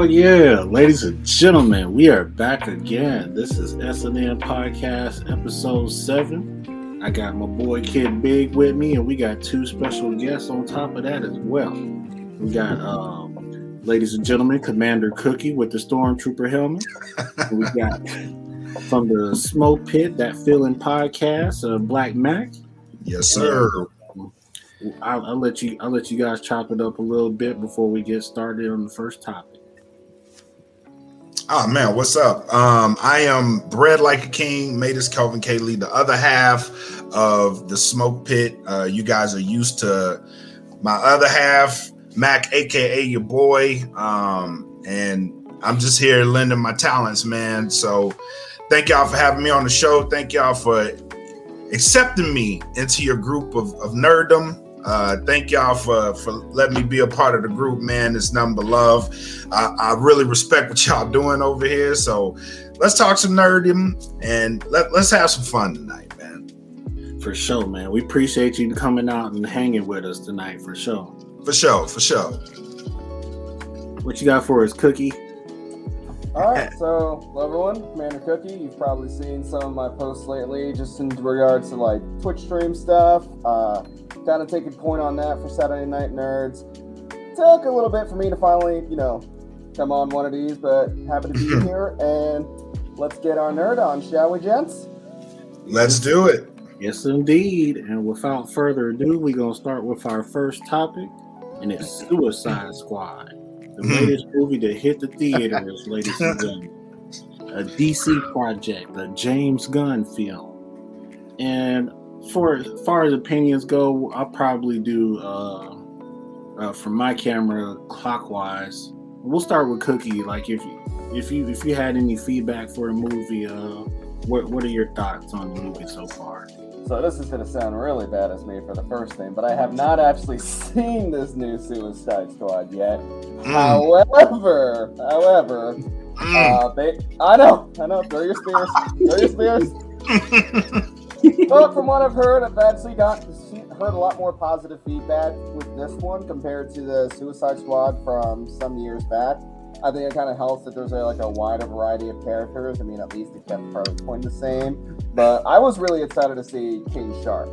Oh yeah, ladies and gentlemen, we are back again. This is SNN Podcast episode seven. I got my boy Kid Big with me, and we got two special guests on top of that as well. We got, um, ladies and gentlemen, Commander Cookie with the Stormtrooper helmet. we got from the Smoke Pit, that feeling podcast, uh, Blak Makk. Yes, sir. I'll, I'll, let you. I'll let you guys chop it up a little bit before we get started on the first topic. Oh man, what's up? Um, I am bred like a king. Made as Kelvin Kaylee, the other half of the smoke pit. Uh, you guys are used to my other half, Makk, aka your boy. Um, and I'm just here lending my talents, man. So thank y'all for having me on the show. Thank y'all for accepting me into your group of, of nerddom. Uh, thank y'all for for letting me be a part of the group, man. It's nothing but love. I, I really respect what y'all doing over here. So let's talk some nerddom and let, let's have some fun tonight, man. For sure, man. We appreciate you coming out and hanging with us tonight, for sure. For sure, for sure. What you got for us, Cookie? All right, so hello everyone, Commander Cookie. You've probably seen some of my posts lately, just in regards to like Twitch stream stuff. Uh, kind of taking point on that for Saturday Night Nerds. Took a little bit for me to finally, you know, come on one of these, but happy to be here. And let's get our nerd on, shall we, gents? Let's do it. Yes, indeed. And without further ado, we're going to start with our first topic, and it's Suicide Squad, the hmm. latest movie that hit the theaters, ladies and gentlemen. A DC project, a James Gunn film. And for as far as opinions go, I'll probably do uh, uh, from my camera clockwise. We'll start with Cookie. Like if you if you if you had any feedback for a movie, uh, what what are your thoughts on the movie so far? So this is gonna sound really bad as me for the first thing, but I have not actually seen this new Suicide Squad yet. Mm. However, however, mm. uh, they I know, I know, throw your spears, throw your spears. but from what I've heard, I've actually got heard a lot more positive feedback with this one compared to the Suicide Squad from some years back. I think it kind of helps that there's a, like a wider variety of characters. I mean, at least they kept Harley Quinn the same. But I was really excited to see King Shark.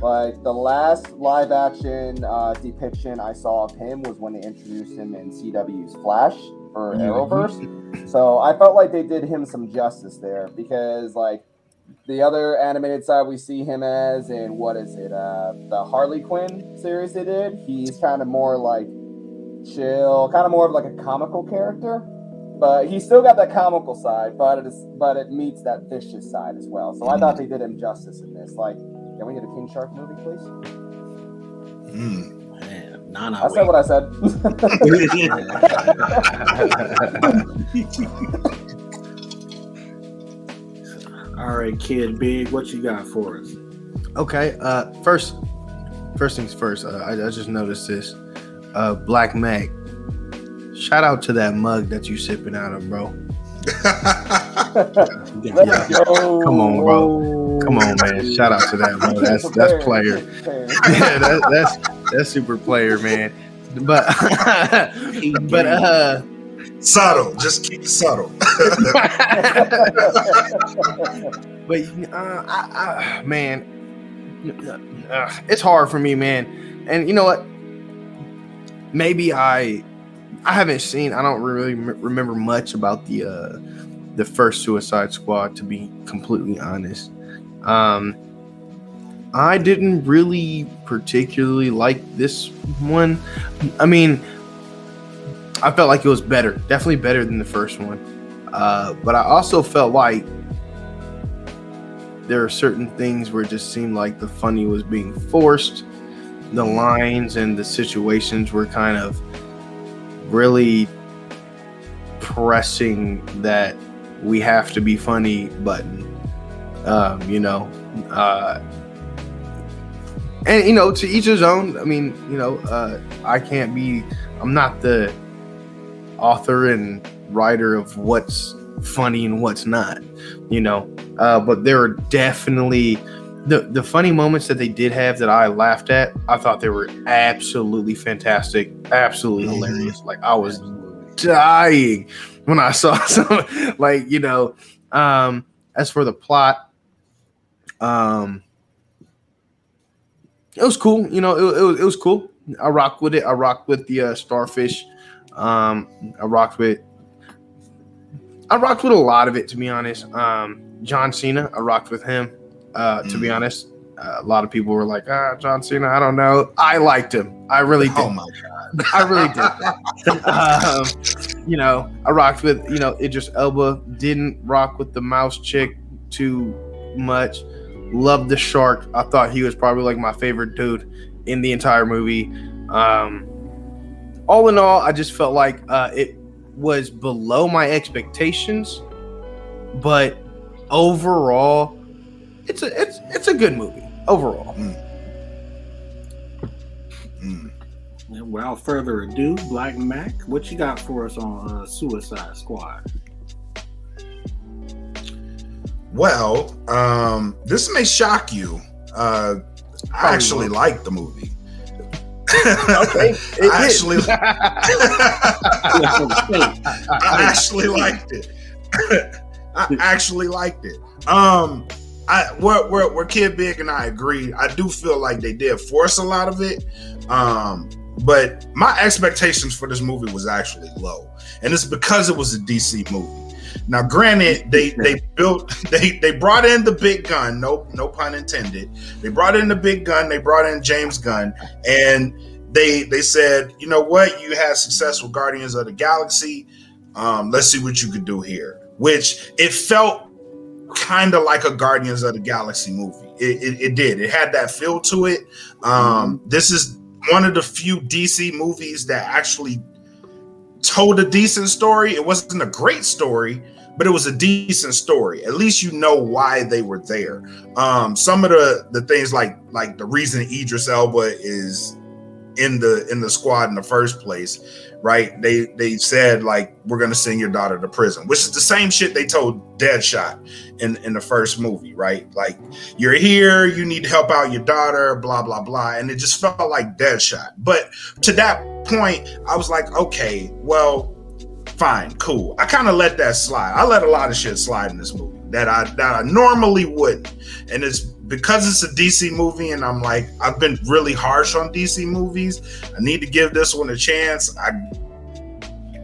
Like the last live action uh, depiction I saw of him was when they introduced him in CW's Flash for mm-hmm. Arrowverse. So I felt like they did him some justice there because like the other animated side we see him as in what is it uh the harley quinn series they did he's kind of more like chill kind of more of like a comical character but he's still got that comical side but it is but it meets that vicious side as well so i thought they did him justice in this like can we get a king shark movie please mm. Man, I said what I said. All right, kid, big. What you got for us? Okay. Uh, first, first things first. Uh, I, I just noticed this. Uh, Blak Makk. Shout out to that mug that you sipping out of, bro. yeah. Come on, bro. Come on, man. Shout out to that, bro. That's that's player. yeah, that, that's that's super player, man. But but uh subtle. Just keep it subtle. but uh, I, I, man, uh, it's hard for me, man. And you know what? Maybe I, I haven't seen. I don't really remember much about the uh, the first Suicide Squad. To be completely honest, um, I didn't really particularly like this one. I mean I felt like it was better, definitely better than the first one. Uh, but I also felt like there are certain things where it just seemed like the funny was being forced. The lines and the situations were kind of really pressing that we have to be funny button. Um, you know, uh, and you know, to each his own. I mean, you know, uh, I can't be. I'm not the author and writer of what's funny and what's not, you know. Uh, but there are definitely the the funny moments that they did have that I laughed at. I thought they were absolutely fantastic, absolutely mm-hmm. hilarious. Like I was dying when I saw some like you know. Um, as for the plot, um, it was cool. You know, it, it was it was cool. I rock with it. I rock with the uh, starfish. Um, I rocked with. I rocked with a lot of it, to be honest. Um, John Cena, I rocked with him. Uh, to be Mm. honest, uh, a lot of people were like, "Ah, John Cena." I don't know. I liked him. I really did. Oh my god. I really did. um, you know, I rocked with you know Idris Elba. Didn't rock with the mouse chick too much. Loved the shark. I thought he was probably like my favorite dude in the entire movie. Um, all in all, I just felt like uh, it was below my expectations, but overall, it's a it's it's a good movie overall. Mm. And without further ado, Blak Makk, what you got for us on uh, Suicide Squad? Well, um, this may shock you. Uh, I actually won't. like the movie. Okay, I actually, I actually liked it. I actually liked it. Um, I where where where Kid Big and I agreed. I do feel like they did force a lot of it. Um, but my expectations for this movie was actually low, and it's because it was a DC movie. Now, granted, they they built they they brought in the big gun. No no pun intended. They brought in the big gun. They brought in James Gunn, and they they said, you know what, you had successful Guardians of the Galaxy. Um, let's see what you could do here. Which it felt kind of like a Guardians of the Galaxy movie. It, it, it did. It had that feel to it. Um, this is one of the few DC movies that actually told a decent story. It wasn't a great story, but it was a decent story. At least you know why they were there. Um, some of the the things like like the reason Idris Elba is in the in the squad in the first place, right? They they said like we're gonna send your daughter to prison, which is the same shit they told Deadshot in in the first movie, right? Like you're here, you need to help out your daughter, blah blah blah, and it just felt like Deadshot. But to that point, I was like, okay, well, fine, cool. I kind of let that slide. I let a lot of shit slide in this movie that I that I normally wouldn't, and it's because it's a DC movie, and I'm like, I've been really harsh on DC movies. I need to give this one a chance. I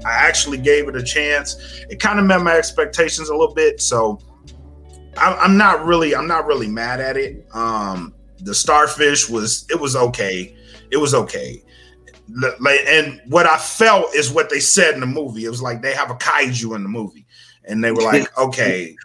I actually gave it a chance. It kind of met my expectations a little bit, so I'm, I'm not really I'm not really mad at it. Um, the starfish was it was okay. It was okay. And what I felt is what they said in the movie. It was like they have a kaiju in the movie, and they were like, okay.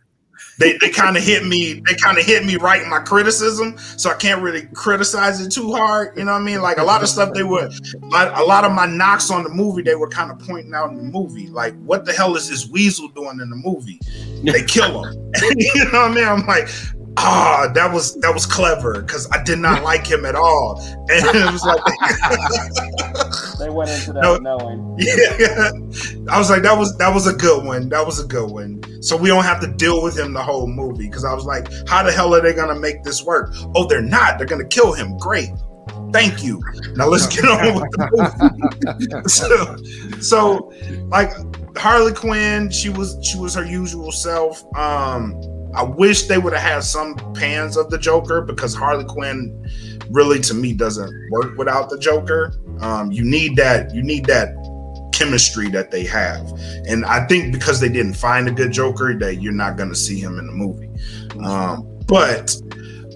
They, they kind of hit me. They kind of hit me right in my criticism, so I can't really criticize it too hard. You know what I mean? Like a lot of stuff they were, a lot of my knocks on the movie they were kind of pointing out in the movie. Like, what the hell is this weasel doing in the movie? They kill him. you know what I mean? I'm like, ah, that was that was clever because I did not like him at all, and it was like. They went into that No. knowing. Yeah, I was like, that was that was a good one. That was a good one. So we don't have to deal with him the whole movie because I was like, how the hell are they gonna make this work? Oh, they're not. They're gonna kill him. Great. Thank you. Now let's get on with the movie. so, so, like Harley Quinn, she was she was her usual self. Um, I wish they would have had some pans of the Joker because Harley Quinn really to me doesn't work without the Joker. Um, you need that. You need that chemistry that they have, and I think because they didn't find a good Joker, that you're not going to see him in the movie. Um, but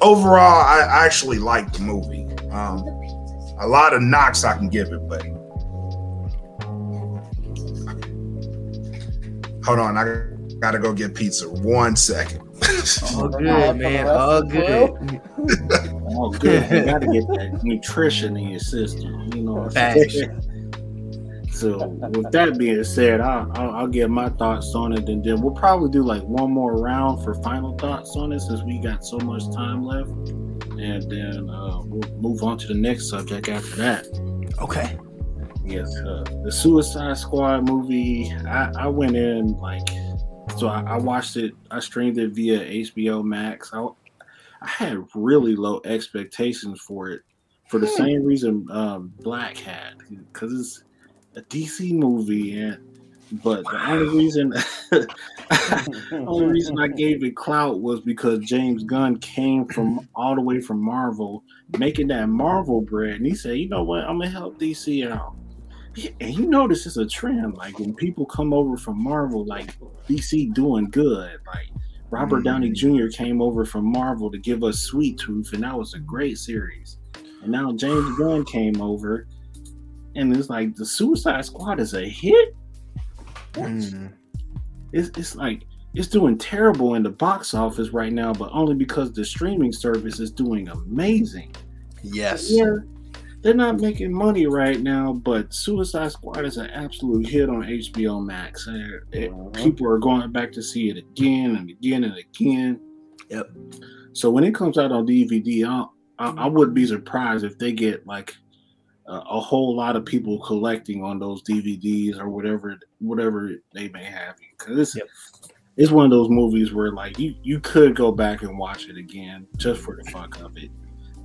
overall, I, I actually like the movie. Um, a lot of knocks I can give it, but hold on, I gotta go get pizza. One second. All good, man. All good. Oh, good. You got to get that nutrition in your system. You know what I'm saying? So, with that being said, I'll, I'll, I'll get my thoughts on it, and then we'll probably do like one more round for final thoughts on it since we got so much time left, and then uh, we'll move on to the next subject after that. Okay. Yes, uh, the Suicide Squad movie. I, I went in like, so I, I watched it. I streamed it via HBO Max. I, I had really low expectations for it, for the Hmm. same reason um, Blak had, because it's a DC movie, and But the only reason, the only reason I gave it clout was because James Gunn came from all the way from Marvel, making that Marvel bread, and he said, "You know what? I'm gonna help DC out." And you notice it's a trend, like when people come over from Marvel, like DC doing good. Like Robert Downey Jr. came over from Marvel to give us Sweet Tooth, and that was a great series. And now James Gunn came over, and it's like the Suicide Squad is a hit. Mm. It's, it's like it's doing terrible in the box office right now, but only because the streaming service is doing amazing. Yes. Yeah, they're not making money right now, but Suicide Squad is an absolute hit on HBO Max. And it- Mhm. people are going back to see it again and again and again. Yep. So when it comes out on DVD, I, I, I wouldn't be surprised if they get like a, a whole lot of people collecting on those DVDs or whatever whatever they may have. Because it's Yep. it's one of those movies where like you you could go back and watch it again just for the fuck of it.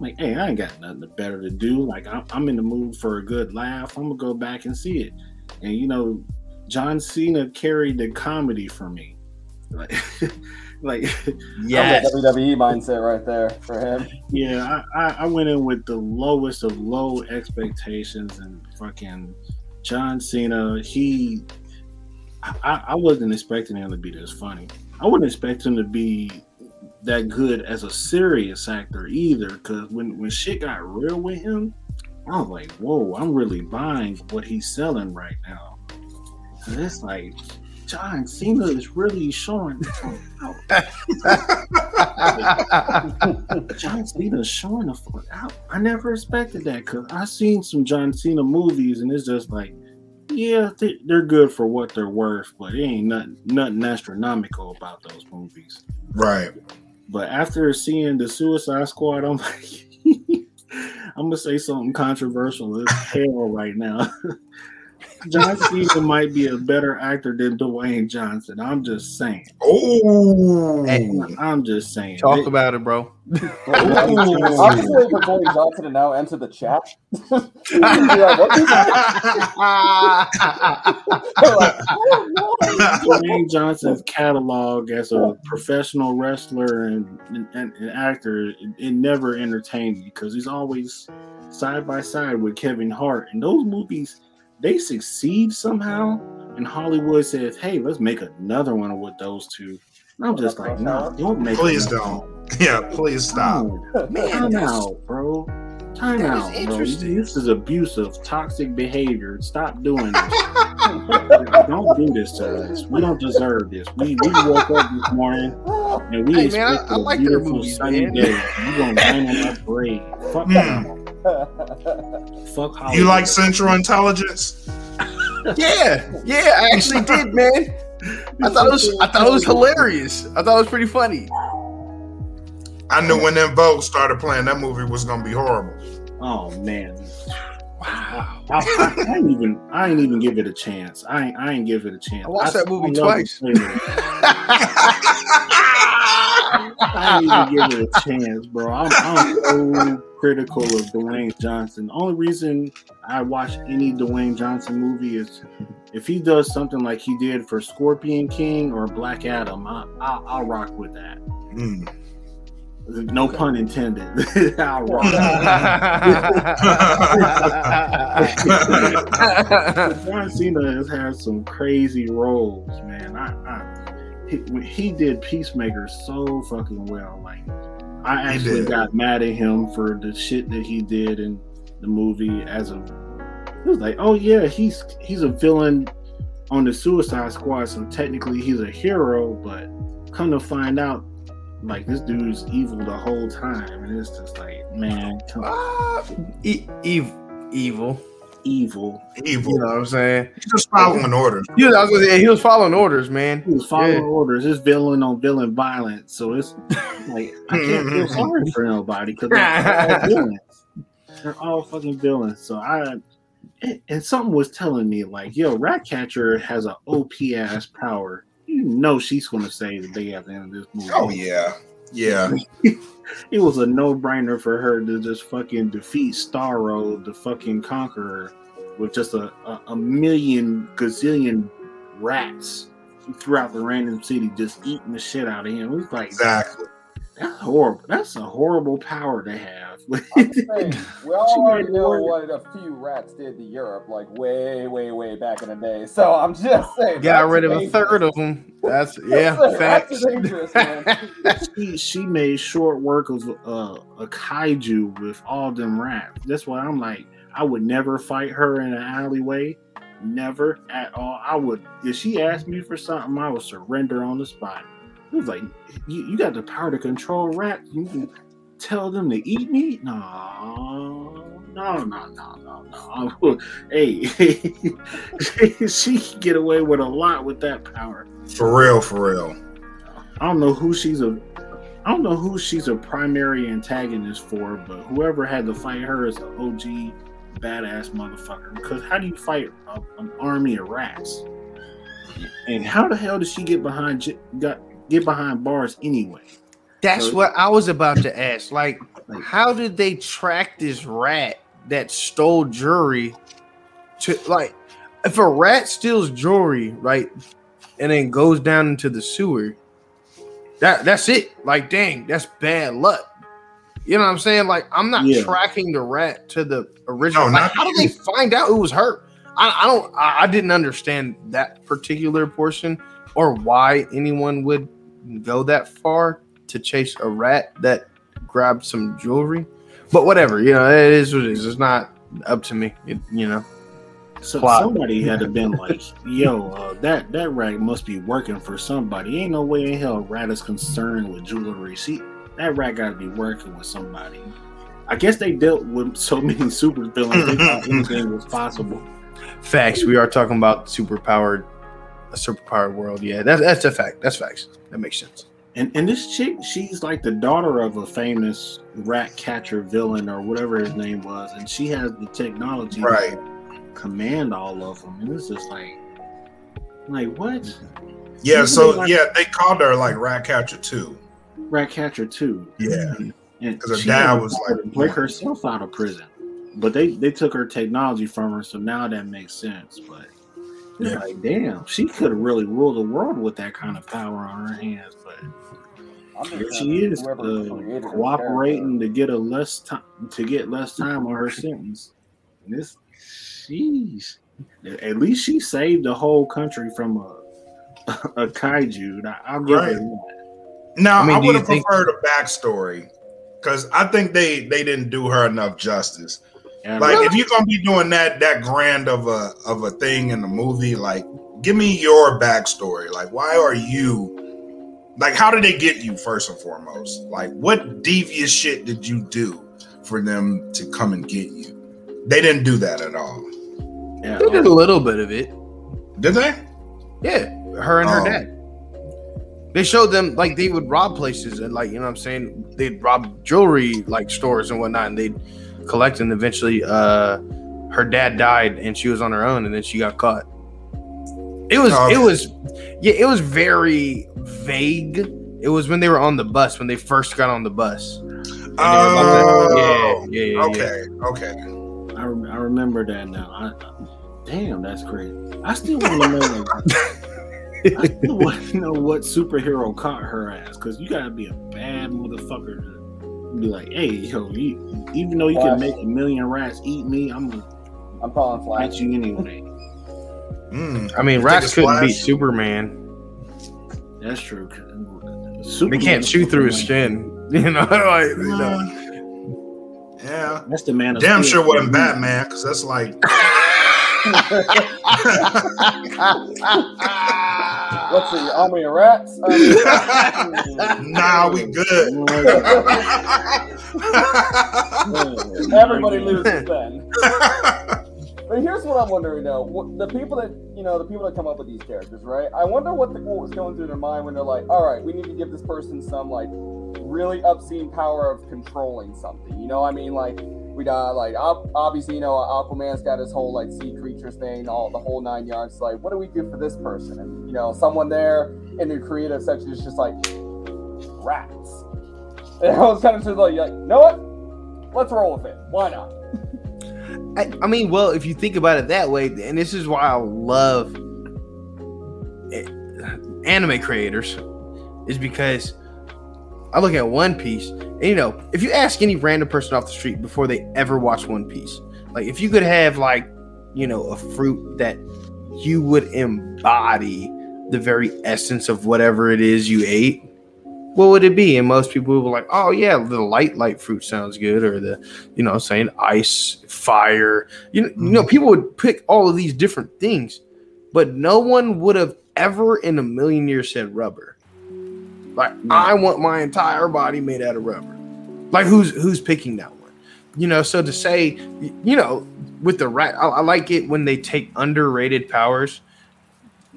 Like, hey, I ain't got nothing better to do. Like, I'm, I'm in the mood for a good laugh. I'm gonna go back and see it. And you know, John Cena carried the comedy for me. Like, like Yes. WWE mindset right there for him. yeah, I, I, I went in with the lowest of low expectations and fucking John Cena. He, I, I wasn't expecting him to be this funny. I wouldn't expect him to be that good as a serious actor either. Because when when shit got real with him, I was like, whoa, I'm really buying what he's selling right now. And it's like John Cena is really showing. John Cena's showing the fuck out. I never expected that because I seen some John Cena movies and it's just like, yeah, they, they're good for what they're worth, but it ain't nothing, nothing astronomical about those movies. Right. But after seeing the Suicide Squad, I'm like, I'm gonna say something controversial as hell right now. John Cena might be a better actor than Dwayne Johnson. I'm just saying. Oh. Hey. I'm just saying. Talk They- about it, bro. I'm just waiting for Corey Johnson to now enter the chat. Like, "What you say?" They're like, "Oh, no." Dwayne Johnson's catalog as a professional wrestler and, and, and actor, it, it never entertained me because he's always side by side with Kevin Hart. And those movies, they succeed somehow. And Hollywood says, hey, let's make another one with those two. And I'm just like, no, don't make Please another don't. one. Yeah, please stop. Man, Time out, bro. Time that is out, bro. interesting. This is abusive, toxic behavior. Stop doing this. don't do this to us. We don't deserve this. We we woke up this morning and we Hey, man, I- expected like their beautiful movies, sunny man. day. You gonna rain on that parade? Fuck Mm. That. Fuck Hollywood. You like Central Intelligence? Yeah, yeah, I actually did, man. I thought it was I thought it was hilarious. I thought it was pretty funny. I knew when them Vogue started playing, that movie was gonna be horrible. Oh man. Wow. I, I, I ain't even I ain't even give it a chance. I ain't I ain't give it a chance. I watched that movie love twice. I didn't even give it a chance, bro. I'm, I'm so critical of Dwayne Johnson. The only reason I watch any Dwayne Johnson movie is if he does something like he did for Scorpion King or Black Adam. I, I, I'll rock with that. Mm. No pun intended. I'll rock. John Cena has had some crazy roles, man. I, I he, he did Peacemaker so fucking well. Like, I actually got mad at him for the shit that he did in the movie. As a, it was like, oh yeah, he's he's a villain on the Suicide Squad, so technically he's a hero. But come to find out, like this dude's evil the whole time, and it's just like, man, come Ah, e- ev- evil. Evil. Evil. You know what I'm saying? He's just following orders. He was, I was gonna say, he was following orders, man. He was following Yeah. orders. It's villain on villain violence. So it's like I can't feel sorry for nobody because they're all villains. They're all fucking villains. So I and- and something was telling me like, yo, Ratcatcher has an OP ass power. You know she's gonna say the day at the end of this movie. Oh yeah. Yeah. It was a no brainer for her to just fucking defeat Starro, the fucking conqueror, with just a, a, a million gazillion rats throughout the random city, just eating the shit out of him. It was like Exactly. That's horrible. That's a horrible power to have. I'm saying, we all already know what a few rats did to Europe, like way, way, way back in the day. So I'm just saying. Got rid are of a third of them. That's yeah, Rats facts. are dangerous, man. she, she made short work of uh, a kaiju with all them rats. That's why I'm like, I would never fight her in an alleyway. Never at all. I would if she asked me for something, I would surrender on the spot. It was like, you, you got the power to control rats. You can tell them to eat me? No, no, no, no, no, no. Hey, she can get away with a lot with that power. For real, for real. I don't know who she's a I don't know who she's a primary antagonist for, but whoever had to fight her is an OG badass motherfucker. Because how do you fight a, an army of rats? And how the hell did she get behind got get behind bars anyway? That's what I was about to ask. Like, how did they track this rat that stole jewelry to like if a rat steals jewelry, right, and then goes down into the sewer, that that's it. Like, dang, that's bad luck. You know what I'm saying? Like, I'm not Yeah. tracking the rat to the original. No, like, how did they find out it was her? I, I don't. I, I didn't understand that particular portion or why anyone would go that far to chase a rat that grabbed some jewelry. But whatever, you know, it is what it is. It's not up to me. It, you know, So Plot. somebody had to been like, "Yo, uh, that that rat must be working for somebody." Ain't no way in hell a rat is concerned with jewelry. She that rat got to be working with somebody. I guess they dealt with so many super villains. They thought anything was possible. facts. We are talking about superpowered, a superpowered world. Yeah, that's that's a fact. That's facts. That makes sense. And and this chick, she's like the daughter of a famous rat catcher villain or whatever his name was, and she has the technology Right. to command all of them. And it's just like, like what? Yeah, Isn't so like- yeah, they called her like Ratcatcher too. Rat catcher too. Yeah. And 'Cause her dad was like- break herself out of prison, but they they took her technology from her, so now that makes sense. But it's Yeah. like, damn, she could have really ruled the world with that kind of power on her hands. But here she is, uh, cooperating to get a less time to get less time on her sentence. And this, sheesh. At least she saved the whole country from a a kaiju. I- I'll give Right. that. Now I I, mean, do would you have think- preferred a backstory because I think they they didn't do her enough justice. And Like if you're gonna be doing that that grand of a of a thing in the movie, like give me your backstory. Like why are you like how did they get you first and foremost? Like what devious shit did you do for them to come and get you? They didn't do that at all. yeah, They did a um, little bit of it. Did they? Yeah, her and her Oh. dad. They showed them like they would rob places and like you know what I'm saying they'd rob jewelry like stores and whatnot and they'd collect and eventually uh her dad died and she was on her own and then she got caught. It was Oh, it was yeah it was very vague. It was when they were on the bus when they first got on the bus. And they were about to- Oh, yeah, yeah, yeah, yeah. okay, okay. I, rem- I remember that now. I, damn, that's crazy. I still want to know. Like, I still want to know what superhero caught her ass because you gotta be a bad motherfucker to be like, hey, yo, you, even though you can make a million rats eat me, I'm gonna I'm calling fight Flash. you anyway. Mm. I mean rats couldn't beat Superman. That's true. They can't is shoot through his skin. You know, like, you know. Yeah. That's the man. of Damn steel. sure wasn't Batman, because that's like Let's see, army of rats. Um, nah, we good. Everybody loses then. But here's what I'm wondering though: what, the people that you know, the people that come up with these characters, right? I wonder what the, what was going through their mind when they're like, "All right, we need to give this person some like really obscene power of controlling something." You know, what I mean, like we got like obviously, you know, Aquaman's got his whole like sea creatures thing, all the whole nine yards. Like, what do we do for this person? And you know, someone there in the creative section is just like rats. And I was kind of just like, you know what? Let's roll with it. Why not? I, I mean, well, if you think about it that way, and this is why I love eh, anime creators is because I look at One Piece, and you know, if you ask any random person off the street before they ever watch One Piece, like if you could have like, you know, a fruit that you would embody the very essence of whatever it is you ate, what would it be? And most people would be like, oh yeah, the light light fruit sounds good, or the, you know, saying ice, fire. You know, you know, mm-hmm. people would pick all of these different things, but no one would have ever in a million years said rubber. Like I want my entire body made out of rubber. Like who's who's picking that one? You know, so to say, you know, with the rat, I, I like it when they take underrated powers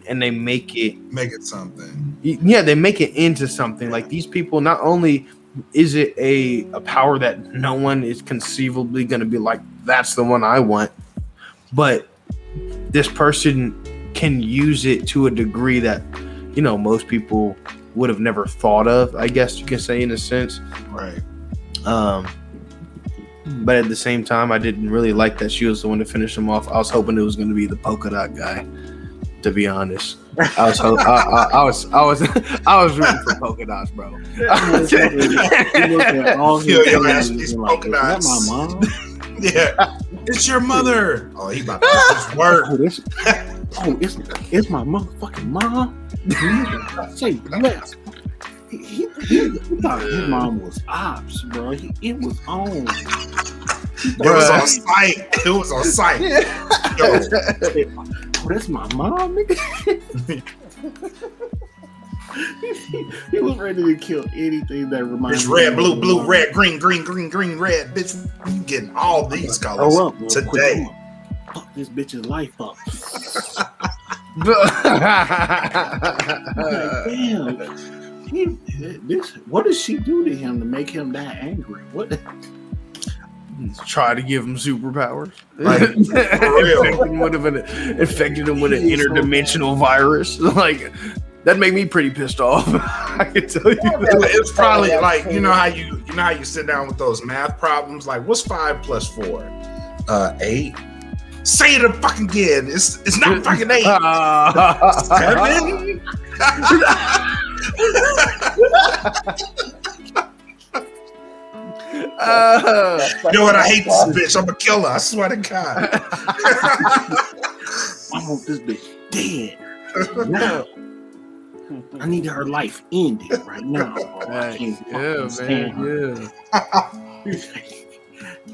and they make it Make it something. yeah they make it into something like these people not only is it a, a power that no one is conceivably going to be like that's the one i want but this person can use it to a degree that you know most people would have never thought of i guess you can say in a sense Right. um but at the same time i didn't really like that she was the one to finish him off i was hoping it was going to be the polka dot guy to be honest I was, ho- I, I, I was, I was, I was rooting for polka dots, bro. He looked at all his Yo, yo, friends ask and these like, polka "Is that my mom? Yeah. It's your mother. Oh, he about to get his work. Oh, oh, it's it's my motherfucking mom. Say bless. He, he, he, thought his mom was ops, bro. He, it was on. It was on site. It was on site. Oh, that's my mom, nigga. he, was ready to kill anything that reminded it's red, blue, blue, red, green, green, green, green, red. Bitch, you getting all these colors bro. Quit today. going. Fuck this bitch's life up. Like, damn. He, this, what did she do to him to make him that angry? What? Try to give him superpowers. Like, infected him with an infected him with an interdimensional virus. Like that made me pretty pissed off. I can tell you. It, it's probably like you know how you you know how you sit down with those math problems. Like, what's five plus four? Uh, eight. Say it fucking again. It's it's not fucking eight. Seven. Uh, You know what? I hate this bitch. I'm a killer. I swear to God. I want this bitch dead now. I need her life ended right now. Right. yeah, man. her. Yeah.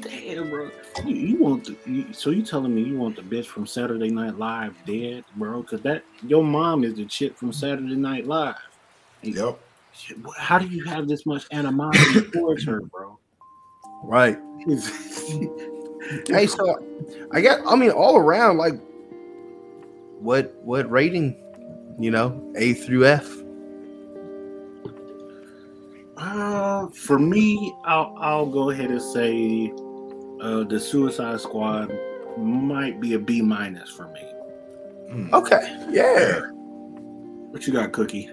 Damn, bro. You, you want the, you, so you telling me you want the bitch from Saturday Night Live dead, bro? Because that your mom is the chick from Saturday Night Live. Yep. Shit, How do you have this much animosity towards her, bro? Right. Hey, so I got. I mean, all around, like, what what rating? You know, A through F. Uh, for me, I'll I'll go ahead and say uh, the Suicide Squad might be a B minus for me. Mm. Okay. Yeah. What you got, Cookie?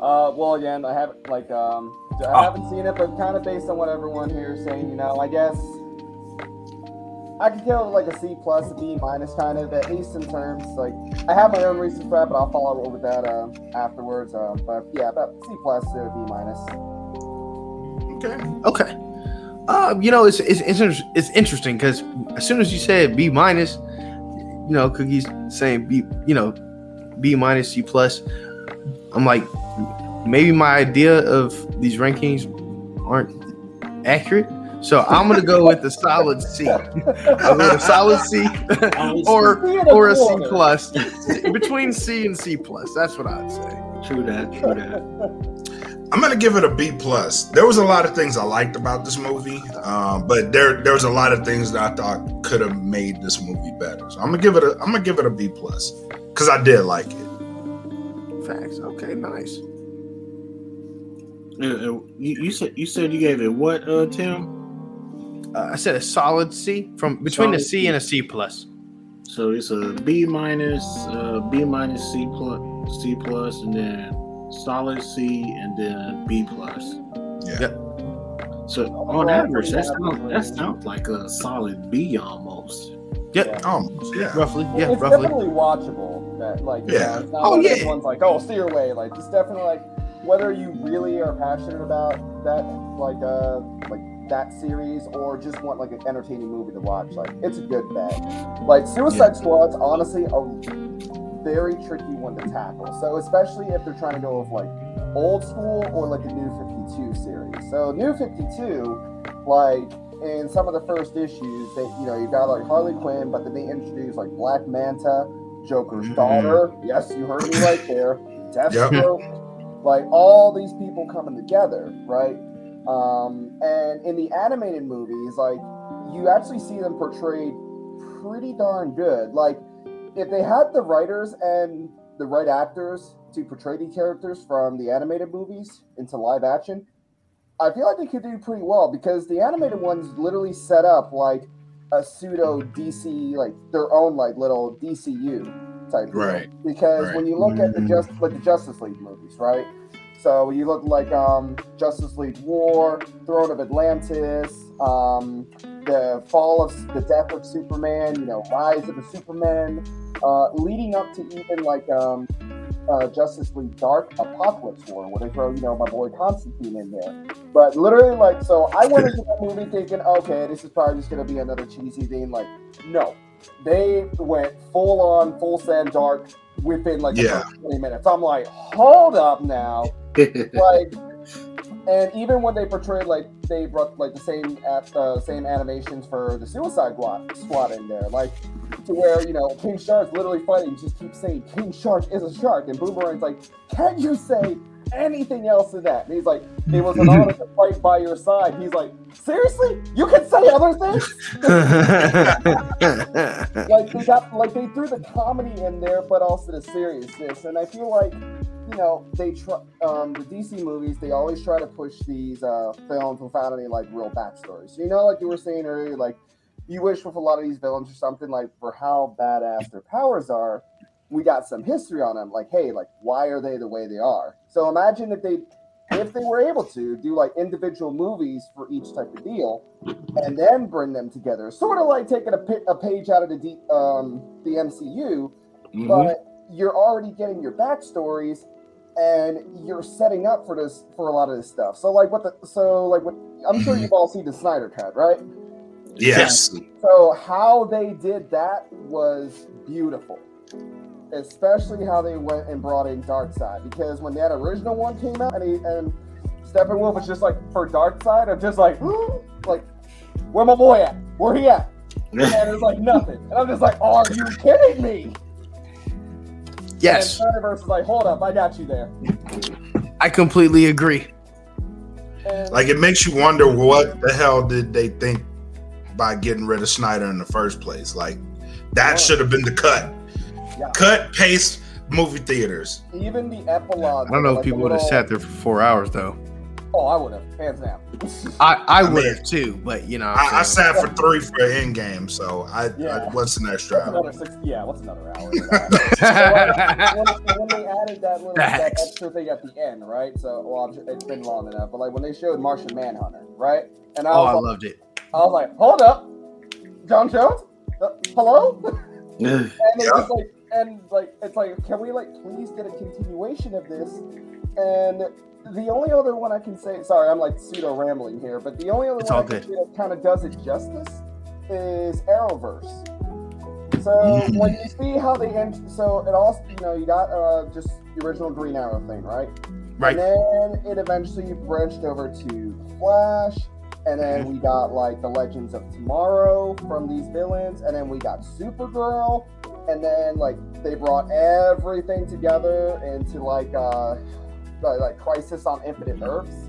Uh, well, again, I haven't like um, I haven't seen it, but kind of based on what everyone here is saying, you know, I guess I could give it like a C plus, a B minus, kind of at least in terms like I have my own reasons for that, but I'll follow up with that uh, afterwards. Uh, but yeah, about C plus to a B minus. Okay. Okay. Uh, you know, it's it's it's, it's interesting because as soon as you said B minus, you know, Cookie's saying B, you know, B minus C plus. I'm like, maybe my idea of these rankings aren't accurate. So I'm gonna go with the solid C. I'll with a solid C or C and a or a C plus. Between C and C plus. That's what I'd say. True that. True that. I'm gonna give it a B plus. There was a lot of things I liked about this movie, um, but there there was a lot of things that I thought could have made this movie better. So I'm gonna give it a I'm gonna give it a B plus because I did like it. Facts. Okay, nice. Uh, uh, you, you said you said you gave it what, uh, Tim? Uh, I said a solid C from between a Solid C C. and a C plus. So it's a B minus, uh, B minus, C plus, C plus, and then solid C, and then B plus. Yeah. So on average, that sounds that sounds like a solid B almost. Yeah, almost. Yeah. Roughly, yeah, it's roughly. definitely watchable. that. Like, Yeah. you know, it's not Oh, one of those yeah. ones like, oh, steer away. Like, it's definitely like whether you really are passionate about that, like, uh, like that series, or just want like an entertaining movie to watch. Like, it's a good bet. Like, Suicide Squad's honestly a very tricky one to tackle. So, especially if they're trying to go with like old school or like the New 52 series. So, New 52, like in some of the first issues, they you know you got like Harley Quinn, but then they introduced like Black Manta, Joker's Mhm. daughter. Yes, you heard me right there. Deathstroke. Like all these people coming together, right? Um, and in the animated movies, like you actually see them portrayed pretty darn good. Like if they had the writers and the right actors to portray the characters from the animated movies into live action, I feel like they could do pretty well because the animated ones literally set up like a pseudo DC, like their own like little DCU type. deal. Right. Because when you look at the Mhm. just like the Justice League movies, right? So you look like um, Justice League War, Throne of Atlantis, um, the fall of the death of Superman, you know, Rise of the Superman, uh, leading up to even like um, uh, Justice League Dark Apocalypse War, where they throw, you know, my boy Constantine in there. But literally, like, so I went into that movie thinking, okay, this is probably just gonna be another cheesy thing. Like, no, they went full on, full send dark within like Yeah. 20 minutes. I'm like, hold up now like and even when they portrayed like they brought like the same at uh, same animations for the Suicide Squad squad in there, like to where you know King Shark's literally fighting, just keep saying King Shark is a shark, and Boomerang's like, can't you say anything else to that? And he's like, it was an honor to fight by your side. He's like, seriously, you can say other things. like they got like they threw the comedy in there, but also the seriousness. And I feel like you know they try um, the DC movies. They always try to push these uh, films without any like real backstories. You know, like you were saying earlier, like you wish with a lot of these villains or something like for how badass their powers are. We got some history on them, like hey, like why are they the way they are? So imagine if they if they were able to do like individual movies for each type of deal and then bring them together sort of like taking a, a page out of the D, um, the mcu Mhm. but you're already getting your backstories and you're setting up for this for a lot of this stuff so like what the so like what i'm sure you've all seen the snyder cut right Yes. so how they did that was beautiful, especially how they went and brought in Darkseid. Because when that original one came out, and he, and Steppenwolf was just like for Darkseid, I'm just like, like, where my boy at? Where he at? And it's like nothing. And I'm just like, are you kidding me? Yes, And Snyderverse is like, hold up, I got you there. I completely agree. And Like it makes you wonder what the hell did they think by getting rid of Snyder in the first place? Like that Yeah. should have been the cut. Yeah. Cut, paste, movie theaters. even the epilogue. I don't know like if people the would have sat there for four hours though. Oh, I would have, hands down. I, I I would mean, have too, but you know, I, I sat for three for Endgame, so I, Yeah. I what's an extra What's hour? another six? Yeah, what's another hour? of that? when, when they added that little that extra thing at the end, right? So, well, it's been long enough, but like when they showed Martian Manhunter, right? And I oh, I like, loved it. I was like, hold up, John Jones, Uh, hello? and it's Yeah. just like, and like, it's like, can we like please get a continuation of this? And the only other one I can say, sorry, I'm like pseudo rambling here, but the only other It's one all I can good. say that kind of does it justice is Arrowverse. So when you see how they end, so it all, you know, you got uh, just the original Green Arrow thing, right? Right. And then it eventually branched over to Flash, and then we got like the Legends of Tomorrow from these villains, and then we got Supergirl, and then like they brought everything together into like uh like, like Crisis on Infinite Earths.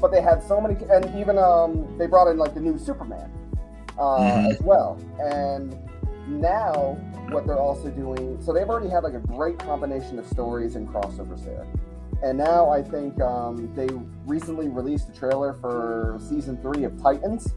But they had so many, and even um they brought in like the new Superman uh, Mhm. as well, and now what they're also doing so they've already had like a great combination of stories and crossovers there and now i think um, they recently released the trailer for season three of titans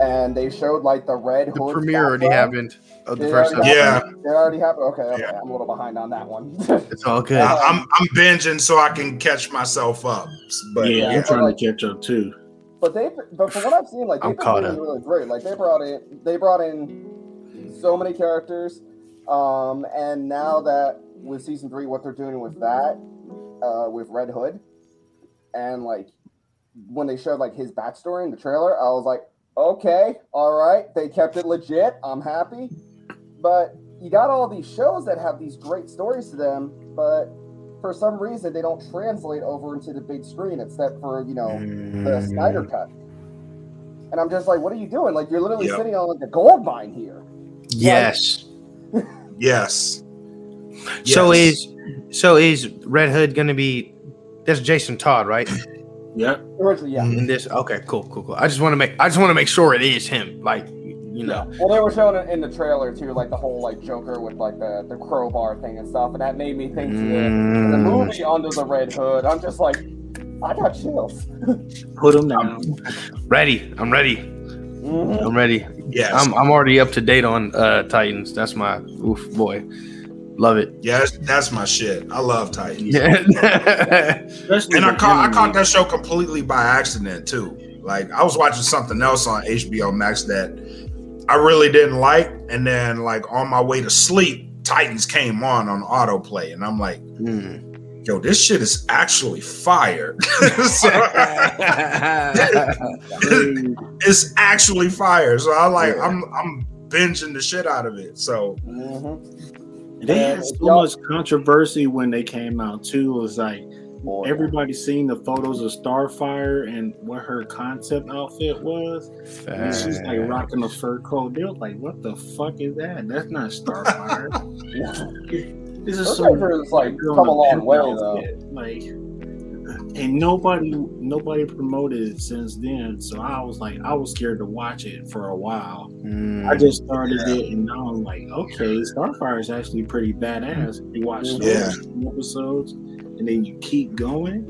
and they showed like the red The hood premiere already background. happened of the It first already episode. Yeah. happened? it already happened okay, okay Yeah. i'm a little behind on that one It's all good. Uh, I, I'm I'm binging so I can catch myself up. But yeah, yeah, I'm trying like- to catch up too. But they, but from what I've seen, like they've been really, really great. Like they brought in, they brought in so many characters, Um, and now that with season three, what they're doing with that, uh, with Red Hood, and like when they showed like his backstory in the trailer, I was like, okay, all right, they kept it legit. I'm happy. But you got all these shows that have these great stories to them, but for some reason they don't translate over into the big screen except for you know the mm. Snyder cut. And I'm just like, what are you doing? Like you're literally Yep. sitting on like a gold mine here. Yes. Yes. So is so is Red Hood gonna be? That's Jason Todd, right? Yep. Originally, yeah. In this, okay, cool, cool, cool. I just want to make I just want to make sure it is him. Like, you know, Well, they were showing it in the trailer too, like the whole like Joker with like the, the crowbar thing and stuff, and that made me think to the, to the Mm. movie Under the Red Hood. I'm just like, I got chills. Put them down. ready. I'm ready. Mhm. I'm ready. Yeah, I'm I'm already up to date on uh Titans. That's my oof boy. Love it. yes, that's my shit. I love Titans. Yeah. And I caught I caught that show completely by accident too. Like I was watching something else on HBO Max that I really didn't like, and then like on my way to sleep, Titans came on on autoplay, and I'm like, Hmm. yo, this shit is actually fire. So- it's actually fire. So I like Yeah. I'm I'm binging the shit out of it. So Mhm. They And had so much controversy when they came out too. It was like Boy, everybody seen the photos of Starfire and what her concept outfit was. And she's like rocking a fur coat. They were like, "What the fuck is that? That's not Starfire. this is some like come a long way though. outfit." Like, and nobody nobody promoted it since then. So I was like, I was scared to watch it for a while. Hmm. I just started Yeah. it, and now I'm like, okay, Starfire is actually pretty badass. You watch Yeah. episodes, and then you keep going.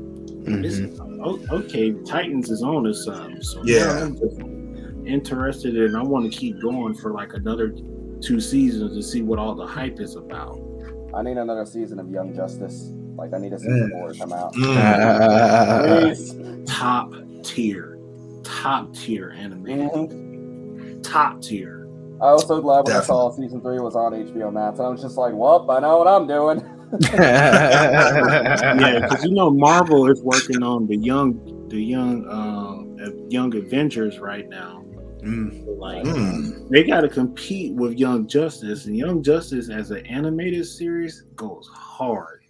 It's, Mhm. o- okay, Titans is on to something. So Yeah. yeah, I'm just interested, and I want to keep going for like another two seasons to see what all the hype is about. I need another season of Young Justice. Like I need a season Mm. four to come out. mm, Top tier, top tier anime, Mhm. top tier. I was so glad when I saw season three was on HBO Max. I was just like, well, I know what I'm doing. yeah, because you know Marvel is working on the young, the young, um, uh, young Avengers right now. Mm. Like mm. they got to compete with Young Justice, and Young Justice as an animated series goes hard.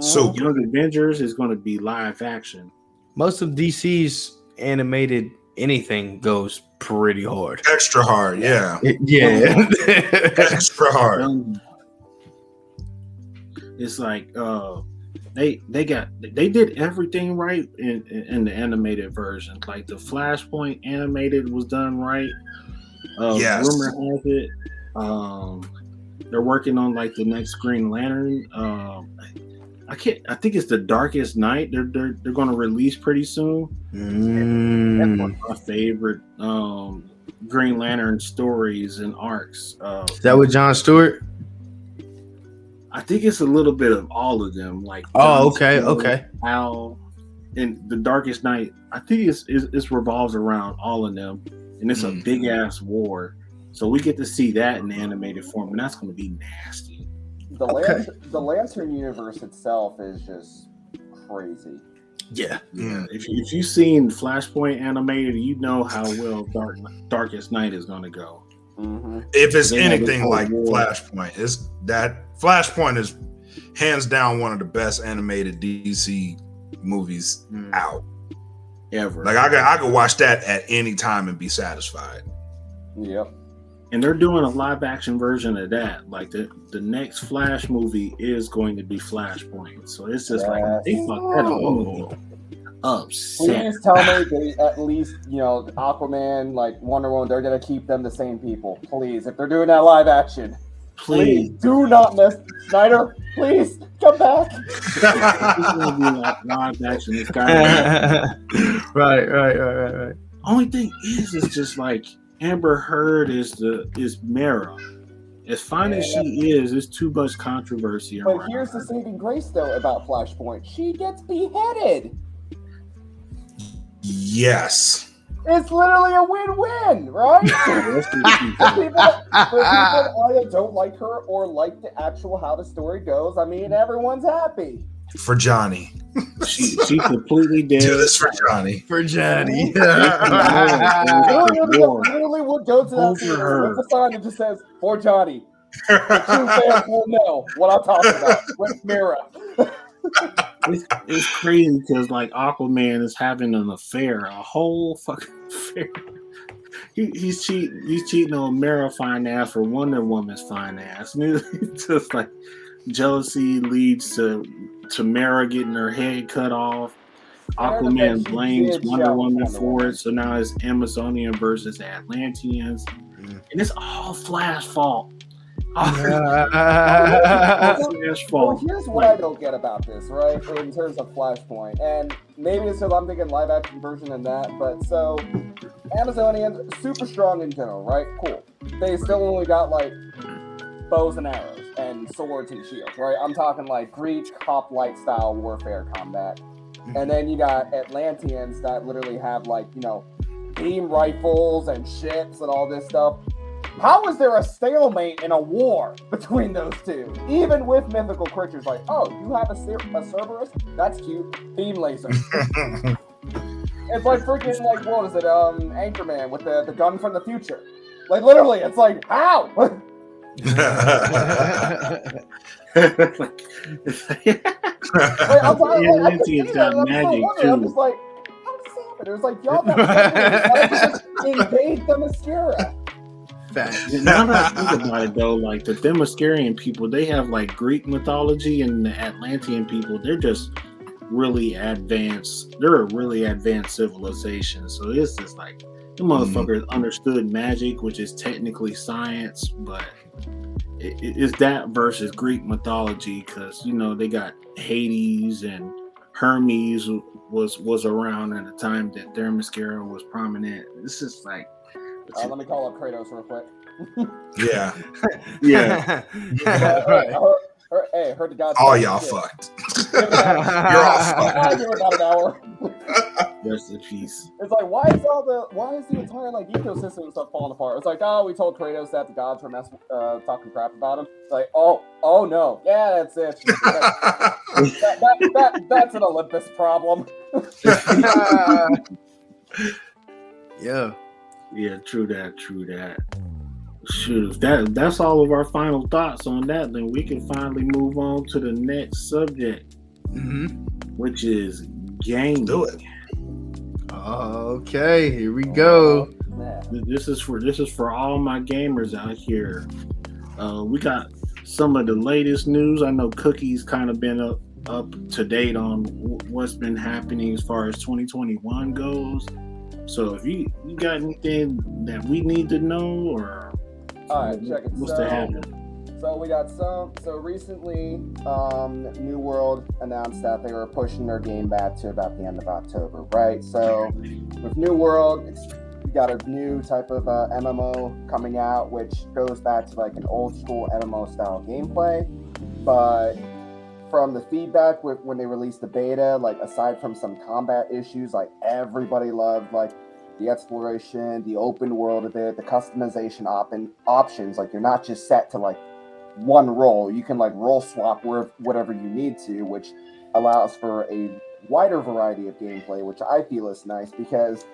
So-. Young Avengers is going to be live action. Most of DC's animated anything goes pretty hard. extra hard. Yeah, Yeah. extra hard. Young- It's like uh, they they got they did everything right in, in, in the animated version. Like the Flashpoint animated was done right. Uh, Yes. Rumor has it. Um, they're working on like the next Green Lantern. Um, I can't. I think it's the Darkest Night. They're they're they're going to release pretty soon. That's Mm. one of my favorite um, Green Lantern stories and arcs. Uh, Is that with John Stewart? I think it's a little bit of all of them. Like Oh, John okay, Stewart, okay. Al, and the Darkest Night. I think it's it's, it's revolves around all of them, and it's Mm. a big ass war. So we get to see that in animated form, and that's going to be nasty. The Okay. Lantern, the Lantern universe itself is just crazy. Yeah. Mm. If if you've seen Flashpoint animated, you know how well Dark Darkest Night is going to go. hmm If it's They anything like war. Flashpoint, it's that Flashpoint is hands down one of the best animated DC movies out. Ever. Like I could I could watch that at any time and be satisfied. Yep. And they're doing a live action version of that. Like the the next Flash movie is going to be Flashpoint. So it's just like Yes. they fucked that up. Upset. Please tell me they at least, you know, Aquaman, like Wonder Woman, they're gonna keep them the same people. Please, if they're doing that live action, please, Please. do not miss Snyder. Please come back. It's gonna be live action. It's right, right, right, right, right. Only thing is, it's just like Amber Heard is the is Mera. As fine as she is, there's too much controversy But around. here's the saving grace, though, about Flashpoint. She gets beheaded. yes. It's literally a win-win, right? people, for people that either don't like her or like the actual how the story goes, I mean, everyone's happy. For Johnny. she, she completely dead. Do this for Johnny. For Johnny. literally, literally would go to that Over theater her. with a sign that just says, for Johnny. The true fans will know what I'm talking about with Mera. It's, it's crazy because like Aquaman is having an affair, a whole fucking affair. He, he's cheating. He's cheating on Mera fine ass for Wonder Woman's fine ass. And it's just like jealousy leads to to Mera getting her head cut off. Aquaman blames Wonder Woman for it, so now it's Amazonian versus Atlanteans, Mm. and it's all Flash fault. All Yeah. Flash Well, fault. here's what I don't get about this, right? In terms of Flashpoint, and maybe it's because I'm thinking live action version and that, but so Amazonians super strong in general, right? Cool. They still only got like bows and arrows and swords and shields, right? I'm talking like Greek hoplite style warfare combat, and then you got Atlanteans that literally have like you know beam rifles and ships and all this stuff. How is there a stalemate in a war between those two? Even with mythical creatures like, oh, you have a, Cer- a Cerberus? That's cute. Beam laser. it's like freaking like what is it? Um, Anchorman with the, the gun from the future. Like literally, it's like how? Like, Like, I'm Yeah, like, I could Atlanteans see got I'm still magic, wondering, I'm too. just like, how does this? It was like y'all got Cerberus. Why don't you just invade Themyscira? Facts. now that I think about it though, like the Themyscirian people, they have like Greek mythology and the Atlantean people, they're just really advanced. They're a really advanced civilization. So it's just like the hmm. motherfuckers understood magic, which is technically science, but it, it- it's that versus Greek mythology because you know they got Hades and Hermes was was around at the time that Themyscira was prominent. It's just like Uh, let me call up Kratos real quick. yeah. yeah. Uh, right. Her- her- hey, heard the gods. All say y'all shit. fucked. Give it out. You're all fucked. I'll give it about an hour. Rest in peace. It's like, why is all the, why is the entire like ecosystem and stuff falling apart? It's like, oh, we told Kratos that the gods were mess, uh, talking crap about him. It's like, oh, oh no, yeah, that's it. that, that, that, that's an Olympus problem. yeah. Yeah, true that, true that. Shoot, if that that's all of our final thoughts on that, then we can finally move on to the next subject, hmm which is gaming. Do it. Okay, here we go. This is for this is for all my gamers out here. Uh, we got some of the latest news. I know Cookie's kind of been up up to date on wh- what's been happening as far as 2021 goes. So if you you got anything that we need to know or All right, check it. what's So-? So we got some. So recently, um, New World announced that they were pushing their game back to about the end of October, right? So with New World, it's we got a new type of uh, MMO coming out, which goes back to like an old school MMO style gameplay. But from the feedback with, when they released the beta, like aside from some combat issues, like everybody loved like the exploration, the open world of it, the customization op- options. Like you're not just set to like one role. You can like role swap where whatever you need to, which allows for a wider variety of gameplay, which I feel is nice because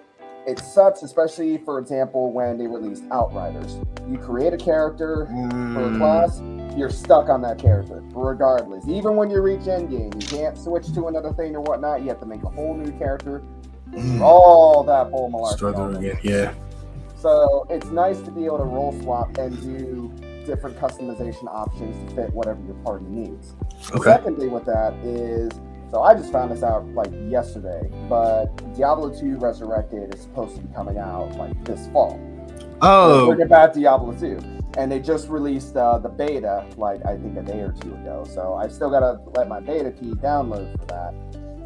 it sucks, especially for example, when they released Outriders. You create a character for a Mm, class, you're stuck on that character, regardless. Even when you reach end game, you can't switch to another thing or whatnot. You have to make a whole new character. Mm. All that bull malarkey. It. again. Yeah. So it's nice to be able to roll swap and do different customization options to fit whatever your party needs. The Okay. second thing with that is, so I just found this out like yesterday, but Diablo 2 Resurrected is supposed to be coming out like this fall. Oh, it back Diablo 2. And they just released uh, the beta like I think a day or two ago. So I still gotta let my beta key download for that.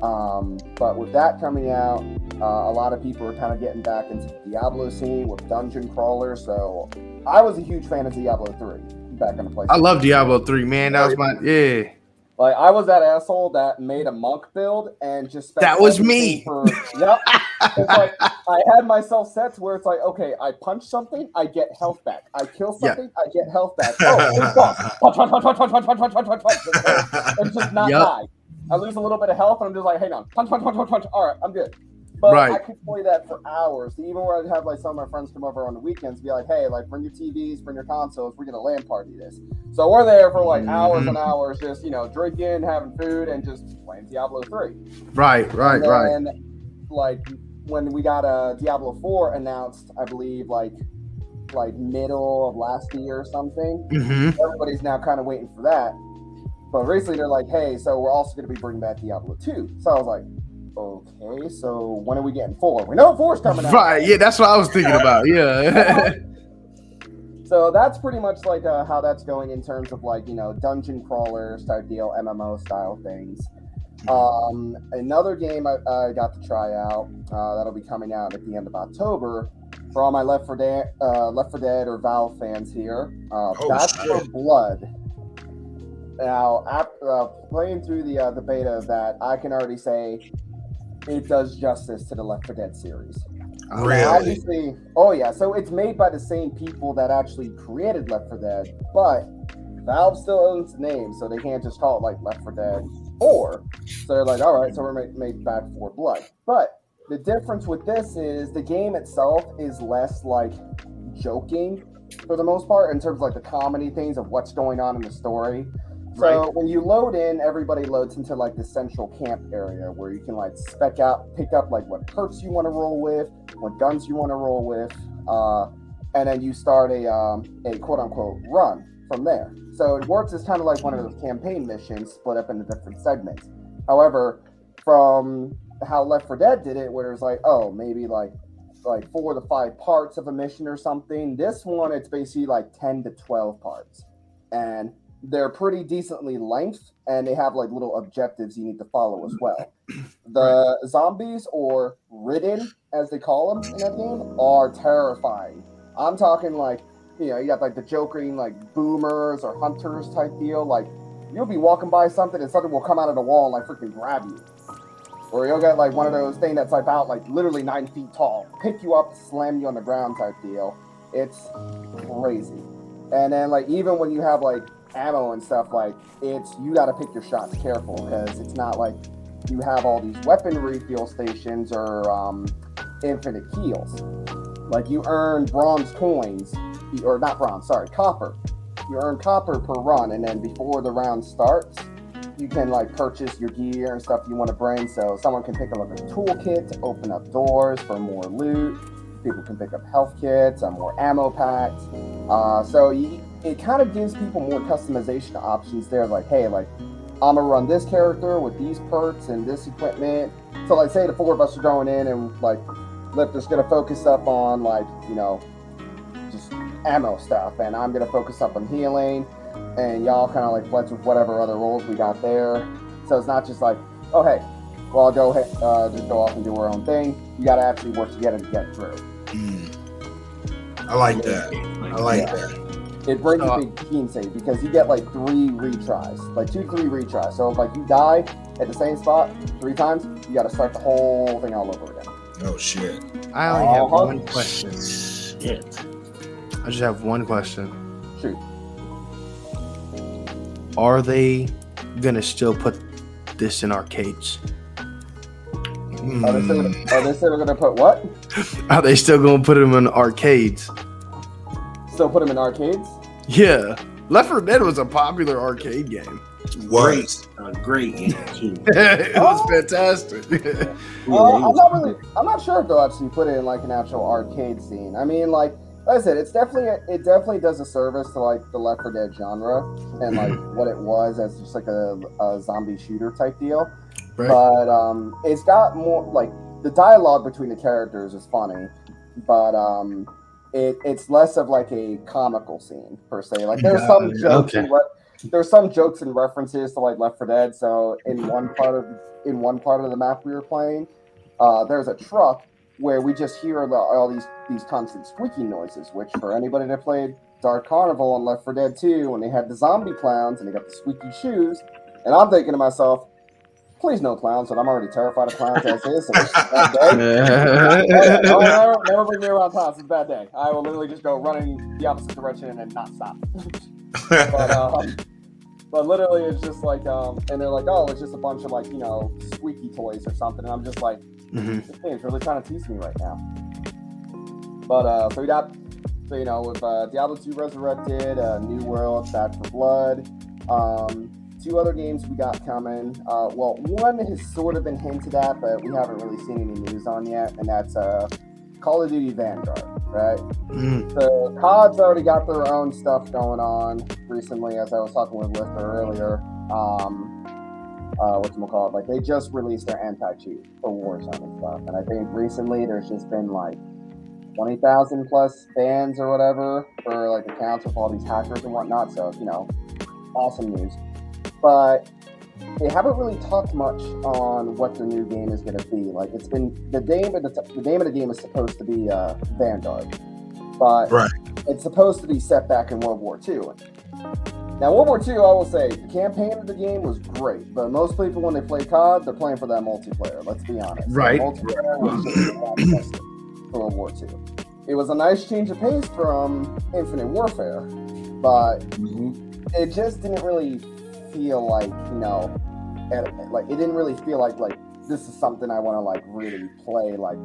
Um, but with that coming out, uh, a lot of people are kind of getting back into the Diablo scene with dungeon crawler. So I was a huge fan of Diablo 3 back in the place. I love Diablo three, man. That was my yeah. Like I was that asshole that made a monk build and just That was me. For, yep. It's like I had myself set to where it's like, okay, I punch something, I get health back. I kill Yeah. something, I get health back. Oh, it's boss. punch, punch, punch, punch, punch, punch, punch, punch, punch, punch, punch. And just not Yep. die. I lose a little bit of health, and I'm just like, hang on, punch, punch, punch, punch, punch. All right, I'm good. But I could play that for hours. Even where I'd have like some of my friends come over on the weekends, be like, "Hey, like bring your TVs, bring your consoles. We're gonna LAN party this." So we're there for like hours and hours, just you know, drinking, having food, and just playing Diablo three. Right, right, and right. then, like when we got uh, Diablo four announced, I believe like like middle of last year or something. hmm Everybody's now kind of waiting for that. But recently they're like, "Hey, so we're also going to be bringing back Diablo 2. So I was like, "Okay, so when are we getting four? We know four's coming out, Right, yeah, that's what I was thinking about. Yeah. So that's pretty much like uh, how that's going in terms of like you know dungeon crawlers type deal, MMO style things. Um, another game I, I got to try out uh, that'll be coming out at the end of October for all my Left 4 Dead, uh, Left 4 Dead or Valve fans here. Uh, Oh, that's for Blood. Now, after uh, playing through the uh, the beta of that, I can already say it does justice to the Left 4 Dead series. Now, Really? Obviously, oh yeah. So it's made by the same people that actually created Left 4 Dead, but Valve still owns the name, so they can't just call it like Left 4 Dead Or So they're like, all right, so we're made, make back 4 Blood. But the difference with this is the game itself is less like joking for the most part in terms of like the comedy things of what's going on in the story. So Right. when you load in, everybody loads into like the central camp area where you can like spec out, pick up like what perks you want to roll with, what guns you want to roll with, uh, and then you start a um, a quote unquote run from there. So it works as kind of like one of those campaign missions split up into different segments. However, from how Left 4 Dead did it, where it's like, oh, maybe like like four to five parts of a mission or something. This one, it's basically like ten to twelve parts, and they're pretty decently length, and they have like little objectives you need to follow as well. The zombies, or ridden as they call them in that game, are terrifying. I'm talking like you know, you got like the jokering like boomers or hunters type deal. Like you'll be walking by something and something will come out of the wall and like freaking grab you. Or you'll get like one of those things that's like about like literally nine feet tall, pick you up, slam you on the ground type deal. It's crazy. And then like even when you have like ammo and stuff, like it's you got to pick your shots careful because it's not like you have all these weapon refuel stations or um, infinite heals. Like you earn bronze coins, or not bronze, sorry, copper. You earn copper per run, and then before the round starts, you can like purchase your gear and stuff you want to bring. So someone can pick up a toolkit to open up doors for more loot. People can pick up health kits, and more ammo packs. Uh, so you, it kind of gives people more customization options there. Like, hey, like I'm gonna run this character with these perks and this equipment. So like, say the four of us are going in and like Lifter's gonna focus up on like you know just ammo stuff, and I'm gonna focus up on healing, and y'all kind of like flex with whatever other roles we got there. So it's not just like, oh hey, well I'll go ahead, uh, just go off and do our own thing. You gotta actually work together to get through. Mm. I like that. I like Yeah. that. It brings Uh, a big team save because you get like three retries, like two, three retries. So if like you die at the same spot three times, you got to start the whole thing all over again. Oh shit. I only have Uh-huh. one question. Shit. I just have one question. Shoot. Are they gonna still put this in arcades? Mm. Are they still, are they still gonna put what? Are they still gonna put them in arcades? Still put them in arcades? Yeah. Left 4 Dead was a popular arcade game. Was. A great game too. it was Oh. fantastic. Uh, I'm not really. I'm not sure if they'll actually put it in like an actual arcade scene. I mean, like, like I said, it's definitely it definitely does a service to like the Left 4 Dead genre and like what it was as just like a, a zombie shooter type deal. Right. But um, it's got more like the dialogue between the characters is funny, but um, it it's less of like a comical scene per se. Like there's some jokes okay. and re- there's some jokes and references to like Left 4 Dead. So in one part of in one part of the map we were playing, uh, there's a truck where we just hear the, all these these constant squeaking noises. Which for anybody that played Dark Carnival and Left 4 Dead 2, when they had the zombie clowns and they got the squeaky shoes, And I'm thinking to myself, please no clowns, but I'm already terrified of clowns as is. It's a bad day. oh, never, never bring me around clowns. It's a bad day. I will literally just go running the opposite direction and not stop. but um, but literally, it's just like um, and they're like, oh, it's just a bunch of like you know squeaky toys or something, and I'm just like, Mhm. this game's really trying to tease me right now. But uh, so we got, so you know, with uh, Diablo 2 Resurrected, uh, New World, Back 4 Blood, um, two other games we got coming. Uh, well, one has sort of been hinted at, but we haven't really seen any news on yet, and that's uh, Call of Duty Vanguard, right? Mm. So COD's already got their own stuff going on recently, as I was talking with Lister earlier. Um, uh, what's call it? Like they just released their anti-cheat for Warzone and stuff, and I think recently there's just been like twenty thousand plus bans or whatever for like accounts with all these hackers and whatnot. So you know, awesome news. But they haven't really talked much on what the new game is going to be. Like it's been the name of the, the name of the game is supposed to be uh, Vanguard, but Right. it's supposed to be set back in World War II. Now, World War II, I will say, the campaign of the game was great, but most people, when they play COD, they're playing for that multiplayer. Let's be honest. Right. multiplayer was just a lot tested for World War II. It was a nice change of pace from Infinite Warfare, but Mhm. it just didn't really feel like you know, at, like it didn't really feel like like this is something I want to like really play like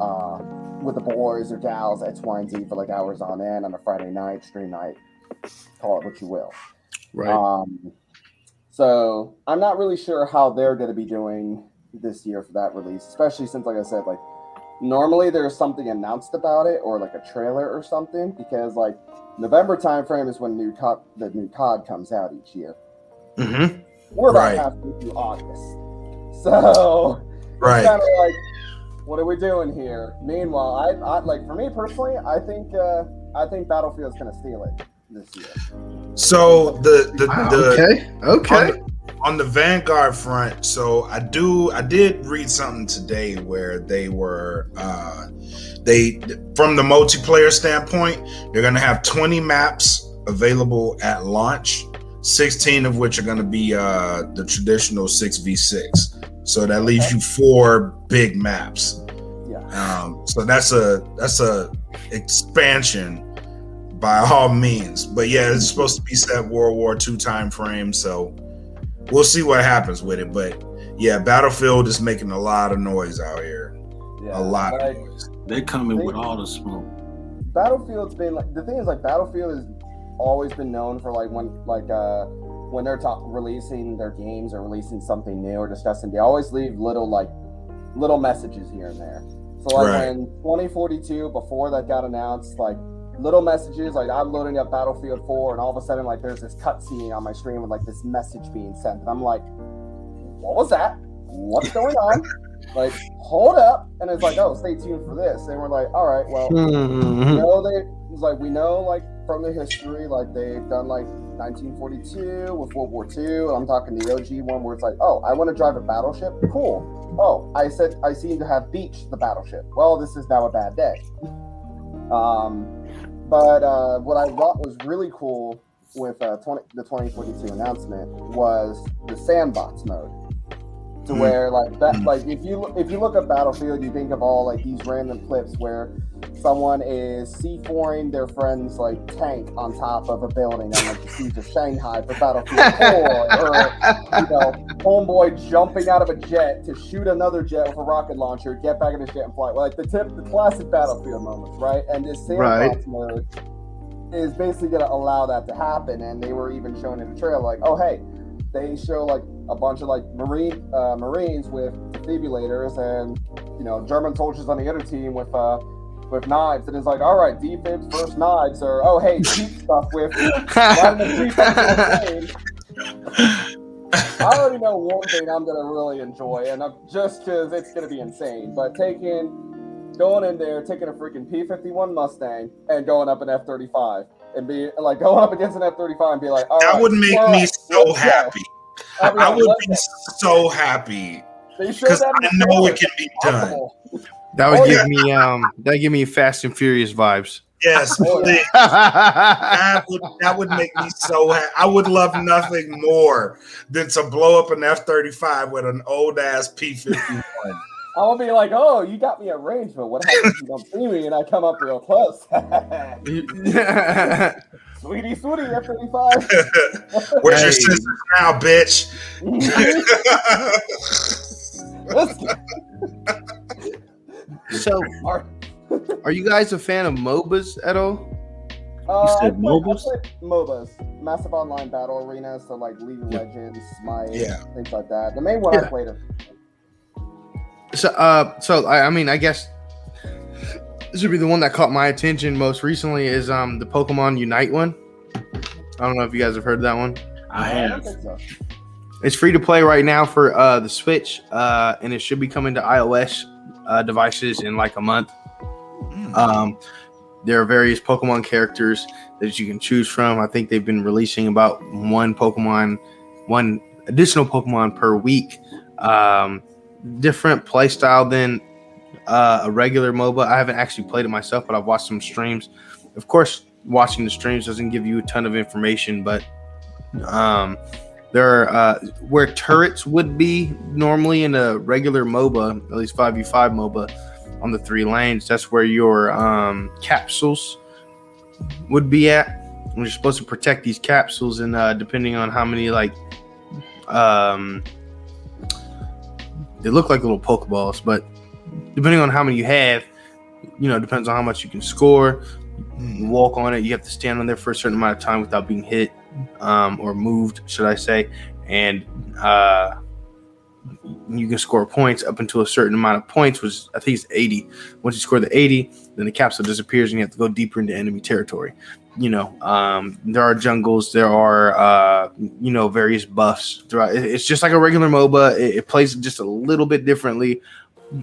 uh, with the boys or gals X, Y, and Z for like hours on end on a Friday night, stream night, call it what you will. Right. Um, so I'm not really sure how they're going to be doing this year for that release, especially since, like I said, like normally there's something announced about it or like a trailer or something because like November timeframe is when new COD, the new COD comes out each year. Hmm We're about Right. halfway through August, so Right. kind of like, what are we doing here? Meanwhile, I, I like for me personally, I think uh, I think Battlefield's going to steal it this year. So the the, Wow, the okay. Okay. on the Vanguard front, so I do I did read something today where they were uh they from the multiplayer standpoint, they're gonna have 20 maps available at launch, 16 of which are gonna be uh the traditional 6v6. So that leaves Okay. you four big maps. Yeah. Um, so that's a that's a expansion by all means. But yeah, it's supposed to be set World War II time frame, so we'll see what happens with it. But yeah, Battlefield is making a lot of noise out here. Yeah, A lot like, of noise. They coming with all the smoke. Battlefield's been like the thing is like Battlefield has always been known for like when like uh when they're talk- releasing their games or releasing something new or discussing, they always leave little like little messages here and there. So like Right. when 2042 before that got announced, like little messages like I'm loading up Battlefield 4 and all of a sudden like there's this cutscene on my screen with like this message being sent and I'm like, what was that? What's going on? like hold up and it's like oh stay tuned for this and we're like all right well Mhm. know they it's like we know like from the history like they've done like 1942 with World War II. I'm talking the OG one where it's like, oh, I want to drive a battleship. Cool. Oh, I said I seem to have beached the battleship. Well, this is now a bad day. Um, but uh, what I thought was really cool with uh, 20, the 2042 announcement was the sandbox mode. To Mm. where like that, Mm. like if you if you look at Battlefield, you think of all like these random clips where someone is C4ing their friend's like tank on top of a building on like the siege of Shanghai for Battlefield 4, or you know, homeboy jumping out of a jet to shoot another jet with a rocket launcher, get back in his jet and fly. Like the tip, the classic Battlefield moments, right? And this sandbox mode is basically going to allow that to happen. And they were even showing in the trailer, like, oh hey, they show like a bunch of like marine uh, marines with defibrillators and you know German soldiers on the other team with uh with knives, and it's like, all right, defibs versus knives, or oh hey, cheap stuff with vitamin C something I already know one thing I'm gonna really enjoy, and I'm, just because it's gonna be insane. But taking, going in there, taking a freaking P51 Mustang and going up an F35 and be like going up against an F35 and be like, all That right, would make me so go. Happy. I'll I would be go. so happy because that I know it can be done. That would Oh, give yeah. me um that give me Fast and Furious vibes. Yes, please. that would that would make me so happy. I would love nothing more than to blow up an F thirty five with an old ass P fifty one. I will be like, oh, you got me a range, but what happens if you don't see me and I come up real close? sweetie, sweetie, F thirty five. Where's your Hey. scissors now, bitch? so, are, are you guys a fan of MOBAs at all? Uh, said I play- MOBAs? I play MOBAs, massive online battle Arena, so like League of Yeah. Legends, Smite, Yeah. things like that. The main one I Yeah. played. So, uh, so I, I mean, I guess this would be the one that caught my attention most recently is um the Pokemon Unite one. I don't know if you guys have heard of that one. I have. It's free to play right now for uh, the Switch, uh, and it should be coming to iOS uh, devices in like a month. Um, there are various Pokemon characters that you can choose from. I think they've been releasing about one Pokemon, one additional Pokemon per week. Um, different play style than uh, a regular MOBA. I haven't actually played it myself, but I've watched some streams. Of course, watching the streams doesn't give you a ton of information, but um, there are uh, where turrets would be normally in a regular MOBA, at least 5v5 MOBA on the three lanes. That's where your um, capsules would be at. And you're supposed to protect these capsules, and uh, depending on how many, like, um, they look like little Pokeballs, but depending on how many you have, you know, depends on how much you can score. You walk on it. You have to stand on there for a certain amount of time without being hit um, or moved, should I say? And uh, you can score points up until a certain amount of points, which I think is 80. Once you score the 80, then the capsule disappears and you have to go deeper into enemy territory. You know, um, there are jungles, there are, uh, you know, various buffs throughout. It's just like a regular MOBA. It, it plays just a little bit differently.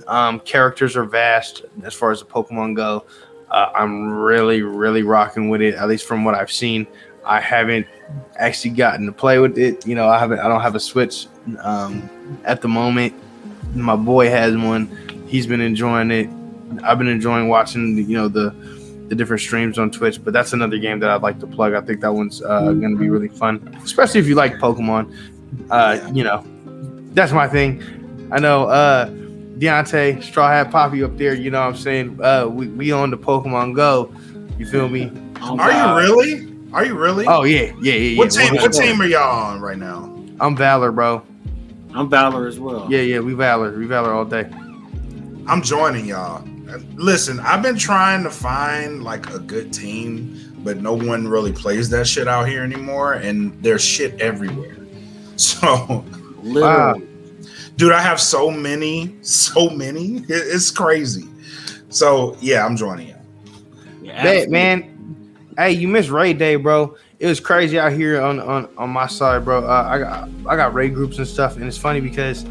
Um, characters are vast as far as the Pokemon go. Uh, I'm really, really rocking with it, at least from what I've seen. I haven't actually gotten to play with it. You know, I haven't. I don't have a Switch um, at the moment. My boy has one. He's been enjoying it. I've been enjoying watching. The, you know the the different streams on Twitch. But that's another game that I'd like to plug. I think that one's uh, going to be really fun, especially if you like Pokemon. Uh, You know, that's my thing. I know. Uh, Deontay, Straw Hat Poppy up there, you know what I'm saying? Uh, we, we on the Pokemon Go. You feel me? I'm Are Valor. you really? Are you really? Oh yeah, yeah, yeah, yeah. what team? What team are y'all on right now? I'm Valor, bro. I'm Valor as well. Yeah, yeah, we Valor. We Valor all day. I'm joining y'all. Listen, I've been trying to find like a good team, but no one really plays that shit out here anymore, and there's shit everywhere. So, Literally. Dude, I have so many, so many. It's crazy. So, yeah, I'm joining you. Yeah, Bet, man. Hey, you missed Raid day, bro. It was crazy out here on on, on my side, bro. Uh, I got I got raid groups and stuff, and it's funny because,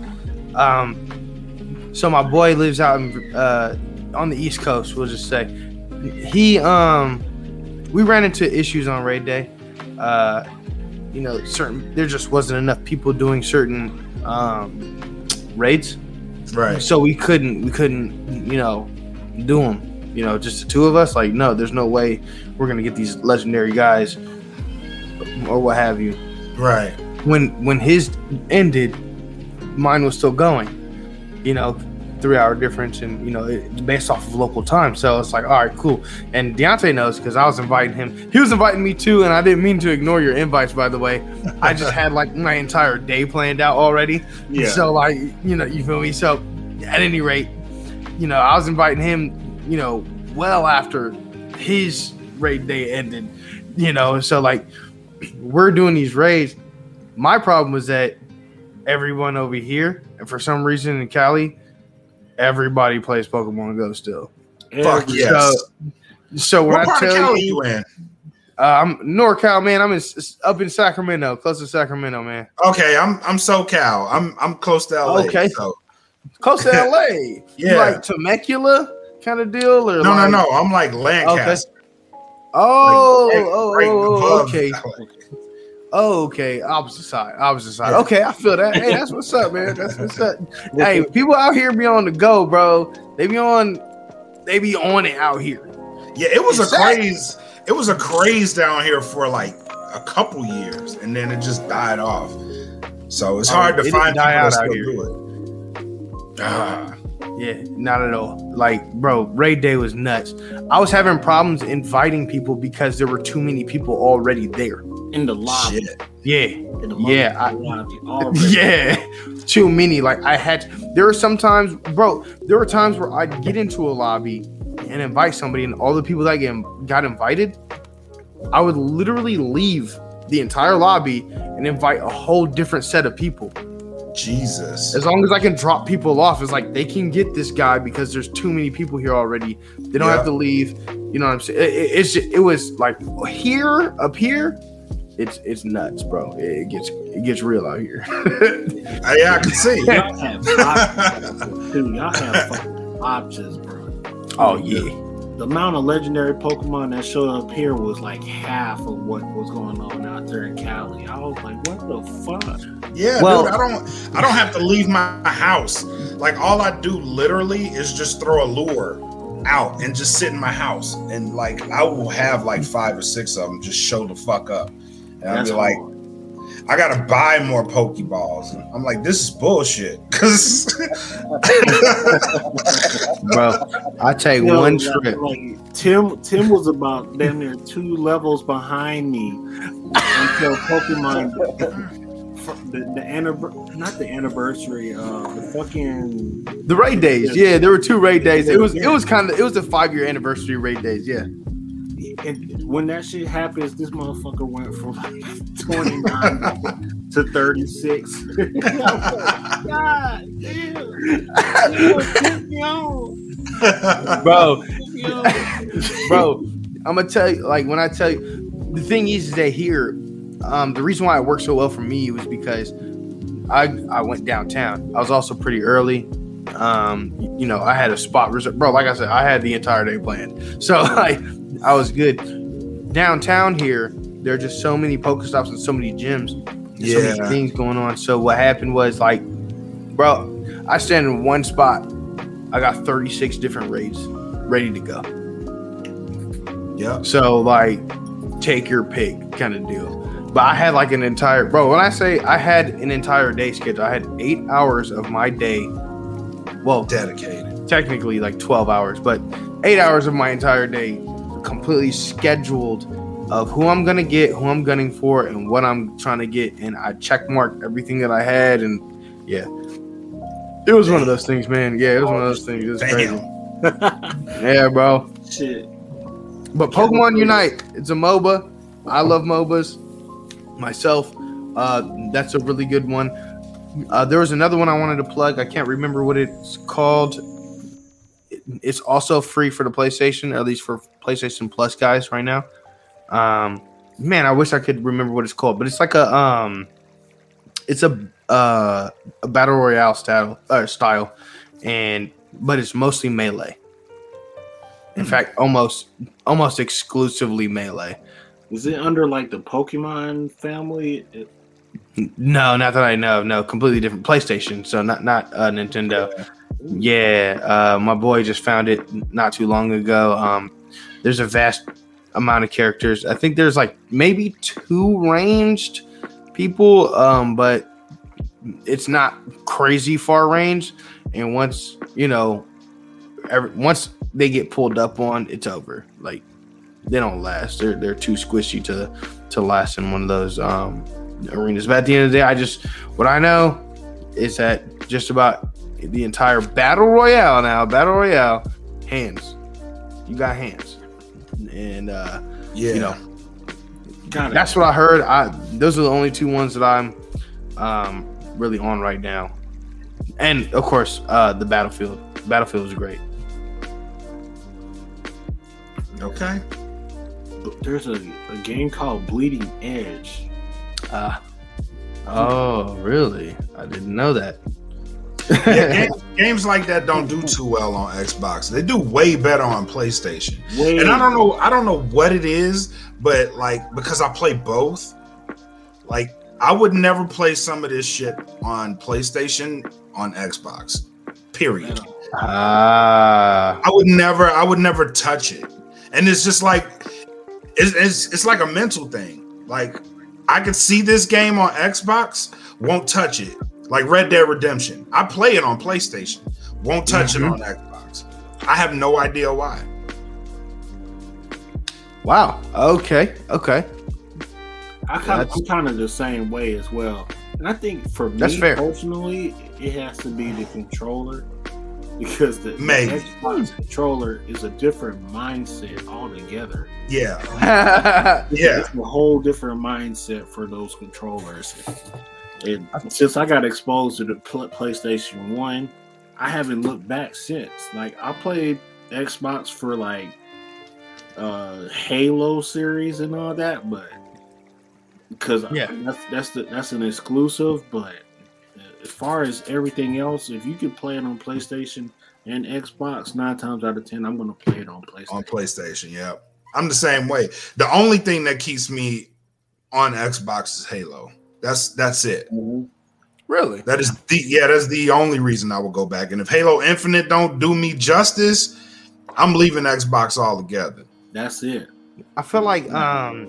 um, so my boy lives out in uh on the East Coast. We'll just say he um we ran into issues on raid day. Uh, you know, certain there just wasn't enough people doing certain um raids Right. so we couldn't we couldn't you know do them you know just the two of us like no there's no way we're gonna get these legendary guys or what have you Right. when when his ended mine was still going you know three hour difference and you know it, based off of local time so it's like all right cool and Deontay knows because I was inviting him he was inviting me too and I didn't mean to ignore your invites by the way I just had like my entire day planned out already Yeah. so like you know, you feel me? So at any rate, you know, I was inviting him, you know, well after his raid day ended, you know. So like we're doing these raids. My problem was that everyone over here, and for some reason in Cali, everybody plays Pokemon Go still. Fuck Every- yes. So, so when what I part of tell Cali you, you in? uh, I'm NorCal, man. I'm in, up in Sacramento, close to Sacramento, man. Okay, I'm I'm SoCal. I'm I'm close to LA. Okay. So. Close to LA. Yeah. You like Temecula kind of deal, or No, like, no, no. I'm like Lancaster. Oh, Like, oh, right oh, okay. LA. Oh, okay. Opposite side. Opposite side. Okay, I feel that. Hey, that's what's up, man. That's what's up. hey, people out here be on the go, bro. They be on. They be on it out here. Yeah, it was a craze. It was a craze down here for like a couple years, and then it just died off. So it's Oh, hard it to didn't find people out still out here. do it. Ah, Yeah, not at all. Like, bro, Raid Day was nuts. I was having problems inviting people because there were too many people already there. In the lobby. shit. Yeah, In the Yeah, I- lobby yeah, too many. Like I had. There were some times, bro. There were times where I'd get into a lobby and invite somebody, and all the people that get, got invited, I would literally leave the entire lobby and invite a whole different set of people. Jesus. As long as I can drop people off, it's like they can get this guy because there's too many people here already. They don't Yeah. have to leave. You know what I'm saying? It, it- it's just, it was like here up here. It's it's nuts, bro. It, it gets it gets real out here. Yeah, I can see. Y'all have options, dude. Y'all have options, bro. oh yeah. The amount of legendary Pokemon that showed up here was like half of what was going on out there in Cali. I was like, what the fuck? Yeah, Well- dude, I don't I don't have to leave my house. Like all I do literally is just throw a lure out and just sit in my house. And like I will have like five or six of them just show the fuck up. And I'll That's be like. I gotta buy more Pokeballs. And I'm like, this is bullshit. Cause bro. I take Yo, one trip. Like Tim, Tim was about damn near two levels behind me until Pokemon. The, the annivers- not the anniversary, uh, the fucking The raid days, yeah, there were two raid days. It was it was kind of it was the five year anniversary raid days, yeah. And when that shit happens, this motherfucker went from like 29 to 36. God damn. Damn, me on. Bro, Get me on. bro, I'm gonna tell you, like when I tell you, the thing is that here, um, the reason why it worked so well for me was because I I went downtown. I was also pretty early. Um, you know, I had a spot reserved, bro. Like I said, I had the entire day planned, so like I was good. Downtown here, there are just so many Pokestops and so many gyms, and so many things going on. So what happened was like, bro, I stand in one spot. I got 36 different raids ready to go. Yeah. So like, take your pick kind of deal. But I had like an entire bro. When I say I had an entire day schedule, I had eight hours of my day. Well, Dedicated. technically like twelve hours, but eight hours of my entire day completely scheduled of who I'm gonna get, who I'm gunning for, and what I'm trying to get. And I check marked everything that I had, and yeah, it was one of those things, man. Yeah, it was one of those things. It was crazy. Yeah, bro. Shit. But Pokemon Unite, it's a MOBA. I love MOBAs myself. Uh, that's a really good one. Uh, there was another one I wanted to plug. I can't remember what it's called. It's also free for the PlayStation, at least for PlayStation Plus guys right now. Um, man, I wish I could remember what it's called, but it's like a um, it's a uh, a battle royale style uh, style, and but it's mostly melee. In fact, almost almost exclusively melee. Is it under like the Pokemon family? It- No, not that I know. No, completely different PlayStation. So not not uh, Nintendo. Yeah, uh, my boy just found it not too long ago. Um, there's a vast amount of characters. I think there's like maybe two ranged people, um, but it's not crazy far range. And once you know, every, once they get pulled up on, it's over. Like they don't last. They're they're too squishy to to last in one of those um, arenas. But at the end of the day, I just what I know is that just about the entire battle royale now, battle royale, hands. You got hands, and uh, Yeah. you know Got it. that's what I heard. I those are the only two ones that I'm um, really on right now, and of course uh, the battlefield. Battlefield is great. Okay. There's a, a game called Bleeding Edge. Uh, oh, really? I didn't know that. Yeah, ga- games like that don't do too well on Xbox. They do way better on PlayStation. Way And I don't know, I don't know what it is, but like because I play both, like I would never play some of this shit on PlayStation on Xbox. Period. at. Ah, I would never, I would never touch it. and it's just like it's, it's it's like a mental thing. Like I could see this game on Xbox, won't touch it. Like Red Dead Redemption, I play it on PlayStation, won't touch Mhm. it on Xbox. I have no idea why. Wow. Okay. Okay. I kind of, I'm kind of the same way as well. And I think for me That's fair. personally, it has to be the controller because the, the Xbox controller is a different mindset altogether. Yeah, yeah. yeah. It's a whole different mindset for those controllers. And since I got exposed to the PlayStation One, I haven't looked back since. Like I played Xbox for like uh Halo series and all that, but because Yeah. that's that's the, that's an exclusive. But as far as everything else, if you can play it on PlayStation and Xbox, nine times out of ten, I'm gonna play it on PlayStation. on PlayStation. Yeah, I'm the same way. The only thing that keeps me on Xbox is Halo. That's that's it. Mhm. Really? That is the yeah. That's the only reason I will go back. And if Halo Infinite don't do me justice, I'm leaving Xbox altogether. That's it. I feel like um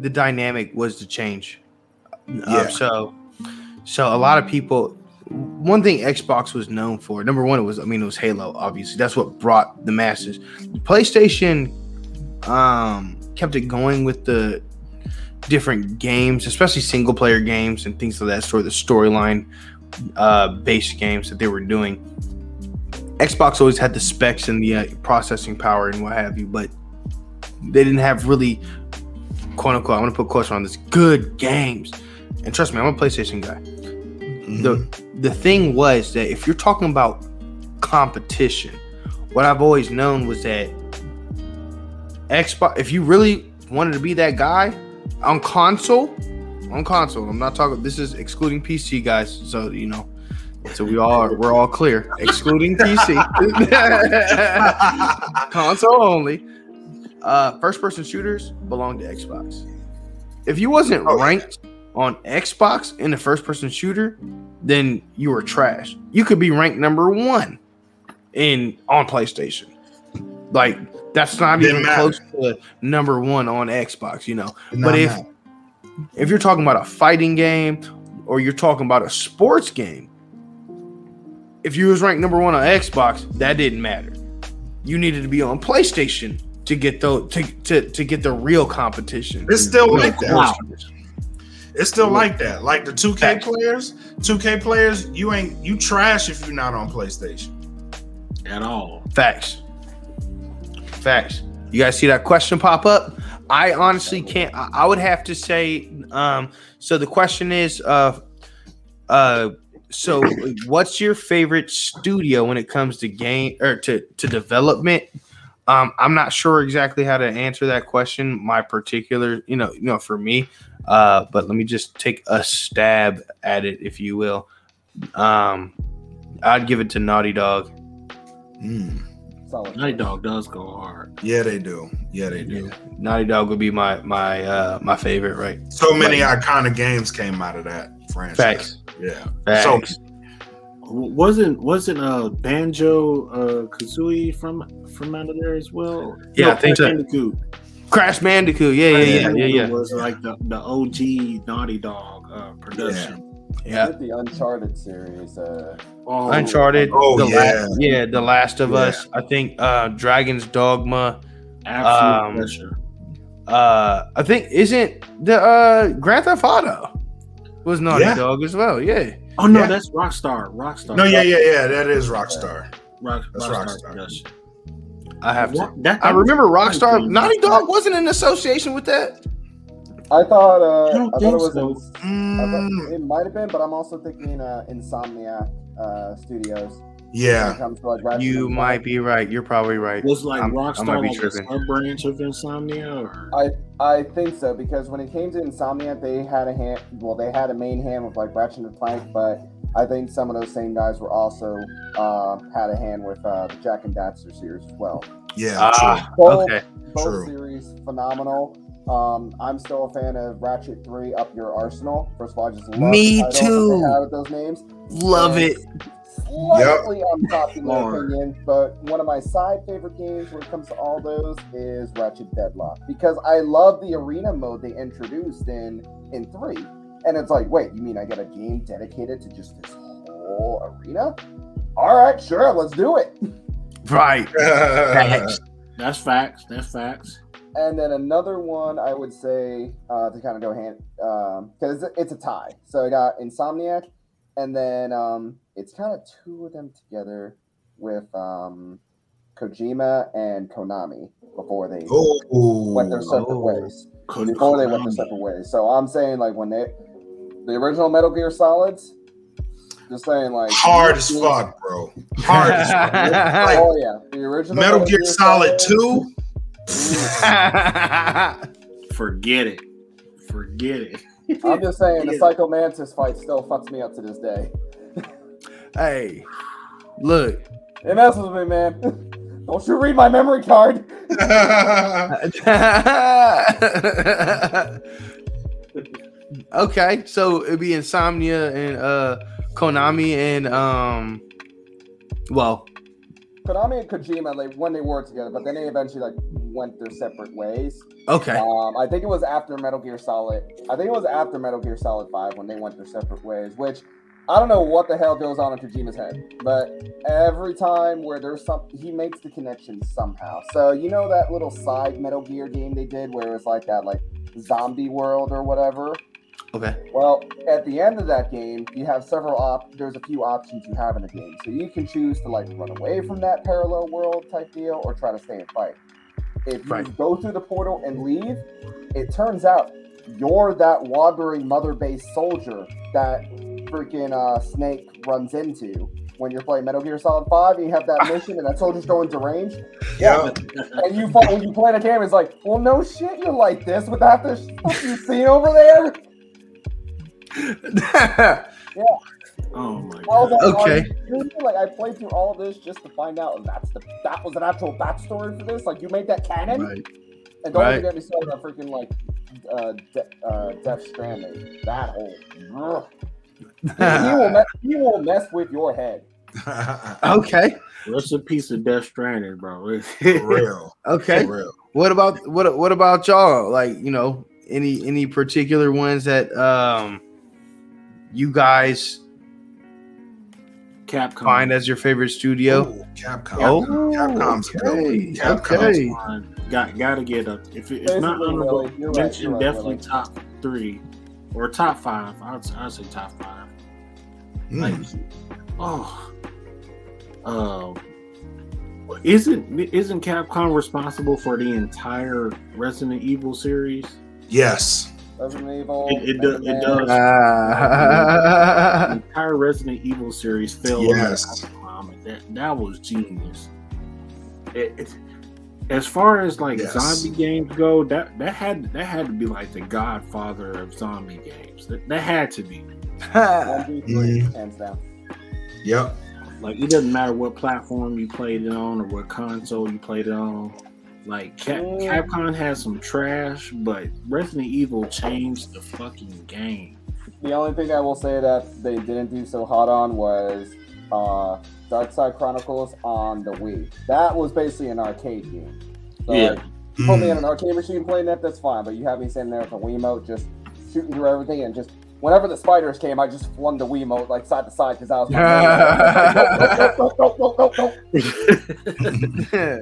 the dynamic was to change. Uh, Yeah. so so a lot of people one thing Xbox was known for, number one, it was I mean it was Halo, obviously. That's what brought the masses. PlayStation um kept it going with the different games, especially single player games and things of that sort, the storyline uh based games that they were doing. Xbox always had the specs and the uh, processing power and what have you, but they didn't have really quote unquote. I'm gonna put quotes on this. Good games, and trust me, I'm a PlayStation guy. The the thing was that if you're talking about competition, what I've always known was that Xbox. If you really wanted to be that guy on console, on console, I'm not talking. This is excluding PC guys, so you know. So we all are, we're all clear, excluding PC, console only. Uh, first person shooters belong to Xbox. If you wasn't Oh, ranked on Xbox in the first person shooter, then you were trash. You could be ranked number one in on PlayStation. Like that's not Didn't even matter. close to number one on Xbox, you know. No, but if no. if you're talking about a fighting game or you're talking about a sports game, if you was ranked number one on Xbox, that didn't matter. You needed to be on PlayStation to get the to, to, to get the real competition. It's still Real like that. Wow. It's still like that. Like the 2K Facts. players, 2K players, you ain't you trash if you're not on PlayStation. At all. Facts. Facts. You guys see that question pop up? I honestly can't. I, would have to say. Um. So the question is, uh, uh. So, what's your favorite studio when it comes to game or to to development? Um, I'm not sure exactly how to answer that question. My particular, you know, you know, for me. Uh, but let me just take a stab at it, if you will. Um, I'd give it to Naughty Dog. Mm. Solid. Naughty Dog does go hard. Yeah, they do. Yeah, they do. Yeah, Naughty Dog would be my my uh my favorite, right? So many iconic games came out of that franchise. Facts. Yeah. Facts. W- Wasn't wasn't uh Banjo uh Kazooie from from out of there as well? Yeah, I think Crash so. Bandicoot. Crash Bandicoot. Yeah, yeah, yeah, yeah, Bandicoot yeah. Was like the, the OG Naughty Dog uh, production. Yeah. With the Uncharted series, uh, Oh, Uncharted. Oh, the yeah. Last, yeah, The Last of Yeah. Us. I think uh Dragon's Dogma. absolute um, pleasure. Uh I think isn't the uh Grand Theft Auto was Naughty Yeah. Dog as well. Yeah. Oh no, yeah. that's Rockstar. Rockstar. No, yeah, yeah, yeah. That is Rockstar. Rock, That's Rockstar, Rockstar. production. I have to. What- that- I remember Rockstar. that was- Naughty Dog wasn't in association with that. I thought uh, I don't I thought it was. so. Mm, thought it might have been, but I'm also thinking uh, Insomniac uh, Studios. Yeah. it comes to like You might Clank. be right. You're probably right. Was like I'm- I Rockstar might be like a sub branch of Insomnia, or I I think so because when it came to Insomnia, they had a hand. Well, they had a main hand with like Ratchet and Clank, but I think some of those same guys were also uh, had a hand with uh, the Jak and Daxter series as well. Yeah. Ah, Both, okay. both True. series phenomenal. Um, I'm still a fan of Ratchet Three Up Your Arsenal. First of all, I just love Me the too. They have with those names. Love it. Slightly unpopular opinion, but one of my side favorite games when it comes to all those is Ratchet Deadlock because I love the arena mode they introduced in in three, and it's like, wait, you mean I get a game dedicated to just this whole arena? All right, sure, let's do it. Right. Facts. That's facts. That's facts. And then another one I would say uh, to kind of go hand because it's, it's a tie. So I got Insomniac, and then um, it's kind of two of them together with um, Kojima and Konami before they went their Oh, separate Oh. ways. Before they went their separate ways. So I'm saying like when they the original Metal Gear Solids, just saying like hard as fuck, bro. Hard as fuck. Like, Oh yeah, the original Metal Gear Solid 2. Forget it. Forget it. I'm just saying the Psycho Mantis fight still fucks me up to this day. hey, look. It messes with me, man. Don't you read my memory card? okay, so it'd be Insomnia and uh Konami and um well, Konami and Kojima, like when they were together, but then they eventually like went their separate ways. okay. Um, I think it was after Metal Gear Solid. I think it was after Metal Gear Solid Five when they went their separate ways. Which I don't know what the hell goes on in Kojima's head, but every time where there's some, he makes the connection somehow. So you know that little side Metal Gear game they did where it was like that, like zombie world or whatever. Okay. Well, at the end of that game, you have several op. There's a few options you have in the game, so you can choose to like run away from that parallel world type deal, or try to stay and fight. If you Right. go through the portal and leave, it turns out you're that wandering mother base soldier that freaking uh, Snake runs into when you're playing Metal Gear Solid Five. And you have that mission, and that soldier's going to range, Yep. and you fight, when you play the game, it's like, well, no shit, you're like this with that the stuff you've seen over there. Oh my god. like, Okay. are you? Like I played through all this just to find out that's the that was an actual backstory for this. Like you made that canon, right. and don't Right. even get me started on freaking like uh, De- uh, Death Stranding. That whole ugh. he will mess, he will mess with your head. Okay. What's a piece of Death Stranding, bro? For real. Okay. For real. What about what what about y'all? Like, you know, any any particular ones that um you guys Capcom. find as your favorite studio? Ooh, Capcom. Oh, Capcom's okay. good. Capcom's Okay. Fine. Got gotta get up. If it, it's not Basically, honorable Willie, you're right, mention, right, definitely Willie. top three or top five. I'd, I'd say top five. Like, Mm. oh, um, isn't isn't Capcom responsible for the entire Resident Evil series? Yes. Resident Evil. It- it do- it does. Ah. the entire Resident Evil series fell Yes. under Capcom, and that that was genius. It, it, as far as like Yes. zombie games go, that that had that had to be like the godfather of zombie games. That, that had to be. One, two, three, hands down. Yep. Like it doesn't matter what platform you played it on or what console you played it on. Like Cap- Mm. Capcom had some trash, but Resident Evil changed the fucking game. The only thing I will say that they didn't do so hot on was uh, Dark Side Chronicles on the Wii. That was basically an arcade game. So, Yeah. like, you put me in Mm. an arcade machine playing that, that's fine. But you have me sitting there with a Wiimote just shooting through everything and just whenever the spiders came, I just flung the Wiimote like side to side because I was like.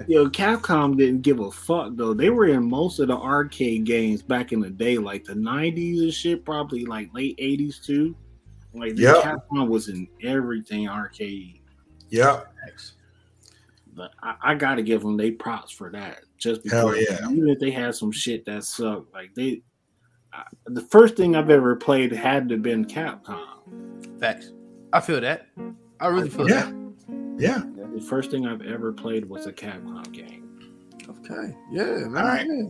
Yo, Capcom didn't give a fuck though. They were in most of the arcade games back in the day, like the '90s and shit, probably like late '80s too. Like the Yep. Capcom was in everything arcade. Yeah. But I, I gotta give them they props for that. Just because, Hell yeah. even if they had some shit that sucked, like they, I, the first thing I've ever played had to have been Capcom. Facts. I feel that. I really feel Yeah. Yeah. The first thing I've ever played was a Capcom game. Okay. Yeah, man. All right. yeah.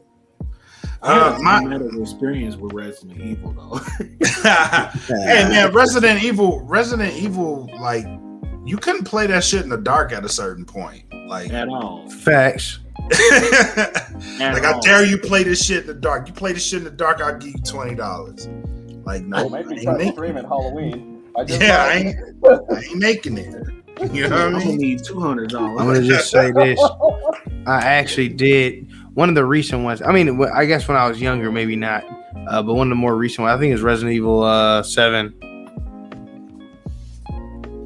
I had Uh, a my, experience with Resident Evil though. hey man, Resident Evil, Resident Evil, like you couldn't play that shit in the dark at a certain point. Like, at all. Facts. At like I dare you play this shit in the dark. You play this shit in the dark, I'll give you twenty dollars. Like, no, Oh, maybe ain't try to stream at Halloween. I just Yeah, I ain't, I ain't making it. You know what I I'm gonna mean? need two hundred I'm gonna just say this. I actually did one of the recent ones. I mean, I guess when I was younger, maybe not, uh, but one of the more recent ones. I think is Resident Evil uh, Seven.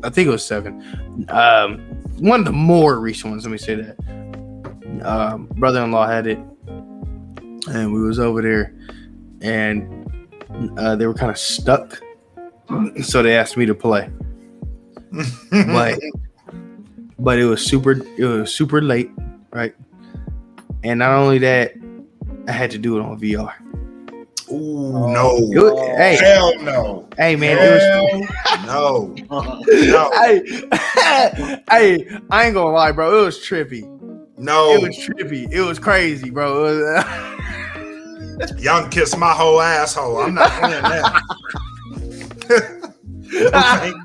I think it was seven. Um, one of the more recent ones. Let me say that. Um, brother-in-law had it, and we was over there, and uh, they were kind of stuck, so they asked me to play. But but it was super it was super late, right? And not only that, I had to do it on VR. Ooh, no. It was- hey, Hell no. hey man, it was no. No. hey, hey, I ain't gonna lie, bro. It was trippy. No. It was trippy. It was crazy, bro. It was, Y'all can kiss my whole asshole. I'm not playing that.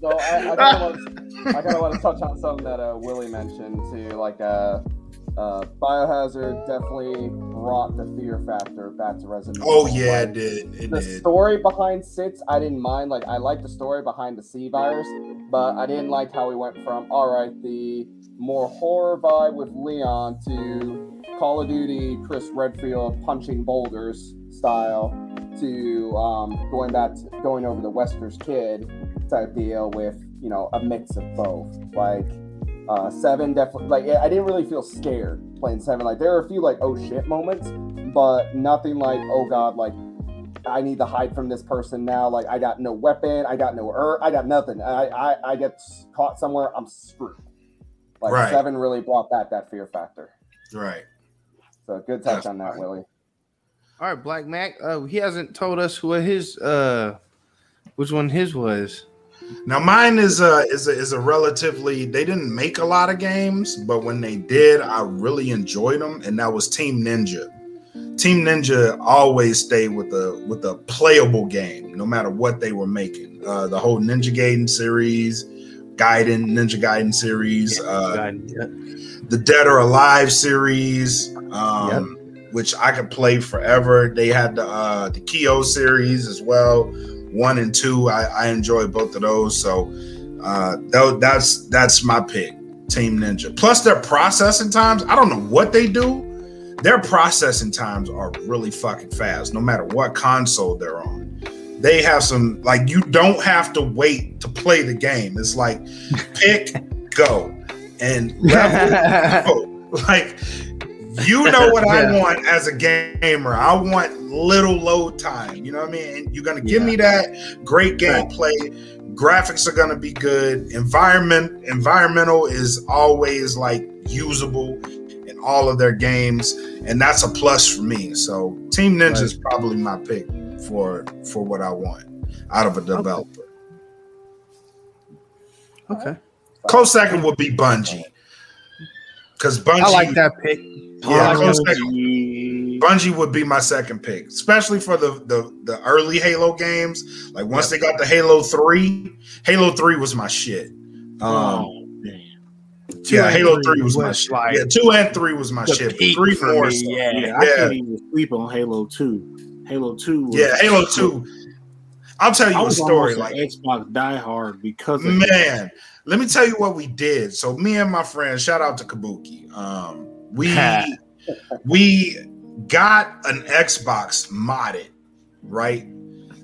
So I, I kind of want, I kind of want to touch on something that uh, Willie mentioned too. Like, uh, uh, Biohazard definitely brought the fear factor back to Resident Oh yeah, Like, it did. It the did. story behind Six, I didn't mind. Like, I liked the story behind the C virus, but I didn't like how we went from all right, the more horror vibe with Leon to Call of Duty, Chris Redfield punching boulders style to um, going back, to, going over the Wester's kid type deal with you know a mix of both. Like uh, Seven, definitely. Like I didn't really feel scared playing Seven. Like there are a few like oh shit moments, but nothing like oh god like I need to hide from this person now. Like I got no weapon, I got no er, I got nothing. I I, I get caught somewhere, I'm screwed. Like Right. Seven really brought back that fear factor. Right. So good touch That's on that, fine. Willie. all right, Blak Makk. Uh, he hasn't told us what his uh, which one his was. Now mine is a is a is a relatively they didn't make a lot of games, but when they did, I really enjoyed them, and that was Team Ninja. Team Ninja always stayed with a with a playable game, no matter what they were making. Uh, the whole Ninja Gaiden series, Gaiden Ninja Gaiden series, uh, God, yeah. the Dead or Alive series, um, which I could play forever. They had the uh, the Nioh series as well, one and two. I, I enjoy both of those, so uh, that's that's my pick, Team Ninja. Plus their processing times. I don't know what they do. Their processing times are really fucking fast, no matter what console they're on. They have some like you don't have to wait to play the game. It's like pick, go, and level like you know what I want as a gamer. I want little load time. You know what I mean? And you're gonna give me that great Right. gameplay. Graphics are gonna be good. Environment environmental is always like usable in all of their games, and that's a plus for me. So Team Ninja is probably my pick for for what I want out of a developer. okay. Close second would be Bungie. Because Bungie I like that pick. Yeah, close. Bungie would be my second pick, especially for the the, the early Halo games. Like once they got the Halo Three, Halo Three was my shit. Um, oh, damn. Two yeah, and Halo Three was my shit. like yeah, two and three was my shit. Three for me, yeah. Yeah, I Yeah. can't even sleep on Halo Two. Halo Two. Was, Yeah, Halo Two. I'll tell I you a story. Like Xbox diehard because of man, let me tell you what we did. So me and my friend, shout out to Kabuki. Um, we we got an Xbox modded, right?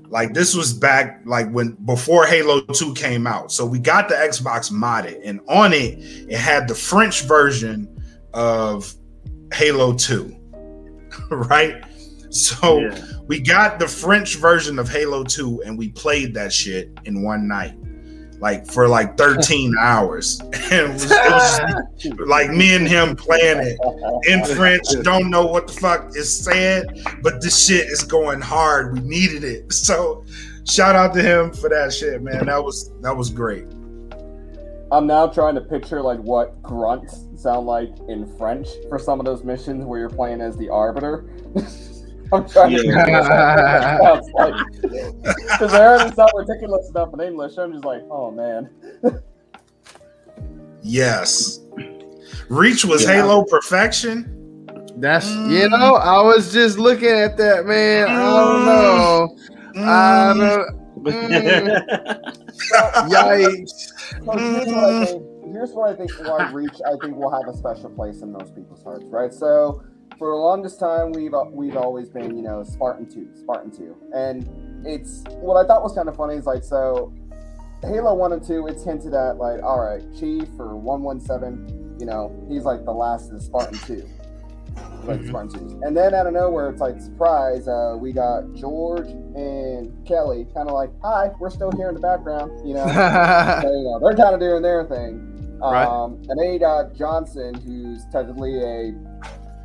Like this was back like when before Halo 2 came out. So we got the Xbox modded, and on it, it had the French version of Halo 2. right? So Yeah. we got the French version of Halo 2 and we played that shit in one night. Like for like 13 hours. And it was, it was like me and him playing it in French, don't know what the fuck is said, but this shit is going hard. We needed it. So shout out to him for that shit, man. That was that was great. I'm now trying to picture like what grunts sound like in French for some of those missions where you're playing as the arbiter. I'm trying to Yeah. figure out what that sounds like. Because I already sound ridiculous enough in English. I'm just like, oh man. Yes. Reach was Yeah. Halo perfection. That's mm. you know, I was just looking at that man. I don't mm. know. I Mm, don't. Mm. Yikes! So here's what I think. Here's what I think. Why Reach, I think, will have a special place in most people's hearts, right? So, for the longest time, we've we've always been, you know, Spartan two, Spartan two, and it's what I thought was kind of funny is like, so Halo one and two, it's hinted at like, all right, Chief or one one seven, you know, he's like the last of the Spartan two, like. Spartan two, and then out of nowhere, it's like surprise, uh, we got George and Kelly, kind of like, hi, we're still here in the background, you know. So, you know, they're kind of doing their thing. Right. Um, and then you got Johnson, who's technically a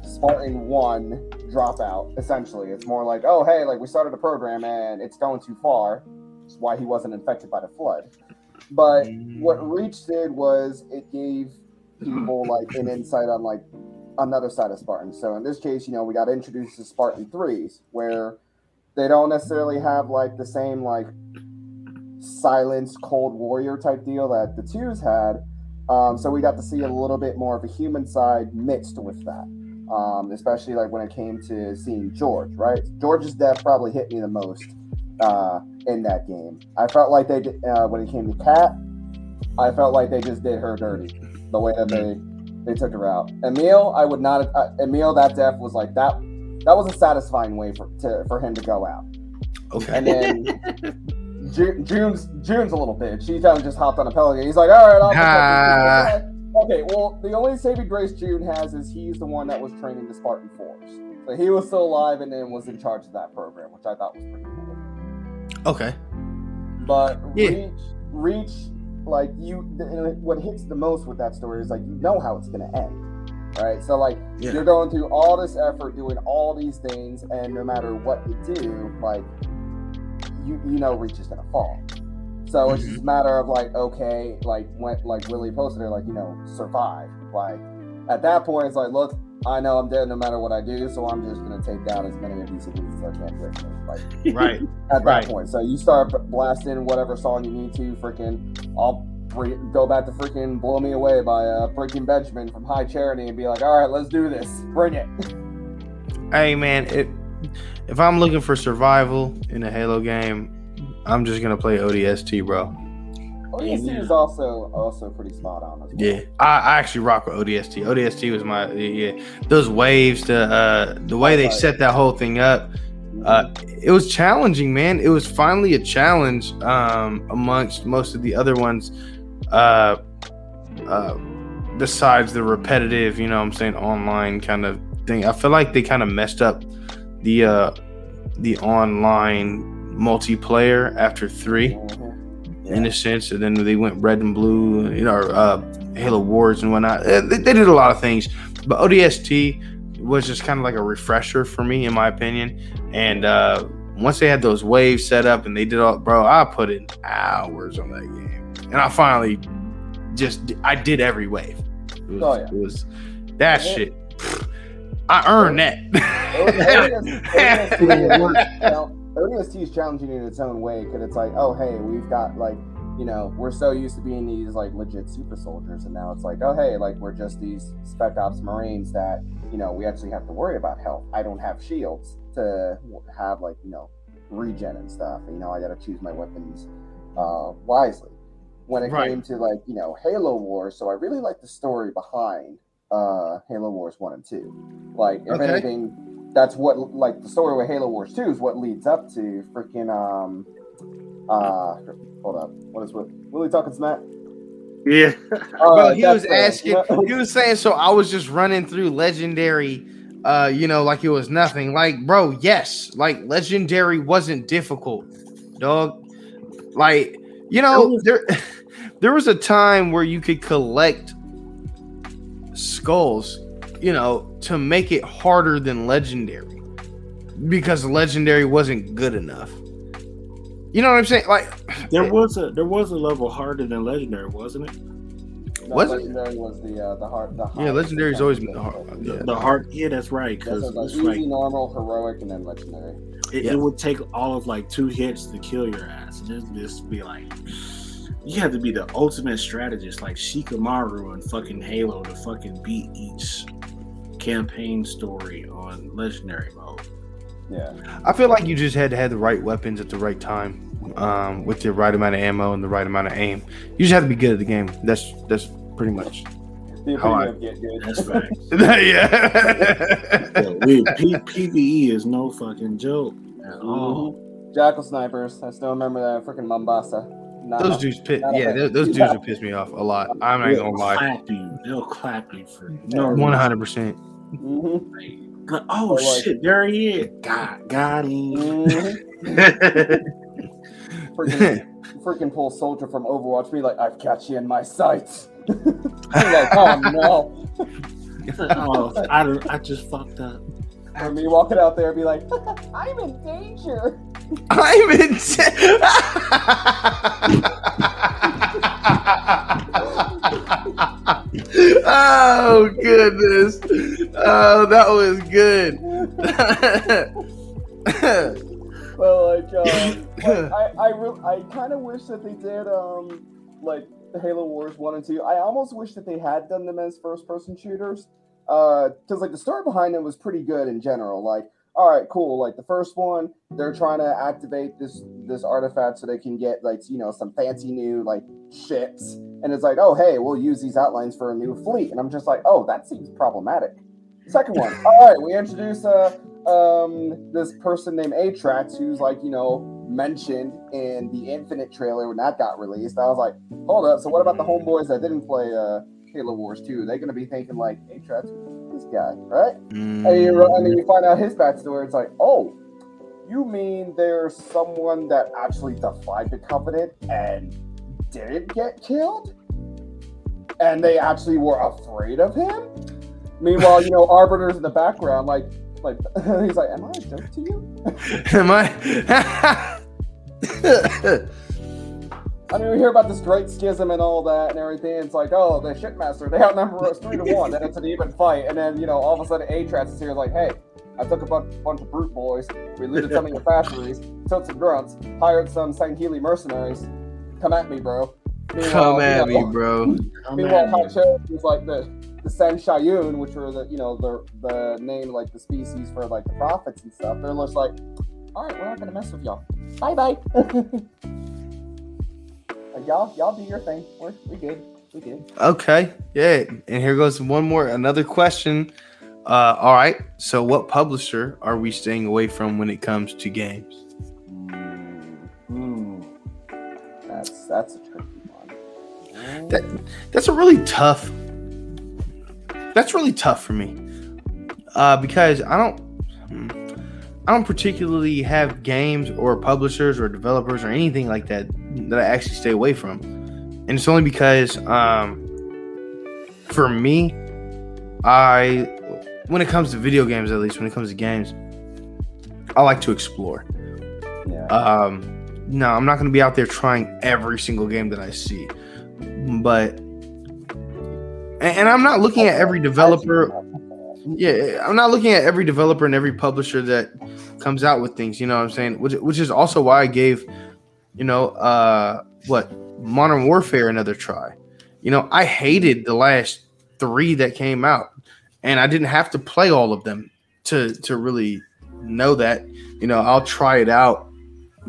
Spartan one dropout. Essentially, it's more like, oh, hey, like we started a program and it's going too far. That's why he wasn't infected by the flood. But what Reach did was it gave people like an insight on like another side of Spartan. So in this case, you know, we got introduced to Spartan threes, where they don't necessarily have like the same like silence cold warrior type deal that the twos had. Um, so we got to see a little bit more of a human side mixed with that. Um, especially like when it came to seeing George, right? George's death probably hit me the most uh, in that game. I felt like they did uh, when it came to Kat. I felt like they just did her dirty the way that they they took her out. Emile, I would not. Uh, Emile, that death was like that. That was a satisfying way for to, for him to go out. okay. And then Ju- June's June's a little bitch. She kind of just hopped on a pelican. He's like, all right, I'll protect you." Okay, well, the only saving grace June has is he's the one that was training the Spartan Force. So he was still alive and then was in charge of that program, which I thought was pretty cool. Okay. But Yeah. Reach, Reach, like you, what hits the most with that story is like you know how it's gonna end, right? So like Yeah. you're going through all this effort, doing all these things, and no matter what you do, like you you know Reach is gonna fall. So it's just a matter of like, okay, like when like Willie posted it, like you know, survive. Like at that point, it's like, look, I know I'm dead no matter what I do, so I'm just gonna take down as many of these as I can with me. Like Right. at that point. So you start blasting whatever song you need to. Freaking, I'll bring, go back to freaking "Blow Me Away" by uh, Breaking Benjamin from High Charity and be like, all right, let's do this. Bring it. Hey man, it, if I'm looking for survival in a Halo game, I'm just gonna play ODST, bro. ODST Amen. is also also pretty spot on. As well. Yeah, I, I actually rock with ODST. ODST was my yeah. Those waves, the uh, the way they set that whole thing up, uh, it was challenging, man. It was finally a challenge um, amongst most of the other ones. Uh, uh, besides the repetitive, you know, what I'm saying online kind of thing. I feel like they kind of messed up the uh, the online multiplayer after three Mhm. in a sense. And then they went red and blue, you know, uh, Halo Wars and whatnot. Uh, They, they did a lot of things, but ODST was just kind of like a refresher for me, in my opinion. And uh, once they had those waves set up and they did all, bro, I put in hours on that game, and I finally just I did every wave. It was, Oh, yeah. it was that Yeah. shit. I earned that. ODST is challenging in its own way because it's like, oh hey, we've got like, you know, we're so used to being these like legit super soldiers, and now it's like, oh hey, like we're just these spec ops marines that you know we actually have to worry about health. I don't have shields to have like you know regen and stuff. You know, I got to choose my weapons uh, wisely. When it Right. came to like you know Halo Wars, so I really like the story behind uh Halo Wars one and two. Like if Okay. anything, that's what like the story with Halo Wars two is what leads up to freaking um uh hold up what is what Willie talking smack? Yeah. Uh, Bro, he was asking, he was saying, so I was just running through legendary, uh, you know, like it was nothing. Like, bro, yes, like legendary wasn't difficult, dog. Like, you know, there, there was a time where you could collect skulls, you know, to make it harder than legendary because legendary wasn't good enough. You know what I'm saying? Like, There was a there was a level harder than legendary, wasn't it? No, Was it? legendary was the uh, the hard the yeah, highest legendary's always been percentage. hard. The, Yeah. the hard yeah, that's right. That's Because like easy, like normal, heroic, and then legendary. it, Yeah. it would take all of like two hits to kill your ass. And just, just be like you have to be the ultimate strategist like Shikamaru and fucking Halo to fucking beat each campaign story on legendary mode. Yeah. I feel like you just had to have the right weapons at the right time um, with the right amount of ammo and the right amount of aim. You just have to be good at the game. That's that's pretty much. How I- get good. That's facts. yeah. Yeah, we, P- PVE is no fucking joke at all. Mhm. Jackal snipers. I still remember that freaking Mombasa. Not those dudes pit. not Yeah, those, those dudes Yeah. will piss me off a lot. I'm not They'll gonna lie. clap you. They'll clap you for no One hundred percent. Mhm. Like, Oh like- shit! There he is. Got got him. Mhm. freaking, freaking pull soldier from Overwatch. Be like, I've got you in my sights. I'm like, oh no. oh, I, don't- I just fucked up. Or me walking out there and be like, I'm in danger. I'm in. oh goodness! Oh, that was good. Well, like, um, like I, I, re- I kind of wish that they did, um, like Halo Wars one and two. I almost wish that they had done them as first-person shooters, uh, because like the story behind them was pretty good in general. Like, all right, cool. Like the first one, they're trying to activate this this artifact so they can get like you know some fancy new like ships, and it's like, oh hey, we'll use these outlines for a new fleet, and I'm just like, oh, that seems problematic. Second one, all right, we introduce uh um this person named Atriox who's like you know mentioned in the Infinite trailer when that got released. I was like, hold up, so what about the homeboys that didn't play uh Halo Wars 2? They're gonna be thinking like Atriox, this guy, right? And, you, mm. and then you find out his backstory. It's like, oh, you mean there's someone that actually defied the Covenant and didn't get killed? And they actually were afraid of him? Meanwhile, you know, Arbiter's in the background, like, like he's like, "Am I a joke to you?" Am I? I mean, we hear about this great schism and all that and everything. It's like, oh, the shitmaster, they outnumber us three to one. Then it's an even fight, and then you know, all of a sudden, Atriox is here, like, hey, I took a bunch, bunch of brute boys, we looted some of your factories, killed some grunts, hired some Sangheili mercenaries. Come at me, bro. Meanwhile, Come at me, bro. Come Meanwhile, at Hot me. Cherry was like the the San'Shyuum, which were the you know the the name like the species for like the prophets and stuff. They're just like, all right, we're not gonna mess with y'all. Bye bye. y'all y'all do your thing. We're we good. We good. Okay, yeah. And here goes one more, another question. Uh, all right. So, what publisher are we staying away from when it comes to games? Hmm. That's that's a tricky one. That that's a really tough. That's really tough for me, uh, because I don't, hmm, I don't particularly have games or publishers or developers or anything like that that I actually stay away from, and it's only because, um, for me, I, when it comes to video games, at least when it comes to games, I like to explore. Yeah. Um, no, I'm not going to be out there trying every single game that I see, but and, and I'm not looking at every developer. Yeah, I'm not looking at every developer and every publisher that comes out with things. You know what I'm saying? Which, which is also why I gave, you know, uh, what Modern Warfare another try. You know, I hated the last three that came out, and I didn't have to play all of them to to really know that. You know, I'll try it out,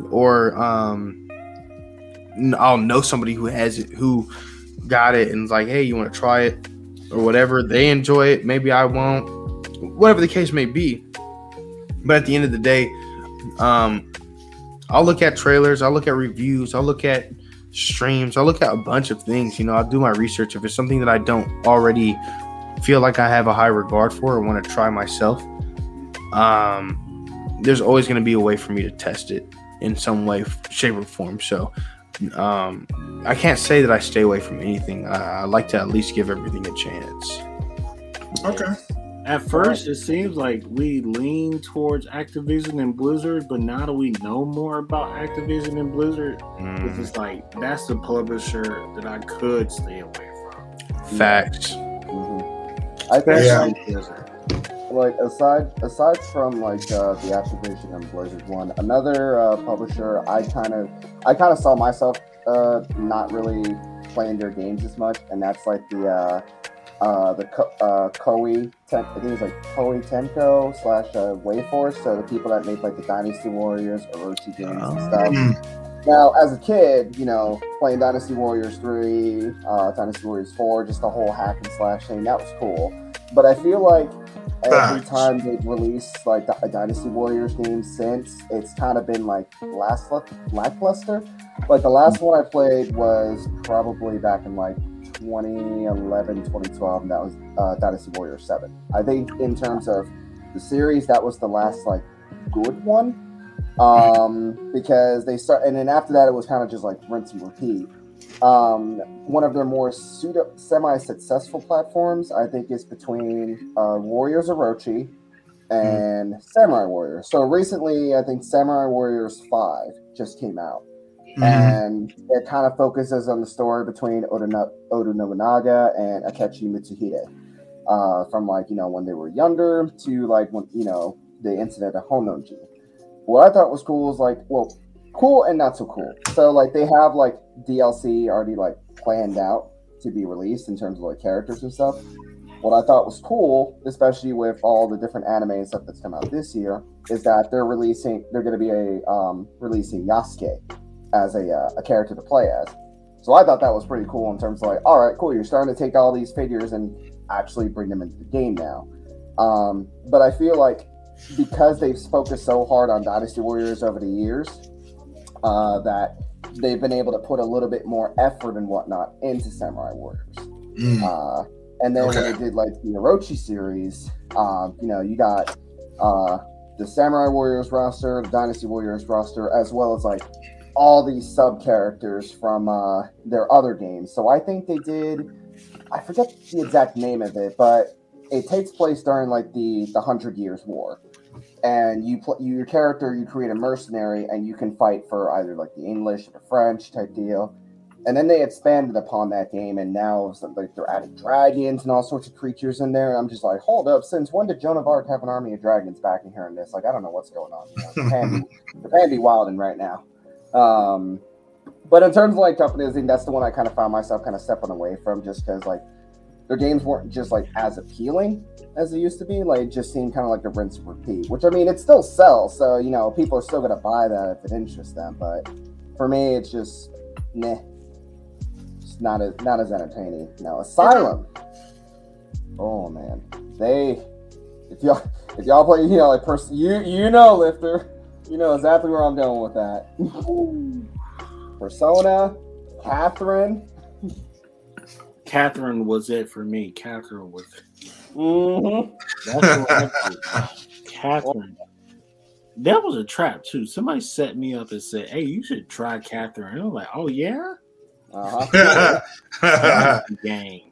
or um, I'll know somebody who has it, who got it, and is like, hey, you want to try it, or whatever. They enjoy it, maybe I won't. Whatever the case may be. But at the end of the day, um, I'll look at trailers, I'll look at reviews, I'll look at streams, I'll look at a bunch of things. You know, I'll do my research. If it's something that I don't already feel like I have a high regard for or want to try myself, um, there's always going to be a way for me to test it in some way, shape, or form. So, um, I can't say that I stay away from anything. I, I like to at least give everything a chance. Okay. At first, it seems like we lean towards Activision and Blizzard, but now that we know more about Activision and Blizzard, Mm, it's just like that's the publisher that I could stay away from. facts. Mhm. I think Yeah. like, Blizzard. like aside aside from like uh, the Activision and Blizzard one, another uh, publisher I kind of I kind of saw myself uh, not really playing their games as much, and that's like the uh, the uh, Koei Ten- I think it's like Koei Tecmo slash uh, Wayforce, so the people that made like the Dynasty Warriors, Orochi games and Oh. stuff. Mm. Now, as a kid, you know, playing Dynasty Warriors 3, uh, Dynasty Warriors 4, just the whole hack and slash thing, that was cool. But I feel like every time they've released like a Dynasty Warriors game since, it's kind of been like last lackluster. Like the last one I played was probably back in like 2011, 2012, and that was uh, Dynasty Warrior 7. I think in terms of the series, that was the last like good one um, because they start, and then after that, it was kind of just like rinse and repeat. Um, one of their more pseudo semi-successful platforms, I think, is between uh, Warriors Orochi and Samurai Warriors. So recently, I think Samurai Warriors Five just came out, Mhm. and it kind of focuses on the story between Oda, Nobunaga and Akechi Mitsuhide, uh, from like you know when they were younger to like when you know the incident at Honnoji. What I thought was cool was like, well, cool and not so cool. So like they have like DLC already like planned out to be released in terms of like characters and stuff. What I thought was cool, especially with all the different anime and stuff that's come out this year, is that they're releasing they're going to be a um, releasing Yasuke as a uh, a character to play as. So I thought that was pretty cool in terms of like, all right, cool, you're starting to take all these figures and actually bring them into the game now. Um, but I feel like because they've focused so hard on Dynasty Warriors over the years, uh, that they've been able to put a little bit more effort and whatnot into Samurai Warriors. Mm. Uh, and then when they did like the Orochi series, um, you know, you got uh, the Samurai Warriors roster, the Dynasty Warriors roster, as well as like all these sub characters from uh, their other games. So I think they did. I forget the exact name of it, but it takes place during like the the Hundred Years War, and you play your character. You create a mercenary, and you can fight for either like the English or the French type deal. And then they expanded upon that game, and now like they're adding dragons and all sorts of creatures in there. And I'm just like, hold up, since when did Joan of Arc have an army of dragons back in here in this? Like, I don't know what's going on. You know, be wilding right now. Um, but in terms of like companies, I think that's the one I kind of found myself kind of stepping away from, just because like their games weren't just like as appealing as they used to be. Like, just seemed kind of like a rinse and repeat. Which I mean, it still sells, so you know, people are still gonna buy that if it interests them. But for me, it's just nah, just not as not as entertaining. Know, Atlus. Oh man, they if y'all if y'all play, you know, like person, you you know, lifter, you know exactly where I'm going with that. Persona, Catherine. Catherine was it for me. Catherine was it. Mm-hmm. That's what I did. Catherine. That was a trap too. Somebody set me up and said, "Hey, you should try Catherine." And I'm like, "Oh yeah, Uh-huh. Game."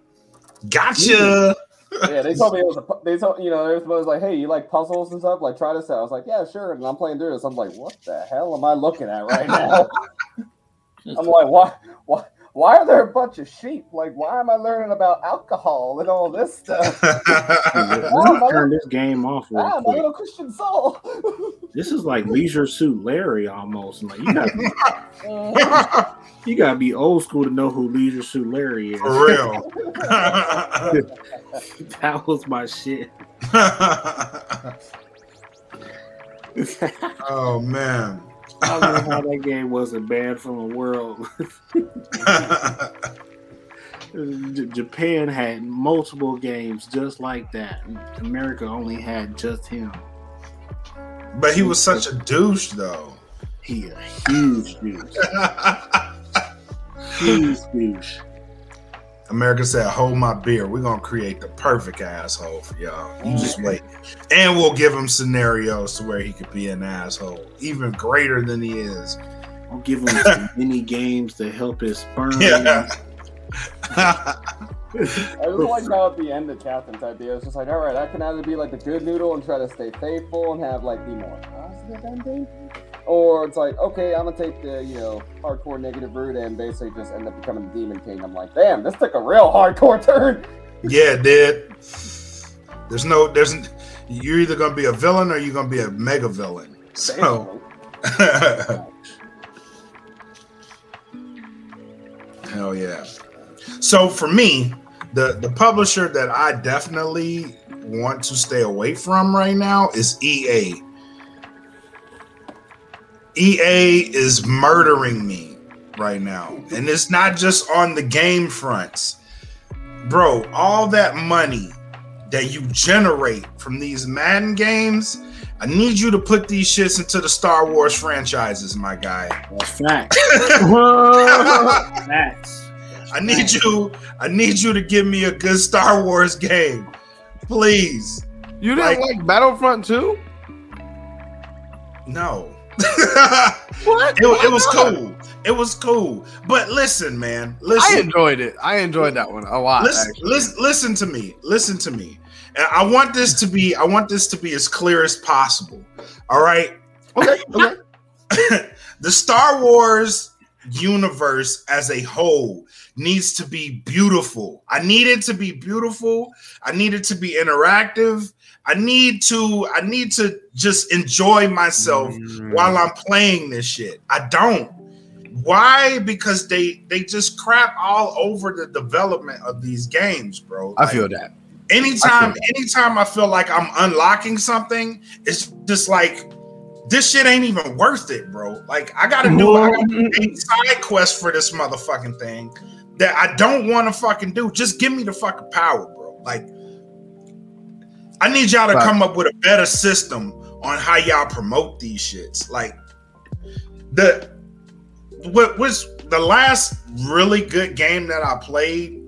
gotcha. Yeah, they told me it was a. They told you know, it was like, hey, you like puzzles and stuff? Like, try this out. I was like, yeah, sure. And I'm playing through this. I'm like, what the hell am I looking at right now? I'm like, why, why, why are there a bunch of sheep? Like, why am I learning about alcohol and all this stuff? Let me turn this game off real Ah, my quick. little Christian soul. This is like Leisure Suit Larry almost. Like you got you gotta be old school to know who Leisure Suit Larry is. For real. that was my shit. oh man. I don't know how that game wasn't banned from the world. Japan had multiple games just like that. America only had just him. but he was such a douche though. He a huge douche. Huge douche. America said, "Hold my beer. We're gonna create the perfect asshole for y'all. You just wait, and we'll give him scenarios to where he could be an asshole, even greater than he is." I'll give him some mini games to help his sperm. Yeah. I just like how at the end of Catherine's idea, it's just like, all right, I can either be like the good noodle and try to stay faithful and have like the more positive ending, or it's like, okay, I'm gonna take the you know hardcore negative route and basically just end up becoming the demon king. I'm like, damn, this took a real hardcore turn. yeah, it did. There's no, there's. You're either gonna be a villain or you're gonna be a mega villain. So, hell yeah. So for me, the the publisher that I definitely want to stay away from right now is EA. EA is murdering me right now. And it's not just on the game fronts. Bro, all that money that you generate from these Madden games, I need you to put these shits into the Star Wars franchises, my guy. That's facts. facts. I need you. I need you to give me a good Star Wars game, please. You didn't like, like Battlefront 2? No. what? It, it, was cool. It was cool. But listen, man. Listen. I enjoyed it. I enjoyed that one a lot. Listen, listen, listen to me. Listen to me. And I want this to be. I want this to be as clear as possible. All right. Okay. Okay. the Star Wars universe as a whole needs to be beautiful. I need it to be beautiful. I need it to be interactive. I need to I need to just enjoy myself mm. while I'm playing this shit. I don't. Why? Because they they just crap all over the development of these games, bro. I feel that. Anytime, I feel that. anytime I feel like I'm unlocking something, it's just like this shit ain't even worth it, bro. Like I gotta do, I gotta do a side quest for this motherfucking thing that I don't want to fucking do. Just give me the fucking power, bro. Like I need y'all to come up with a better system on how y'all promote these shits. Like the what was the last really good game that I played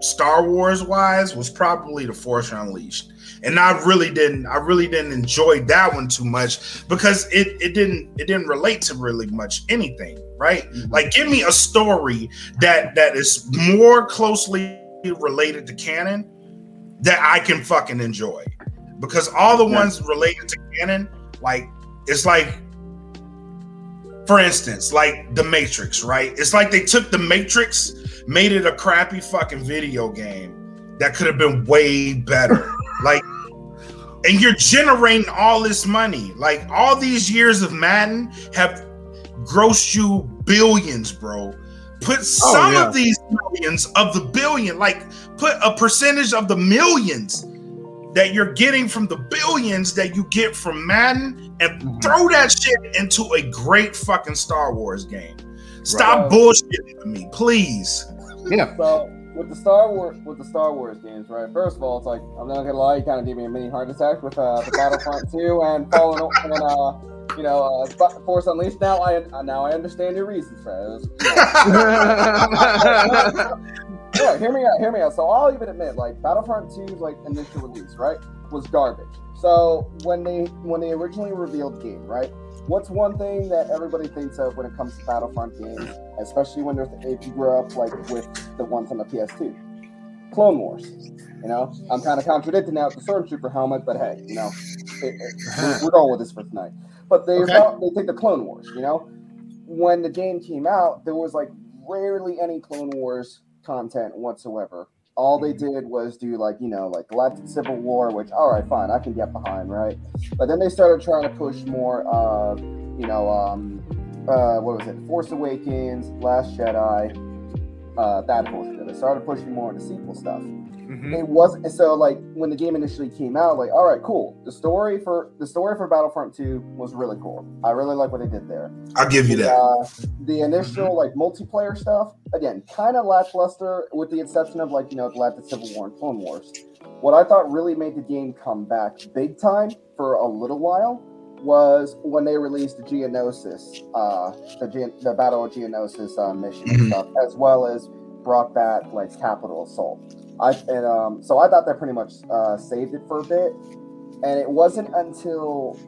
Star Wars wise was probably The Force Unleashed. And I really didn't I really didn't enjoy that one too much because it it didn't it didn't relate to really much anything, right? Mm-hmm. Like give me a story that that is more closely related to canon that I can fucking enjoy. Because all the yeah. ones related to canon, like it's like for instance, like the Matrix, right? It's like they took the Matrix, made it a crappy fucking video game that could have been way better. like and you're generating all this money. Like all these years of Madden have grossed you billions, bro. Put oh, some oh, yeah. of these millions of the billion, like put a percentage of the millions that you're getting from the billions that you get from Madden and mm-hmm. throw that shit into a great fucking Star Wars game. Stop right. bullshitting me, please. Yeah. So with the Star Wars with the Star Wars games, right? First of all, it's like I'm not gonna lie, you kind of gave me a mini heart attack with uh, the Battlefront 2 and Fallen and uh, you know, uh, Force Unleashed. Now I now I understand your reasons for yeah, hear me out. Hear me out. So I'll even admit, like Battlefront 2's like initial release, right, was garbage. So when they when they originally revealed the game, right, what's one thing that everybody thinks of when it comes to Battlefront games, especially when there's if you grew up like with the ones on the PS2, Clone Wars. You know, I'm kind of contradicting now with the Stormtrooper helmet, but hey, you know, it, it, we're, we're, going with this for tonight. But they okay. they take the Clone Wars. You know, when the game came out, there was like rarely any Clone Wars content whatsoever. All they mm-hmm. did was do like you know like Galactic Civil War, which all right, fine, I can get behind, right? But then they started trying to push more of you know um uh what was it, Force Awakens, Last Jedi, uh that bullshit. They started pushing more into sequel stuff. Mm-hmm. It wasn't so like when the game initially came out, like, all right, cool. The story for the story for Battlefront 2 was really cool. I really like what they did there. I'll give you the, that. Uh, the initial like multiplayer stuff, again, kind of lackluster, with the exception of like you know Galactic Civil War and Clone Wars. What I thought really made the game come back big time for a little while was when they released the Geonosis, uh, the, the Battle of Geonosis uh, mission mm-hmm. stuff, as well as brought back like Capital Assault. I and um, so I thought that pretty much uh, saved it for a bit, and it wasn't until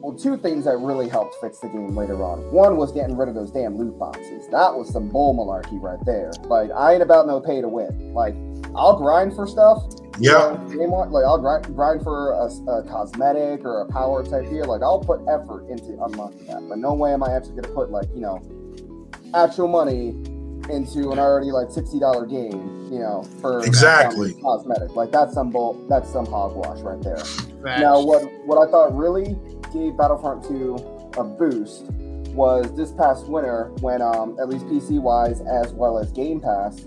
well, two things that really helped fix the game later on. One was getting rid of those damn loot boxes. That was some bull malarkey right there. Like I ain't about no pay to win. Like I'll grind for stuff. Yeah. You know, like I'll grind, grind for a, a, cosmetic or a power type gear. Like I'll put effort into unlocking that. But no way am I actually gonna put like you know actual money into an already like sixty dollar game, you know, for exactly cosmetic. Like that's some bull, that's some hogwash right there. Now, what what I thought really gave Battlefront Two a boost was this past winter when, um, at least PC wise as well as Game Pass,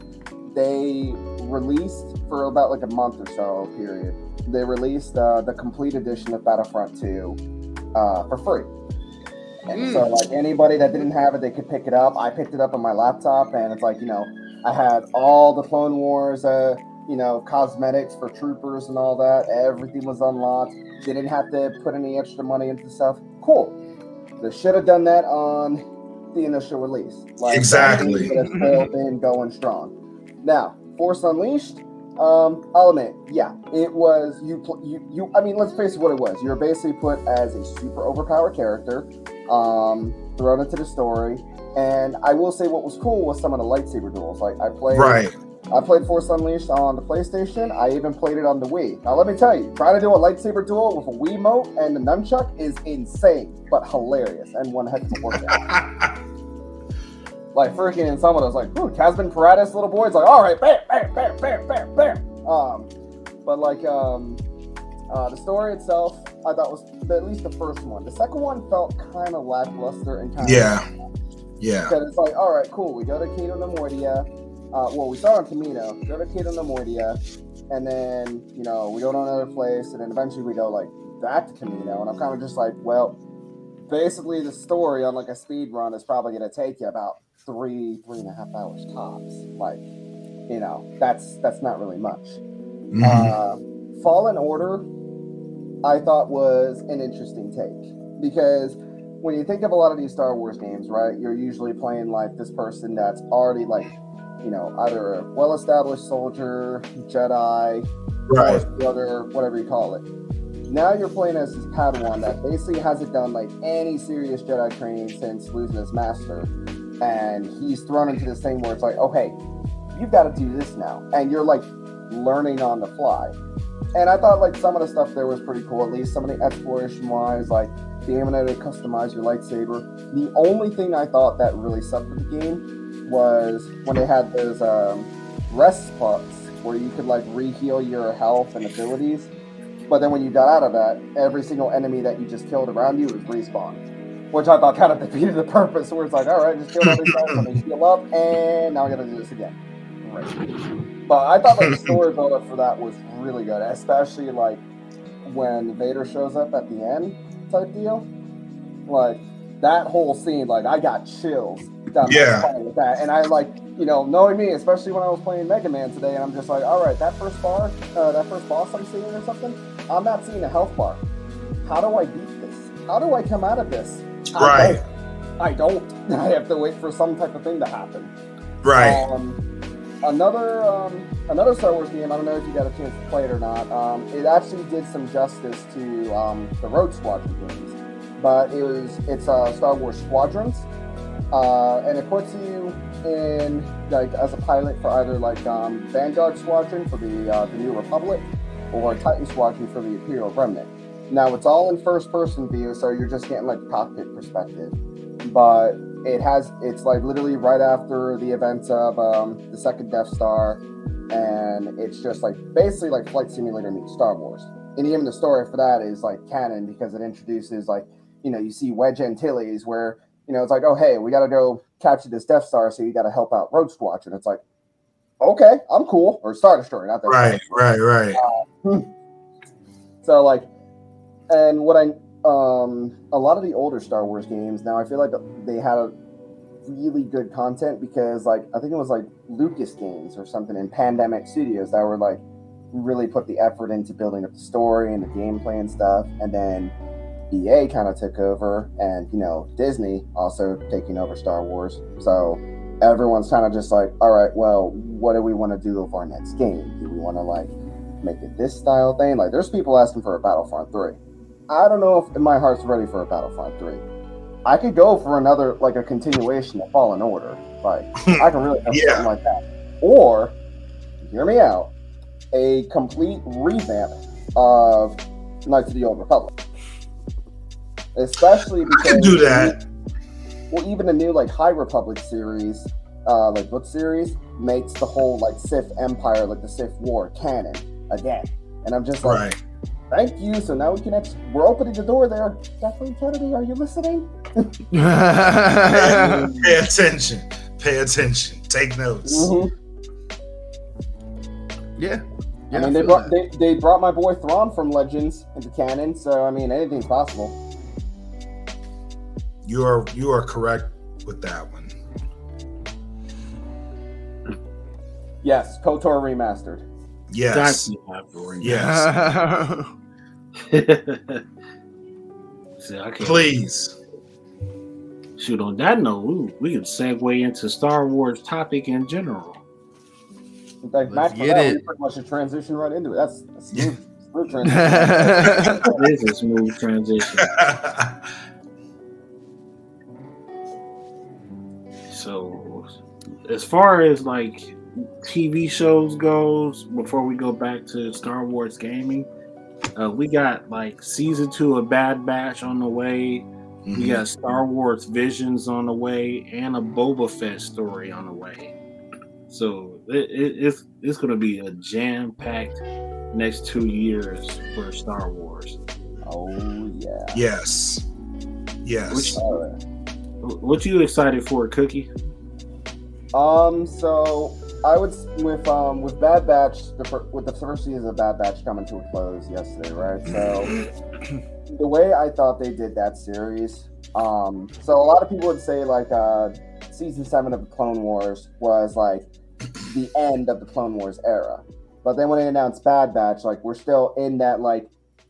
they released for about like a month or so period. They released uh, the complete edition of Battlefront Two uh, for free And so like anybody that didn't have it, they could pick it up. I picked it up on my laptop, and it's like you know, I had all the Clone Wars, uh, you know, cosmetics for troopers and all that. Everything was unlocked. They didn't have to put any extra money into stuff. Cool. They should have done that on the initial release. Like, Exactly. Would have still been going strong. Now, Force Unleashed. Um, I'll admit, yeah, it was you. pl- You, you. I mean, let's face it, what it was. You're basically put as a super overpowered character, um, thrown into the story. And I will say, what was cool was some of the lightsaber duels. Like I played, Right. I played Force Unleashed on the PlayStation. I even played it on the Wii. Now, let me tell you, trying to do a lightsaber duel with a Wii mote and a nunchuck is insane, but hilarious and one heck of a workout. like freaking in some of those, like, ooh, Kazdan Paratus little boy. It's like, all right, bam, bam, bam, bam, bam, bam. Um, but like, um, uh, the story itself, I thought was at least the first one. The second one felt kind of lackluster and kind of Yeah. Yeah. because it's like, all right, cool. We go to Cato Neimoidia. Uh, well, we start on Kamino, go to Cato Neimoidia, and then you know we go to another place, and then eventually we go like back to Kamino. And I'm kind of just like, well, basically the story on like a speed run is probably going to take you about three, three and a half hours tops. Like, you know, that's that's not really much. Mhm. Uh, Fallen Order, I thought was an interesting take because when you think of a lot of these Star Wars games, right, you're usually playing like this person that's already like, you know, either a well-established soldier, Jedi, right. Brother, whatever you call it. Now you're playing as this Padawan that basically hasn't done like any serious Jedi training since losing his master, and he's thrown into this thing where it's like, oh hey, you've got to do this now, and you're like learning on the fly. And I thought like some of the stuff there was pretty cool, at least some of the exploration wise, like being able to customize your lightsaber. The only thing I thought that really sucked with the game was when they had those um, rest spots where you could like re-heal your health and abilities. But then when you got out of that, every single enemy that you just killed around you was respawned, Which I thought kind of defeated the purpose, where it's like, all right, just kill every heal up, and now I gotta do this again. Great. But I thought like, the story build up for that was really good, especially like when Vader shows up at the end type deal. Like that whole scene, like I got chills down Yeah. with that. And I like, you know, knowing me, especially when I was playing Mega Man today, and I'm just like, all right, that first bar, uh, that first boss I'm seeing or something, I'm not seeing a health bar. How do I beat this? How do I come out of this? I Right. don't. I don't. I have to wait for some type of thing to happen. Right. Um, another um, another Star Wars game. I don't know if you got a chance to play it or not. Um, it actually did some justice to um, the Rogue Squadron games, but it was it's uh, Star Wars Squadrons, uh, and it puts you in like as a pilot for either like um, Vanguard Squadron for the uh, the New Republic or Titan Squadron for the Imperial Remnant. Now it's all in first person view, so you're just getting like cockpit perspective, but it has it's like literally right after the events of um, the second Death Star, and it's just like basically like flight simulator meets Star Wars. And even the story for that is like canon because it introduces like you know you see Wedge Antilles where you know it's like oh hey we got to go capture this Death Star so you got to help out Rogue Squadron. It's like okay I'm cool or Star Destroyer not that Right. Right. Right. so like, and what I um a lot of the older Star Wars games now I feel like they had a really good content because like I think it was like Lucas Games or something in Pandemic Studios that were like really put the effort into building up the story and the gameplay and stuff, and then EA kind of took over, and you know Disney also taking over Star Wars. So everyone's kind of just like, all right, well, what do we want to do with our next game? Do we want to like make it this style thing? Like, there's people asking for a Battlefront 3. I don't know if my heart's ready for a Battlefront 3. I could go for another, like a continuation of Fallen Order. Like, I can really have Yeah. something like that. Or, hear me out, a complete revamp of Knights of the Old Republic. Especially because. I can do that. well, even the new like High Republic series, uh, like book series, makes the whole like Sith Empire, like the Sith War, canon again. And I'm just like, Right. Thank you. So now we can actually, we're opening the door there. Kathleen Kennedy, are you listening? Pay attention. Pay attention. Take notes. Mhm. yeah. I mean, they brought that. they, they brought my boy Thrawn from Legends into canon. So I mean, anything's possible. You are you are correct with that one. Yes, KOTOR remastered. Yes. Yes. See, I can't Please. shoot on that note. We, we could segue into Star Wars topic in general. In fact, Let's Matt, get that, it. pretty much should transition right into it. That's, that's Yeah. smooth, smooth transition. It is a smooth transition. So, as far as like TV shows goes, before we go back to Star Wars gaming, uh, we got like season two of Bad Batch on the way. We Mhm. got Star Wars Visions on the way, and a Boba Fett story on the way. So it, it, it's it's going to be a jam packed next two years for Star Wars. oh, yeah. yes. Yes. Which- All right. What you excited for, Cookie? Um, so I would with um with Bad Batch the fir- with the first season of Bad Batch coming to a close yesterday, right? So the way I thought they did that series, um, so a lot of people would say like uh season seven of the Clone Wars was like the end of the Clone Wars era, but then when they announced Bad Batch, like we're still in that like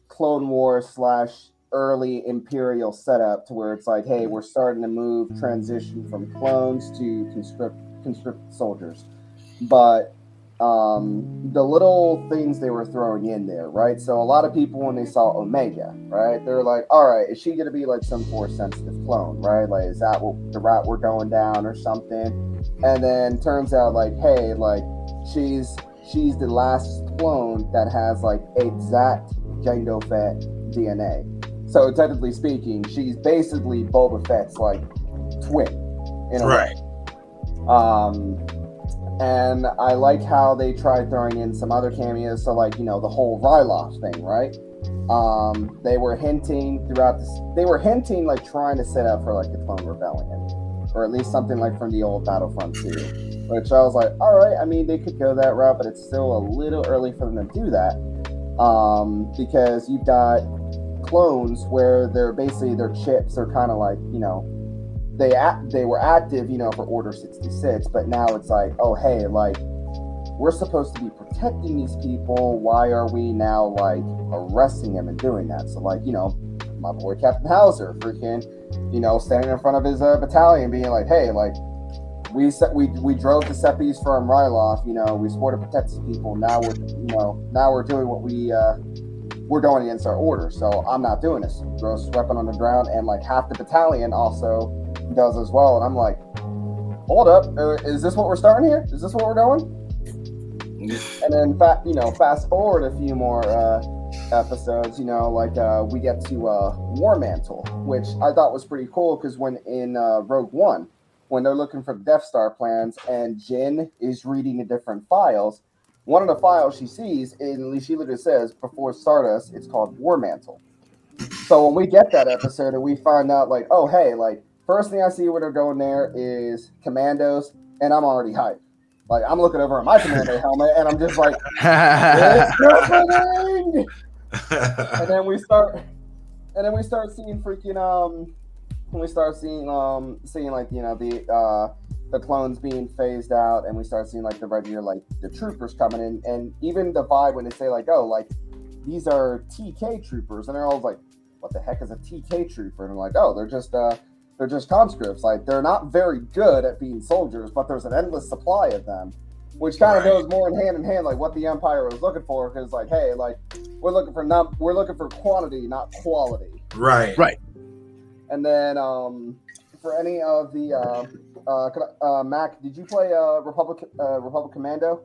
Clone Wars slash early Imperial setup to where it's like, hey, we're starting to move transition from clones to conscript conscript soldiers. But um, the little things they were throwing in there, right? So a lot of people when they saw Omega, right, they're like, all right, is she gonna be like some force sensitive clone, right? Like, is that what the route we're going down or something? And then turns out like, hey, like she's she's the last clone that has like exact Jango Fett DNA. So technically speaking, she's basically Boba Fett's like twin. In a way. right. Um, and I like how they tried throwing in some other cameos. So, like, you know, the whole Ryloth thing, right? Um, they were hinting throughout this, they were hinting, like, trying to set up for, like, the Clone Rebellion, or at least something like from the old Battlefront 2. Which I was like, all right, I mean, they could go that route, but it's still a little early for them to do that. Um, because you've got clones where they're basically their chips are kind of like, you know, they they were active, you know, for Order 66, but now it's like, oh hey, like we're supposed to be protecting these people. Why are we now like arresting them and doing that? So like, you know, my boy Captain Howzer, freaking, you know, standing in front of his uh, battalion, being like, hey, like we set, we we drove the Seppies from Ryloth, you know, we swore to protect these people. Now we're, you know, now we're doing what we. uh we're going against our order, so I'm not doing this. Throws his weapon on the ground, and like half the battalion also does as well. And I'm like, hold up, uh, is this what we're starting here? Is this what we're doing? And then, fa- you know, fast forward a few more uh, episodes, you know, like uh, we get to uh, War Mantle, which I thought was pretty cool because when in uh, Rogue One, when they're looking for the Death Star plans and Jyn is reading the different files, one of the files she sees, and she literally says before Stardust, it's called War Mantle. So when we get that episode and we find out, like, oh hey, like first thing I see when they're going there is commandos, and I'm already hyped. Like I'm looking over at my commando helmet, and I'm just like, it's happening! and then we start and then we start seeing freaking um when we start seeing um seeing like you know the uh the clones being phased out and we start seeing like the regular like the troopers coming in and even the vibe when they say like oh like these are tk troopers and they're all like what the heck is a tk trooper and I'm like oh they're just uh they're just conscripts like they're not very good at being soldiers but there's an endless supply of them which kind of Right. goes more in hand in hand like what the empire was looking for because like hey like we're looking for num- we're looking for quantity not quality right. Right. and then um for any of the uh uh, uh Makk did you play uh republic uh republic commando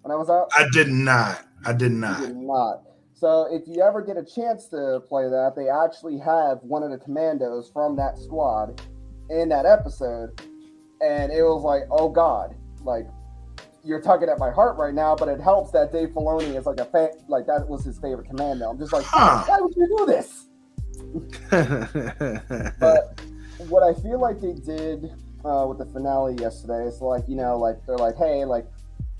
when i was out I did not. I did you not. did not so if you ever get a chance to play that they actually have one of the commandos from that squad in that episode and it was like oh god like you're tugging at my heart right now, but it helps that Dave Filoni is like a fan, like that was his favorite commando. I'm just like, Huh. why would you do this? But what I feel like they did uh, with the finale yesterday is like, you know, like they're like, hey, like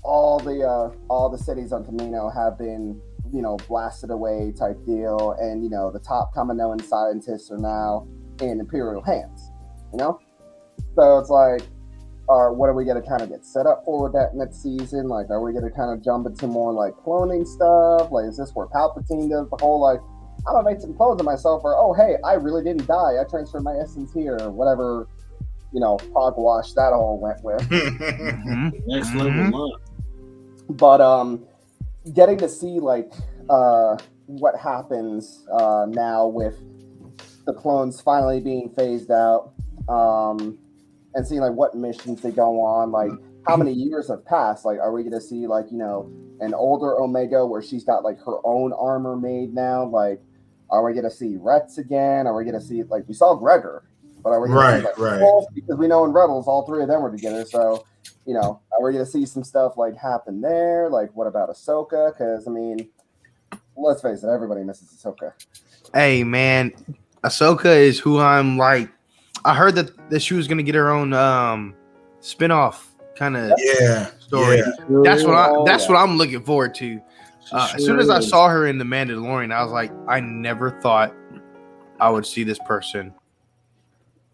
all the uh, all the cities on Kamino have been, you know, blasted away type deal, and you know the top Kaminoan scientists are now in Imperial hands. You know, so it's like, are what are we gonna kind of get set up for with that next season? Like, are we gonna kind of jump into more like cloning stuff? Like, is this where Palpatine does the whole like, I'm gonna make some clones of myself, or oh hey, I really didn't die, I transferred my essence here, or whatever, you know, hogwash that all went with. Mhm. Next level up. but um getting to see like uh what happens uh now with the clones finally being phased out um and seeing like what missions they go on like how many years have passed? Like are we going to see like you know an older omega where she's got like her own armor made now? Like are we going to see Rex again? Are we going to see like we saw gregor but are we going Right, to see like right. Because we know in rebels all three of them were together so you know, are we going to see some stuff like happen there? Like, what about Ahsoka? Because I mean, let's face it, everybody misses Ahsoka. Hey man, Ahsoka is who I'm like. I heard that that she was gonna get her own um spin-off kind of yeah. story. Yeah. That's what I Oh, that's what I'm looking forward to. Uh, as soon as I saw her in the Mandalorian, I was like, I never thought I would see this person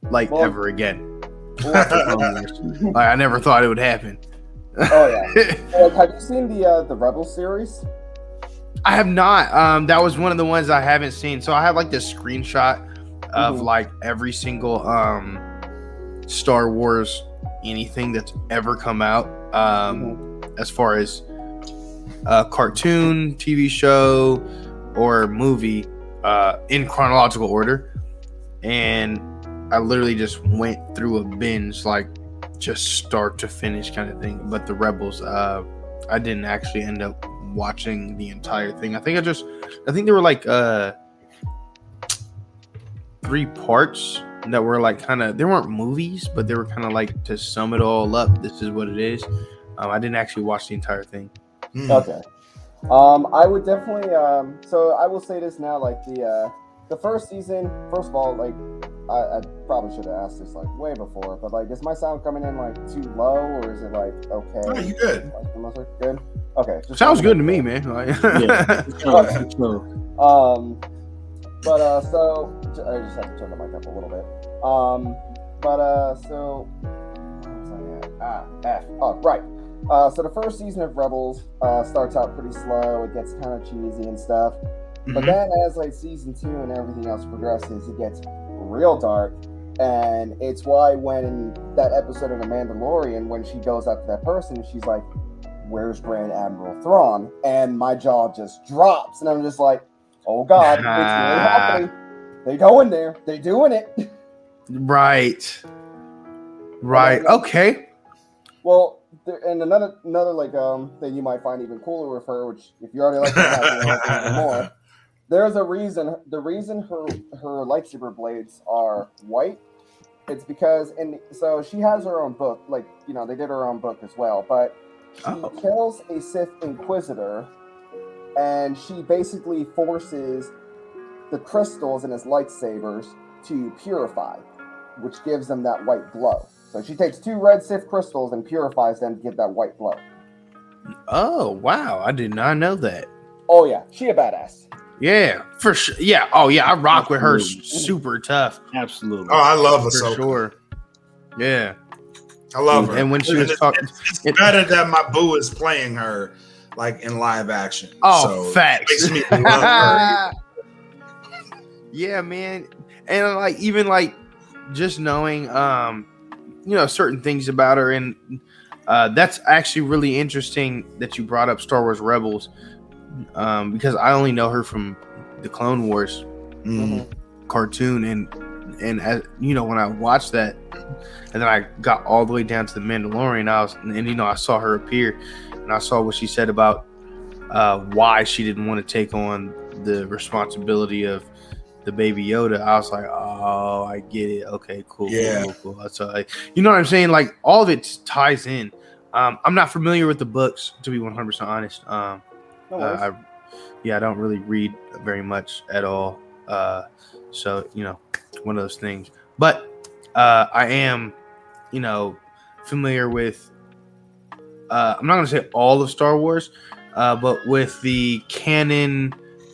like Well- ever again. Like I never thought it would happen. Oh yeah. Well, have you seen the uh, the Rebel series? I have not. Um, that was one of the ones I haven't seen. So I have like this screenshot of Mhm. like every single um Star Wars anything that's ever come out. Um, as far as a cartoon, TV show, or movie, uh, in chronological order. And I literally just went through a binge, like just start to finish kind of thing. But the Rebels, uh, I didn't actually end up watching the entire thing. I think I just, I think there were like uh three parts that were like kind of, they weren't movies, but they were kind of like to sum it all up. This is what it is. Um, I didn't actually watch the entire thing. Mm. Okay. Um, I would definitely. Um, so I will say this now, like the uh, the first season. First of all, like I, I probably should have asked this like way before, but like, is my sound coming in like too low, or is it like okay? Oh, you good? Like, am I like, good? Okay. just Sounds good to me, man. Like- Yeah. Okay. So, Um, but uh, so I just have to turn the mic up a little bit. Um, but uh, so where was I at? Ah, F. Oh, right. Uh, so the first season of Rebels uh, starts out pretty slow. It gets kind of cheesy and stuff. But Mhm. then, as like season two and everything else progresses, it gets real dark. And it's why when that episode of The Mandalorian, when she goes up to that person, she's like, "Where's Grand Admiral Thrawn?" And my jaw just drops, and I'm just like, "Oh God, it's really happening! They go in there, they're doing it." Right. Right. Okay. Okay. Well, there, and another another like um thing you might find even cooler with her, which if you already like her, you like her even more. There's a reason. The reason her her lightsaber blades are white, it's because and so she has her own book. Like you know, they did her own book as well. But she Oh. kills a Sith Inquisitor, and she basically forces the crystals in his lightsabers to purify, which gives them that white glow. So she takes two red Sith crystals and purifies them to give that white glow. Oh wow! I did not know that. Oh yeah, she a badass. Yeah, for sure. Yeah. Oh yeah, I rock with her. Super tough absolutely. Oh, I love her for Ahsoka. sure. Yeah. I love her. And when she was it's, talking, it's, it's better that my boo is playing her like in live action. oh, So facts. Makes me love her. yeah, man, and like even like just knowing, um, you know, certain things about her, and uh, that's actually really interesting that you brought up Star Wars Rebels, um, because I only know her from the Clone Wars Mm. cartoon and and as you know when I watched that and then I got all the way down to the Mandalorian I was and you know I saw her appear and I saw what she said about uh, why she didn't want to take on the responsibility of the baby Yoda I was like oh I get it okay cool Yeah. cool, cool. that's all right. you know what I'm saying like all of it ties in um, I'm not familiar with the books to be 100% honest um, No uh. I, yeah, I don't really read very much at all. Uh, so you know, one of those things. But uh, I am, you know, familiar with. Uh, I'm not going to say all of Star Wars, uh, but with the canon,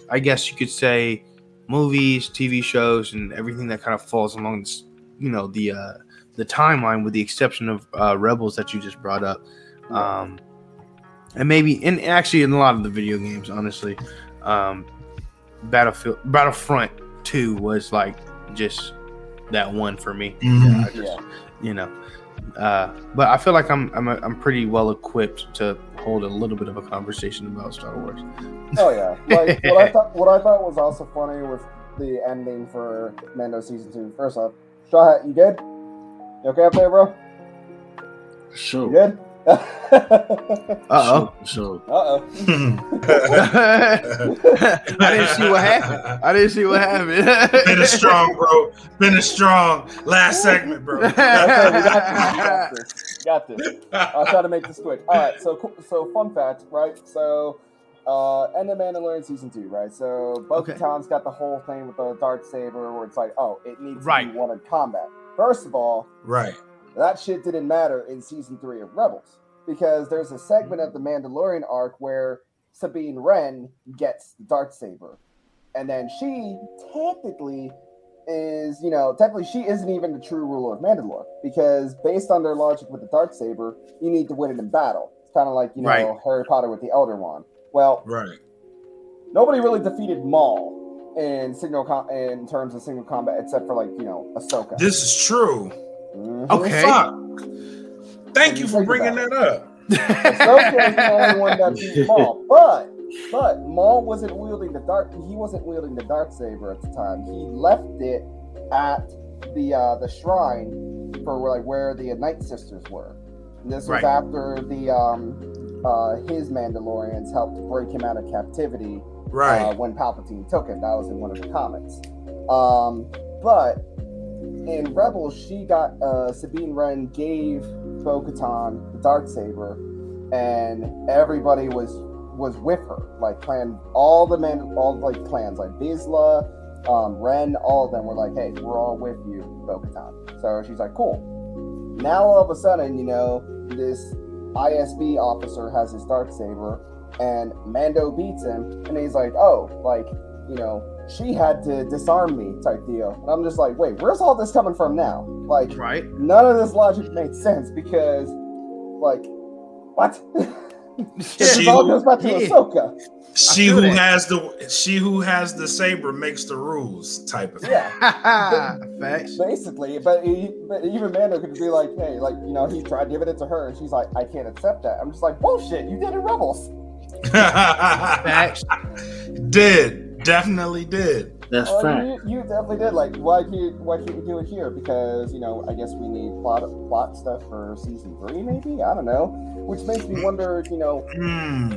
I guess you could say, movies, TV shows, and everything that kind of falls along this, you know the uh, the timeline, with the exception of uh, Rebels that you just brought up, um, and maybe and actually in a lot of the video games, honestly, um, Battlefield Battlefront Two was like just that one for me. Mhm. Yeah, I just, Yeah. you know. Uh, but I feel like I'm I'm I'm pretty well equipped to hold a little bit of a conversation about Star Wars. Oh yeah. Like what I thought what I thought was also funny with the ending for Mando season two. First off, Straw Hat, you good? You okay up there, bro? Sure. You Sure. good? Uh Uh Sure. oh. oh. I didn't see what happened. I didn't see what happened. Finish strong, bro. Finish strong. Last segment, bro. Got this. Got this. I'll try to make this quick. All right. So so fun fact, right? So. Uh, end of Mandalorian season two, right? So Okay. Bo-Katan's got the whole thing with the dark saber, where it's like, oh, it needs to Right. be one in combat. First of all, right. That shit didn't matter in season three of Rebels because there's a segment of the Mandalorian arc where Sabine Wren gets the dark saber, and then she technically is, you know, technically she isn't even the true ruler of Mandalore because based on their logic with the dark saber, you need to win it in battle. It's kind of like you know Right. Harry Potter with the Elder Wand. Well, Right. nobody really defeated Maul in single com- in terms of single combat except for like you know Ahsoka. This is true. Mhm. Okay. Fuck. Thank you for bringing that up. Ahsoka is the only one that beat Maul, but but Maul wasn't wielding the dark. He wasn't wielding the dark saber at the time. He left it at the uh, the shrine for like where the Night Sisters were. And this was Right. after the um uh his Mandalorians helped break him out of captivity Right. uh, when Palpatine took him. That was in one of the comics. Um, but in Rebels, she got uh, Sabine Wren gave Bo-Katan the dark saber, and everybody was was with her. Like clan, all the men, all like clans, like Vizsla, um, Wren, all of them were like, "Hey, we're all with you, Bo-Katan." So she's like, "Cool." Now all of a sudden, you know, this ISB officer has his dark saber, and Mando beats him, and he's like, "Oh, like you know, she had to disarm me," type deal. And I'm just like, "Wait, where's all this coming from now?" Like, right? none of this logic makes sense because, like, what? She- it all goes back to yeah. Ahsoka. she who that. has the she who has the saber makes the rules type of thing. Yeah, Facts. basically. But, he, but even Mando could be like, "Hey, like, you know, he tried giving it to her, and she's like, I can't accept that." I'm just like, "Bullshit! You did it, Rebels." Facts. did definitely did. That's Well, fact. you, you definitely did. Like, why can't why can't we do it here? Because you know, I guess we need plot plot stuff for season three, maybe. I don't know. Which makes me wonder. You know, Hmm.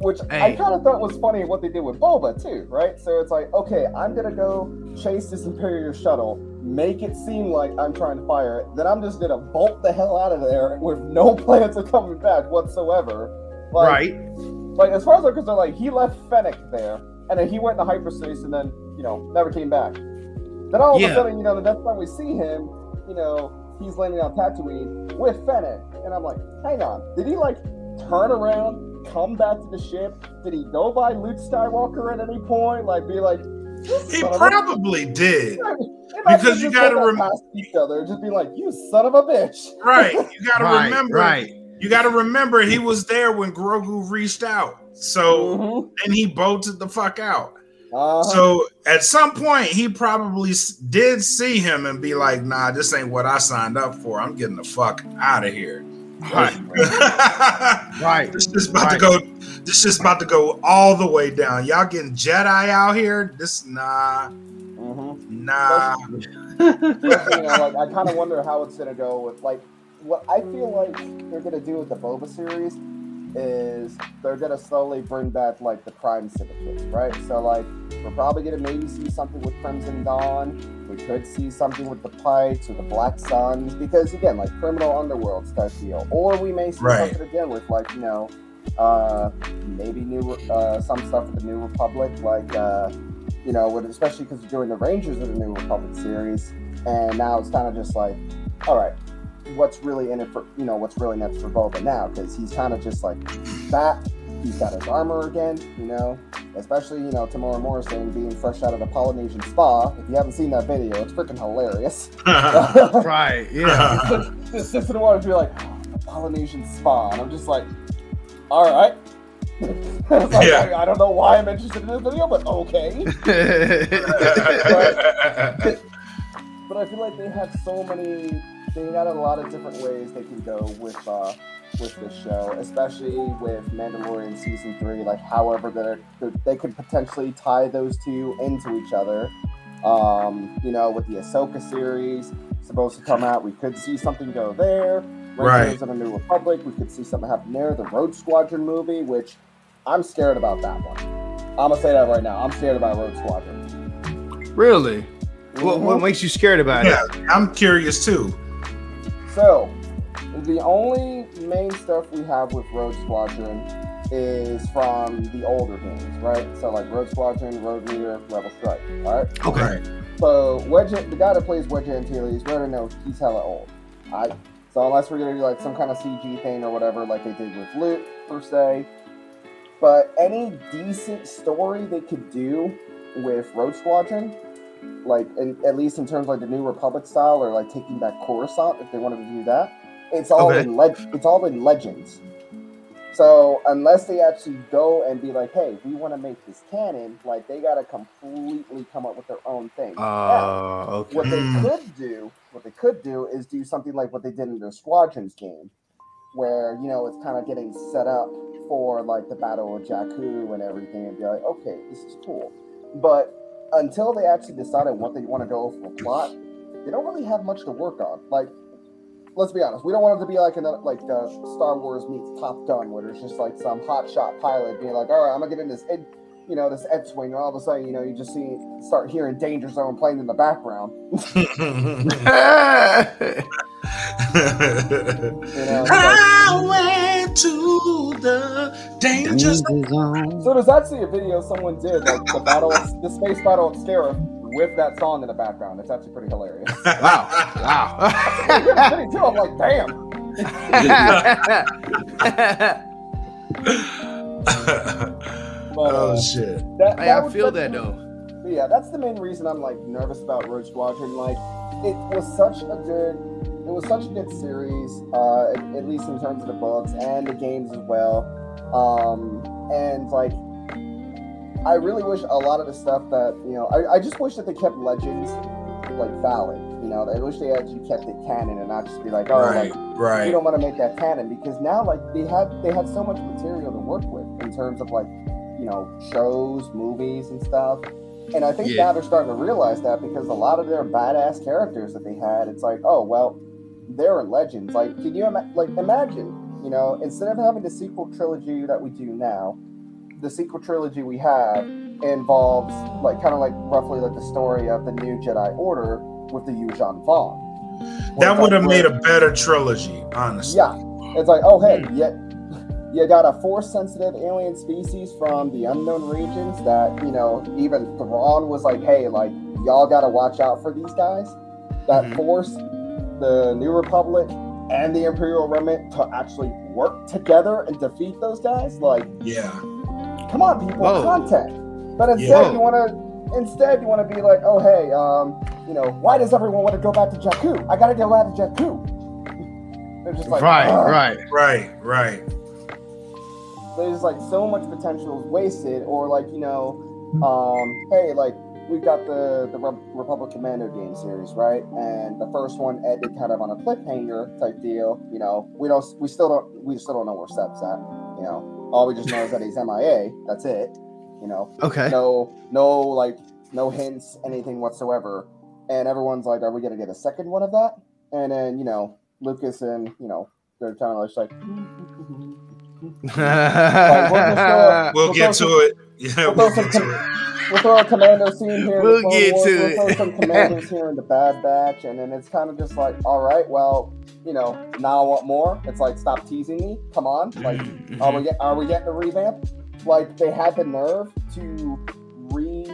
which I kind of thought was funny what they did with Boba too, right? So it's like, okay, I'm gonna go chase this Imperial shuttle, make it seem like I'm trying to fire it, then I'm just gonna bolt the hell out of there with no plans of coming back whatsoever. Like, right. like as far as I'm concerned, like he left Fennec there, and then he went into hyperspace, and then you know never came back. Then all of Yeah. a sudden, you know, the next time we see him, you know, he's landing on Tatooine with Fennec, and I'm like, hang on, did he like turn around, come back to the ship? Did he go by Luke Skywalker at any point? Like, be like, He son a-" probably did. Because you gotta going rem- past each other, just be like, you son of a bitch. Right. You got to Right. remember. Right. You got to remember he was there when Grogu reached out. So Mhm. and he bolted the fuck out. Uh-huh. So at some point he probably did see him and be like, "Nah, this ain't what I signed up for. I'm getting the fuck out of here." Right. Right. This is about Right. to go. This is about to go all the way down. Y'all getting Jedi out here? This nah, Mhm. nah. You know, like I kind of wonder how it's gonna go with like what I feel like they're gonna do with the Boba series is they're gonna slowly bring back like the crime syndicates, right? So like we're probably gonna maybe see something with Crimson Dawn. We could see something with the Pikes or the Black Suns because again, like criminal underworld type deal, or we may see Right. something again with like you know. Uh, maybe new uh, some stuff with the New Republic, like uh, you know, with, especially because you're doing the Rangers of the New Republic series, and now it's kind of just like, all right, what's really in it for, you know, what's really next for Boba now? Because he's kind of just like back He's got his armor again, you know. Especially, you know, Temuera Morrison being fresh out of the Polynesian spa. If you haven't seen that video, it's freaking hilarious. right, yeah. just sits in the water and be like, oh, Polynesian spa. And I'm just like, all right. like, Yeah. I, I don't know why I'm interested in this video, but okay. But I feel like they have so many. They got a lot of different ways they can go with uh, with this show, especially with Mandalorian season three. Like, however, they're, they're, could potentially tie those two into each other. Um, you know, with the Ahsoka series supposed to come out, we could see something go there. Right. Rangers of the New Republic, we could see something happen there. The Rogue Squadron movie, which I'm scared about that one. I'm gonna say that right now. I'm scared about Rogue Squadron. really? What, what Mhm. makes you scared about yeah, it? I'm curious too. So, the only main stuff we have with Rogue Squadron is from the older games, right? So, like Rogue Squadron, Rogue Leader, Rebel Strike, all right? Okay. Right. So, Wedge, the guy that plays Wedge Antilles, we already know he's hella old, all right? So, unless we're gonna do like some kind of CG thing or whatever, like they did with Luke, per se, but any decent story they could do with Rogue Squadron, like in, at least in terms of like the New Republic style or like taking back Coruscant, if they wanted to do that, it's all Okay. in leg- it's all in Legends. So unless they actually go and be like, hey, we want to make this canon, like they gotta completely come up with their own thing. Now, Uh, okay. what they could do, what they could do is do something like what they did in their Squadrons game, where you know it's kind of getting set up for like the Battle of Jakku and everything, and be like, okay, this is cool. But until they actually decided what they want to go for a plot, they don't really have much to work on. Like, let's be honest, we don't want it to be like another like uh, Star Wars meets Top Gun, where there's just like some hotshot pilot being like, all right, I'm gonna get in this. Ed- you know, this X-wing, and all of a sudden, you know, you just see start hearing Danger Zone playing in the background. You know, it's like- Highway to the danger zone. So there's actually a video someone did, like the battle, the space battle of Scarif, with that song in the background. It's actually pretty hilarious. wow. Wow. Pretty too. I'm like, damn. But, uh, oh shit! that, Hey, I feel that though. Yeah, that's the main reason I'm like nervous about Rogue Squadron. Like, it was such a good, it was such a good series. Uh, at, at least in terms of the books and the games as well. Um, and like, I really wish a lot of the stuff that you know, I, I just wish that they kept Legends like valid. You know, I wish they actually kept it canon and not just be like, oh, Right, like we right. don't want to make that canon because now like they had they had so much material to work with in terms of like you know shows movies and stuff and i think Yeah. now they're starting to realize that because a lot of their badass characters that they had it's like oh well they're legends like can you ima- like imagine you know instead of having the sequel trilogy that we do now the sequel trilogy we have involves like kind of like roughly like the story of the new jedi order with the Yuuzhan Vong. That would have made a better trilogy, honestly. yeah, it's like, oh hey, yet you got a force sensitive alien species from the unknown regions that, you know, even Thrawn was like, hey, like, y'all gotta watch out for these guys. That Mhm. force the New Republic and the Imperial Remnant to actually work together and defeat those guys. Like, Yeah. come on, people, Whoa. content. But instead, Yeah. you want to instead you want to be like, oh hey, um, you know, why does everyone want to go back to Jakku? I gotta go back to Jakku. They're just like, right, "Ugh." right. Right, right. there's like so much potential is wasted or like you know um hey like we've got the the Re- republic commando game series right? And the first one ended kind of on a cliffhanger type deal you know? We don't we still don't we still don't know where Sev's at you know? All we just know is that he's mia that's it you know? Okay. no no like no hints anything whatsoever. And everyone's like are we gonna get a second one of that? And then you know lucas and you know they're kind of just like Like, we'll just go- We'll We'll get throw to it. Yeah, we'll we'll throw get some to it. we'll throw a commando scene here. in We'll the get Wars, to we'll throw some commandos here in the Bad Batch, and then it's kind of just like, all right, well, you know, now I want more. It's like, stop teasing me. Come on, like, Mm-hmm. are we get, are we getting a revamp? Like they had the nerve to re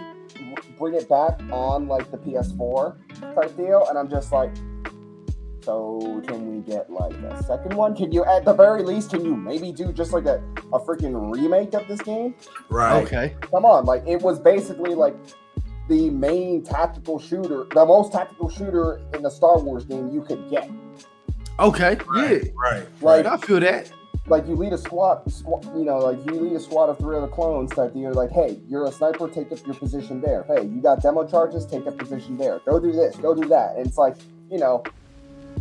bring it back on like the PS4 type deal, and I'm just like, So can we get like a second one? Can you, at the very least, can you maybe do just like a, a freaking remake of this game? Right. Okay. Come on, like it was basically like the main tactical shooter, the most tactical shooter in the Star Wars game you could get. Okay. Right. Yeah. Right. Like, I feel that. like you lead a squad, squad, you know, like you lead a squad of three other clones that you're like, hey, you're a sniper, take up your position there. Hey, you got demo charges, take up position there. Go do this, go do that. And it's like, you know,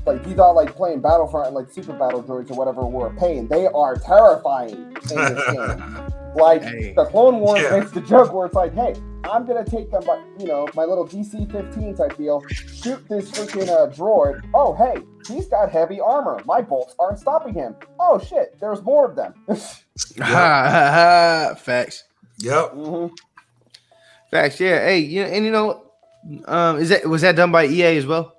like you thought like playing Battlefront and like Super Battle Droids or whatever were a pain. They are terrifying in this game. Like Hey. the Clone Wars Yeah. makes the joke where it's like, hey, I'm gonna take them, but you know, my little DC-15 type deal, shoot this freaking uh, droid. Oh, hey, he's got heavy armor. My bolts aren't stopping him. Oh shit, there's more of them. Facts. Yep. hmm Facts. Yeah. Hey. Yeah. And you know, um, is that was that done by EA as well?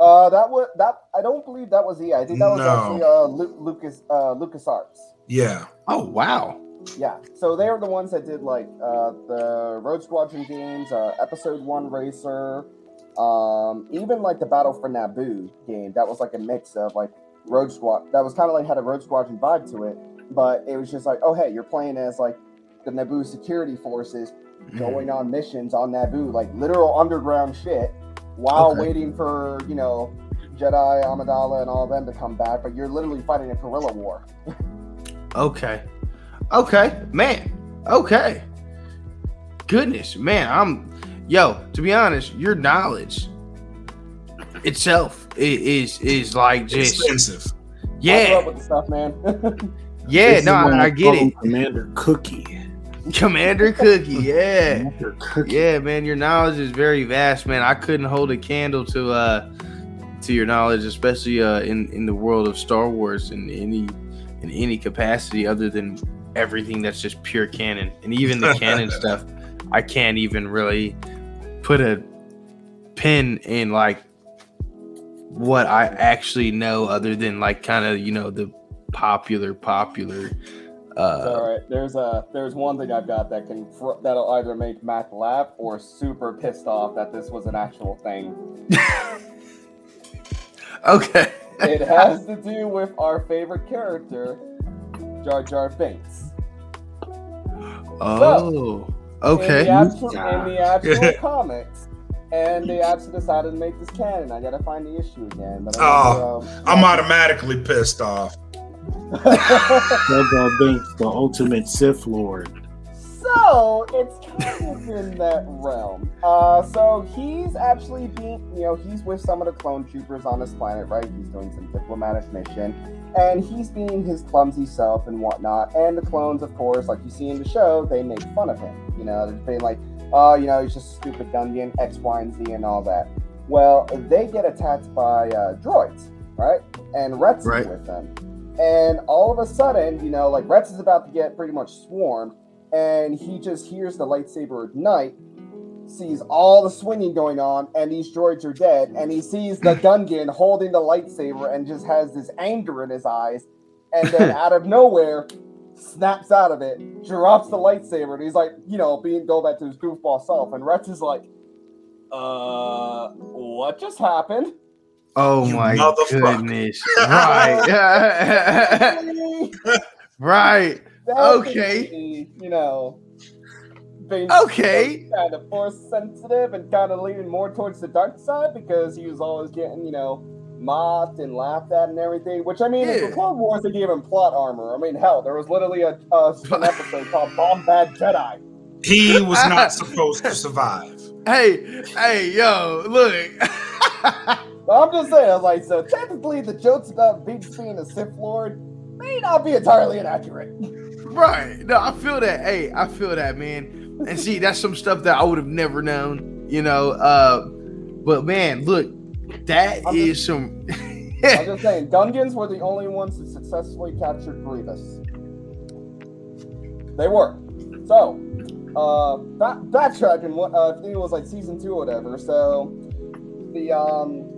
Uh, that was that. I don't believe that was EA. I think that was No. actually uh Lu- Lucas uh Lucas Arts. Yeah. Oh wow. Yeah, so they were the ones that did like uh, the Rogue Squadron games, uh, Episode One Racer, um, even like the Battle for Naboo game. That was like a mix of like Rogue Squad. That was kind of like had a Rogue Squadron vibe to it, but it was just like, oh hey, you're playing as like the Naboo security forces Mm-hmm. going on missions on Naboo, like literal underground shit, while Okay. waiting for you know Jedi Amidala and all of them to come back. But you're literally fighting a guerrilla war. Okay. Okay, man. Okay. Goodness, man. I'm yo, to be honest, your knowledge itself i- is is like just Expensive. I grew up yeah. with the stuff, man. Yeah, This no, I, I get it. Commander Cookie. Commander Cookie, yeah. Commander Cookie. Yeah, man, your knowledge is very vast, man. I couldn't hold a candle to uh to your knowledge, especially uh in in the world of Star Wars in any in any capacity other than everything that's just pure canon. And even the canon stuff, I can't even really put a pin in like what I actually know other than like kind of, you know, the popular popular uh all right. There's a there's one thing I've got that can fr- that'll either make Makk laugh or super pissed off that this was an actual thing. okay. It has to do with our favorite character, Jar Jar Binks. Oh. In Okay. the actual, in the actual comics, and they actually decided to make this canon. I gotta find the issue again. But I Oh, um, I'm automatically pissed off. Jar Jar Binks, the ultimate Sith Lord. So it's kind of in that realm. Uh, so he's actually being, you know, he's with some of the clone troopers on this planet, right? He's doing some diplomatic mission, and he's being his clumsy self and whatnot. And the clones, of course, like you see in the show, they make fun of him. You know, they're being like, "Oh, you know, he's just a stupid Gungan, X, Y, and Z, and all that." Well, they get attacked by uh, droids, right? And Rex Right. with them. And all of a sudden, you know, like Rex is about to get pretty much swarmed and he just hears the lightsaber ignite, sees all the swinging going on, and these droids are dead, and he sees the Gungan holding the lightsaber and just has this anger in his eyes, and then out of nowhere, snaps out of it, drops the lightsaber, and he's like, you know, being go back to his goofball self, and Rex is like, uh, what just happened? Oh You my goodness. right. right. Okay. Basically, You know, being Okay. kind of force sensitive and kind of leaning more towards the dark side because he was always getting, you know, mocked and laughed at and everything. Which I mean, in Yeah. the Clone Wars, they gave him plot armor. I mean, hell, there was literally a, a an episode called Bombad Jedi. He was not supposed to survive. Hey, hey, yo, look. I'm just saying, I was like, so technically, the jokes about Binks being a Sith Lord may not be entirely inaccurate. right. No, I feel that. Hey, I feel that, man. And see, that's some stuff that I would have never known, you know. Uh but man, look, that I'm is some I'm just saying, Gungans were the only ones that successfully captured Grievous. They were. So, uh, back, backtracking, what uh, I think it was like season two or whatever. So, the um,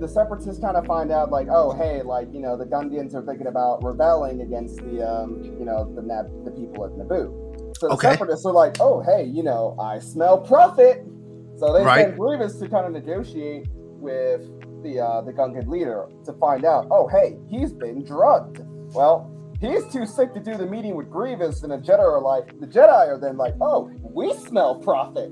the Separatists kind of find out like, oh, hey, like you know, the Gungans are thinking about rebelling against the um, you know, the Nab- the people of Naboo. So the Okay. Separatists are like, oh, hey, you know, I smell profit. So they Right. send Grievous to kind of negotiate with the uh, the Gungan leader to find out. Oh, hey, he's been drugged. Well, he's too sick to do the meeting with Grievous, and the Jedi are like, the Jedi are then like, oh, we smell profit.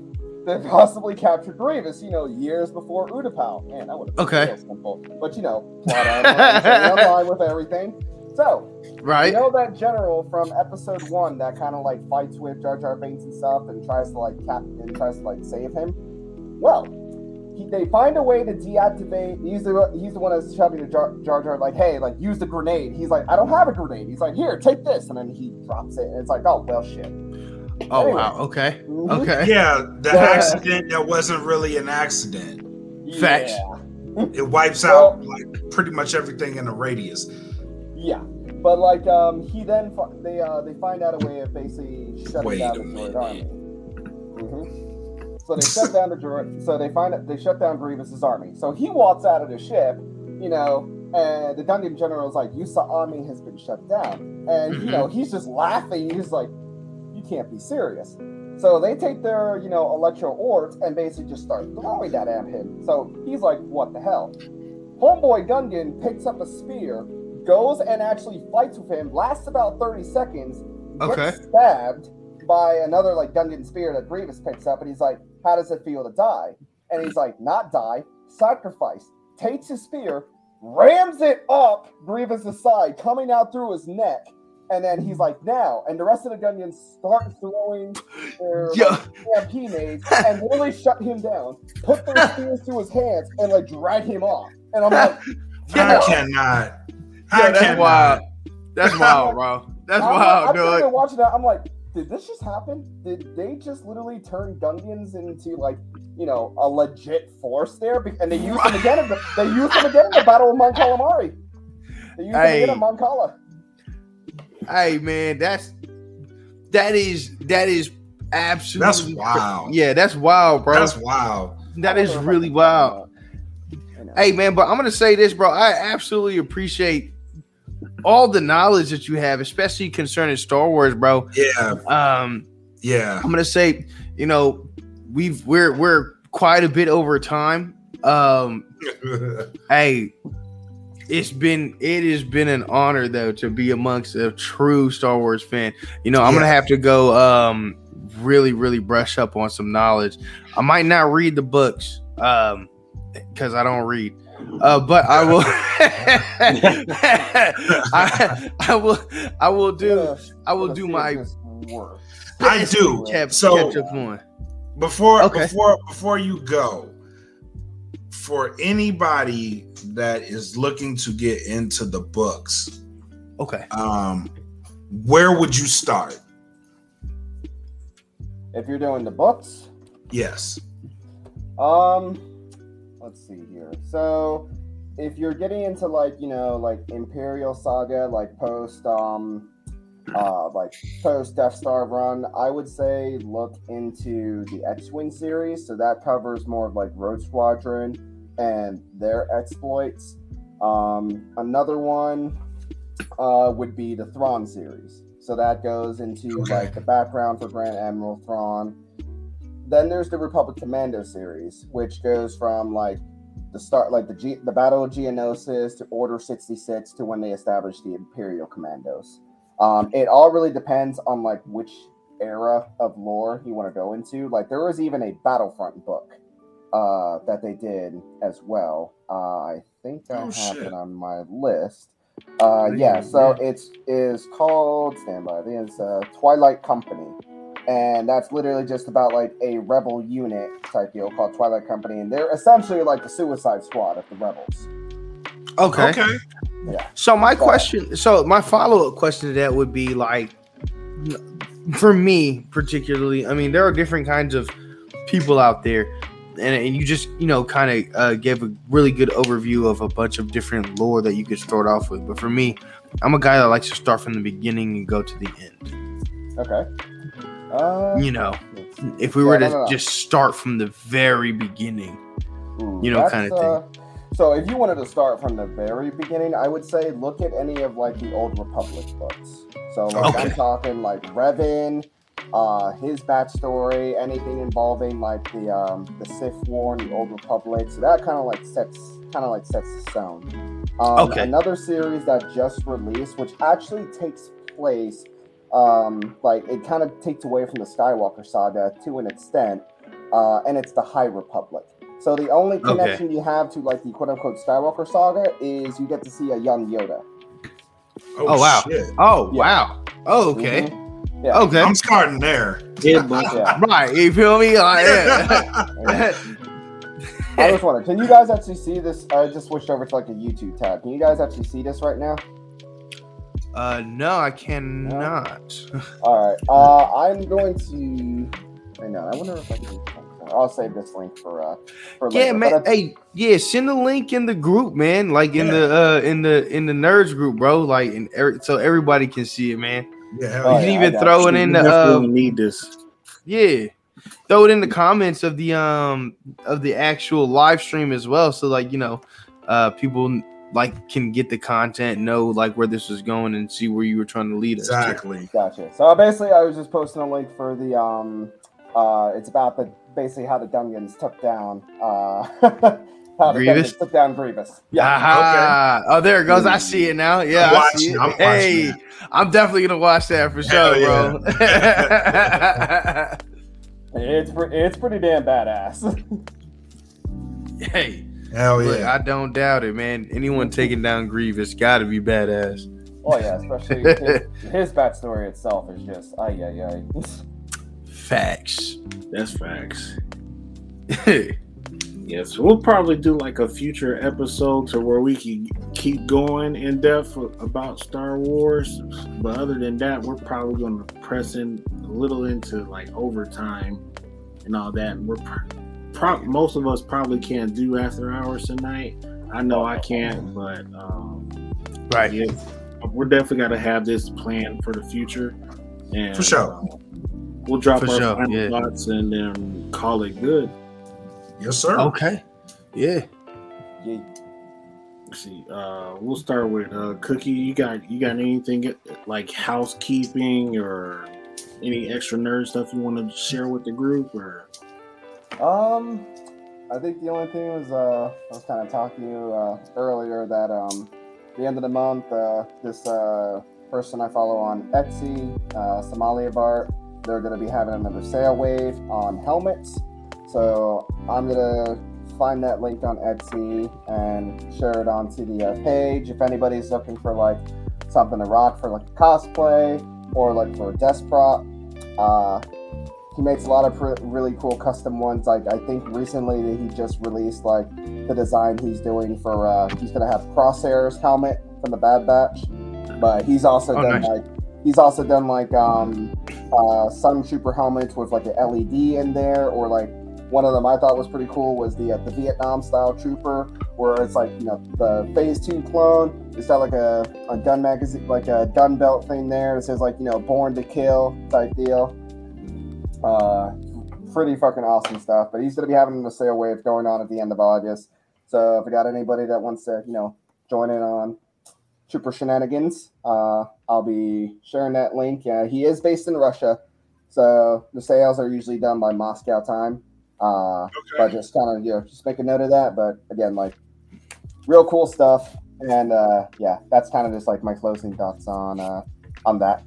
They possibly captured Grievous, you know, years before Utapau. Man, that would have been Okay. real simple. But you know, plot online with everything. So, Right. you know that general from episode one that kind of like fights with Jar Jar Binks and stuff and tries to like cap and tries to like save him? Well, he, they find a way to deactivate. He's the he's the one that's shouting to Jar, Jar Jar like, "Hey, like use the grenade." He's like, "I don't have a grenade." He's like, "Here, take this," and then he drops it, and it's like, "Oh well, shit." Oh anyway. wow. Okay. Mhm. Okay. Yeah, the Yeah. accident that wasn't really an accident. Facts. Yeah. It wipes Well- out like pretty much everything in a radius. Yeah, but like um, he then fi- they uh they find out a way of basically shutting Wait down the minute. droid army. hmm So they shut down the droid. So they find it they shut down Grievous's army. So he walks out of the ship, you know, and the Gungan General's like, "Yusa army has been shut down," and you know he's just laughing. He's like, "You can't be serious." So they take their, you know, electro orbs and basically just start throwing that at him. So he's like, "What the hell?" Homeboy Gungan picks up a spear, goes and actually fights with him, lasts about 30 seconds, gets Okay. stabbed by another like Gungan spear that Grievous picks up, and he's like, How does it feel to die? And he's like, Not die, sacrifice. Takes his spear, rams it up Grievous's side, coming out through his neck. And then he's like, now, and the rest of the Gungans start throwing their Yo. like, EMP and literally shut him down, put their spears to his hands, and like drag him off. And I'm like, I Yeah. cannot. Yeah, I that's cannot. wild. That's wild, bro. That's I'm, wild, I'm sitting there dude. watching that. I'm like, did this just happen? Did they just literally turn Gungans into like, you know, a legit force there? And they use them again. In the, they use them again in the Battle of Mon Calamari. They use them again in Mon Cala. Hey man, that's that is that is absolutely That's wild. Yeah, that's wild, bro. That's wild. that is wonder if I really wild. find that. You know. Hey man, but I'm gonna say this, bro. I absolutely appreciate all the knowledge that you have, especially concerning Star Wars, bro. Yeah, Um, yeah. I'm gonna say, you know, we've we're we're quite a bit over time. Um, hey, it's been it has been an honor though to be amongst a true Star Wars fan. You know, I'm gonna have to go um really really brush up on some knowledge. I might not read the books um because I don't read. Uh, but I will. I, I will. I will do. Yeah, I will do my is worse. I do. Catch, So- catch up on. before Okay. before before you go for anybody that is looking to get into the books Okay. um where would you start If you're doing the books, yes Um, let's see here. So, if you're getting into like you know like Imperial Saga, like post um, uh, like post Death Star run, I would say look into the X-wing series. So that covers more of like Rogue Squadron and their exploits. Um, another one uh, would be the Thrawn series. So that goes into Okay. like the background for Grand Admiral Thrawn. Then there's the Republic Commando series, which goes from like the start, like the G, the Battle of Geonosis to Order 66 to when they established the Imperial Commandos. Um, it all really depends on like which era of lore you want to go into. Like there was even a Battlefront book uh, that they did as well. Uh, I think I Oh, have shit. it on my list. Uh, yeah, so it's is called standby. I think it's uh, Twilight Company, and that's literally just about like a rebel unit type deal called Twilight Company, and they're essentially like the Suicide Squad of the rebels. Okay. okay So my question, so my follow up question to that would be like, for me particularly, I mean, there are different kinds of people out there, and, and you just you know kind of uh, gave a really good overview of a bunch of different lore that you could start off with. But for me, I'm a guy that likes to start from the beginning and go to the end. Okay. Uh, You know, if we were to no, no, no. just start from the very beginning. Ooh, you know, kinda thing. uh, so if you wanted to start from the very beginning, I would say look at any of like the old Republic books. So like I'm talking like Revan, uh, his backstory, anything involving like the um, the Sith War and the Old Republic. So that kind of like sets kind of like sets the stone. Um, Okay. Another series that just released, which actually takes place, um, like it kind of takes away from the Skywalker saga to an extent, uh, and it's the High Republic. So the only connection you have to like the quote unquote Skywalker saga is you get to see a young Yoda. Oh, wow. shit. Oh Yeah. wow. Oh, okay. Mhm. Yeah. Okay. I'm starting there. Yeah, Yeah. Right. You feel me? Like, yeah. I was wondering, can you guys actually see this? I just switched over to like a YouTube tab. Can you guys actually see this right now? uh, no, I cannot. All right. Uh, I'm going to. I know. I wonder if I can. I'll save this link for uh for Yeah, later. man. I- Hey, yeah, send the link in the group, man. Like in the uh in the in the nerds group, bro. Like in er- so everybody can see it, man. Yeah, Oh, you can yeah, even got throw you. it in we the uh need this. yeah. Throw it in the comments of the um of the actual live stream as well. So like, you know, uh people like can get the content, know like where this is going and see where you were trying to lead us. to. Exactly. Gotcha. So basically, I was just posting a link for the um, uh, it's about the basically how the Gungans took down uh, how the Grievous? Gungans took down Grievous. Yeah. Aha. Oh, there it goes. I see it now. Yeah, I'm I see watching, it. I'm hey, watching I'm definitely gonna watch that for Hell sure, bro. It's pre- it's pretty damn badass. hey, Hell look, yeah. I don't doubt it, man. Anyone taking down Grievous got to be badass. oh yeah, especially his, his backstory itself is just ay ay ay. Facts. That's facts. Yes, we'll probably do like a future episode to where we can keep going in depth about Star Wars. But other than that, we're probably going to press in a little into like overtime and all that. We're pro- pro- most of us probably can't do after hours tonight. I know I can't, but um, right. yeah, we're definitely got to have this plan for the future. And For sure. uh, we'll drop For our sure, final yeah. thoughts and then call it good. Yes, sir. Okay. Yeah. Yeah. Let's see, uh, we'll start with uh, Cookie. You got you got anything like housekeeping or any extra nerd stuff you want to share with the group? Or Um, I think the only thing was uh, I was kind of talking to you uh, earlier that um, the end of the month, uh, this uh, person I follow on Etsy, uh, Somalia Bart, they're going to be having another sale wave on helmets. So I'm gonna find that link on Etsy and share it onto the uh, page. If anybody's looking for like something to rock for like cosplay or like for a desk prop, uh, he makes a lot of pr- really cool custom ones. Like I think recently that he just released like the design he's doing for uh, he's gonna have Crosshair's helmet from the Bad Batch, but he's also Oh, done nice. like he's also done like um uh Sun Trooper helmets with like an LED in there, or like one of them I thought was pretty cool was the uh, the Vietnam style trooper, where it's like you know the Phase Two clone. It's got like a, a gun magazine, like a gun belt thing there. It says like you know Born to Kill type deal. Uh, pretty fucking awesome stuff. But he's gonna be having a sale wave going on at the end of August. So if we got anybody that wants to you know join in on Trooper Shenanigans, uh, I'll be sharing that link. Uh, he is based in Russia, so the sales are usually done by Moscow time. Uh, but just kind of you know just make a note of that. But again, like real cool stuff, and uh, yeah, that's kind of just like my closing thoughts on uh, on that.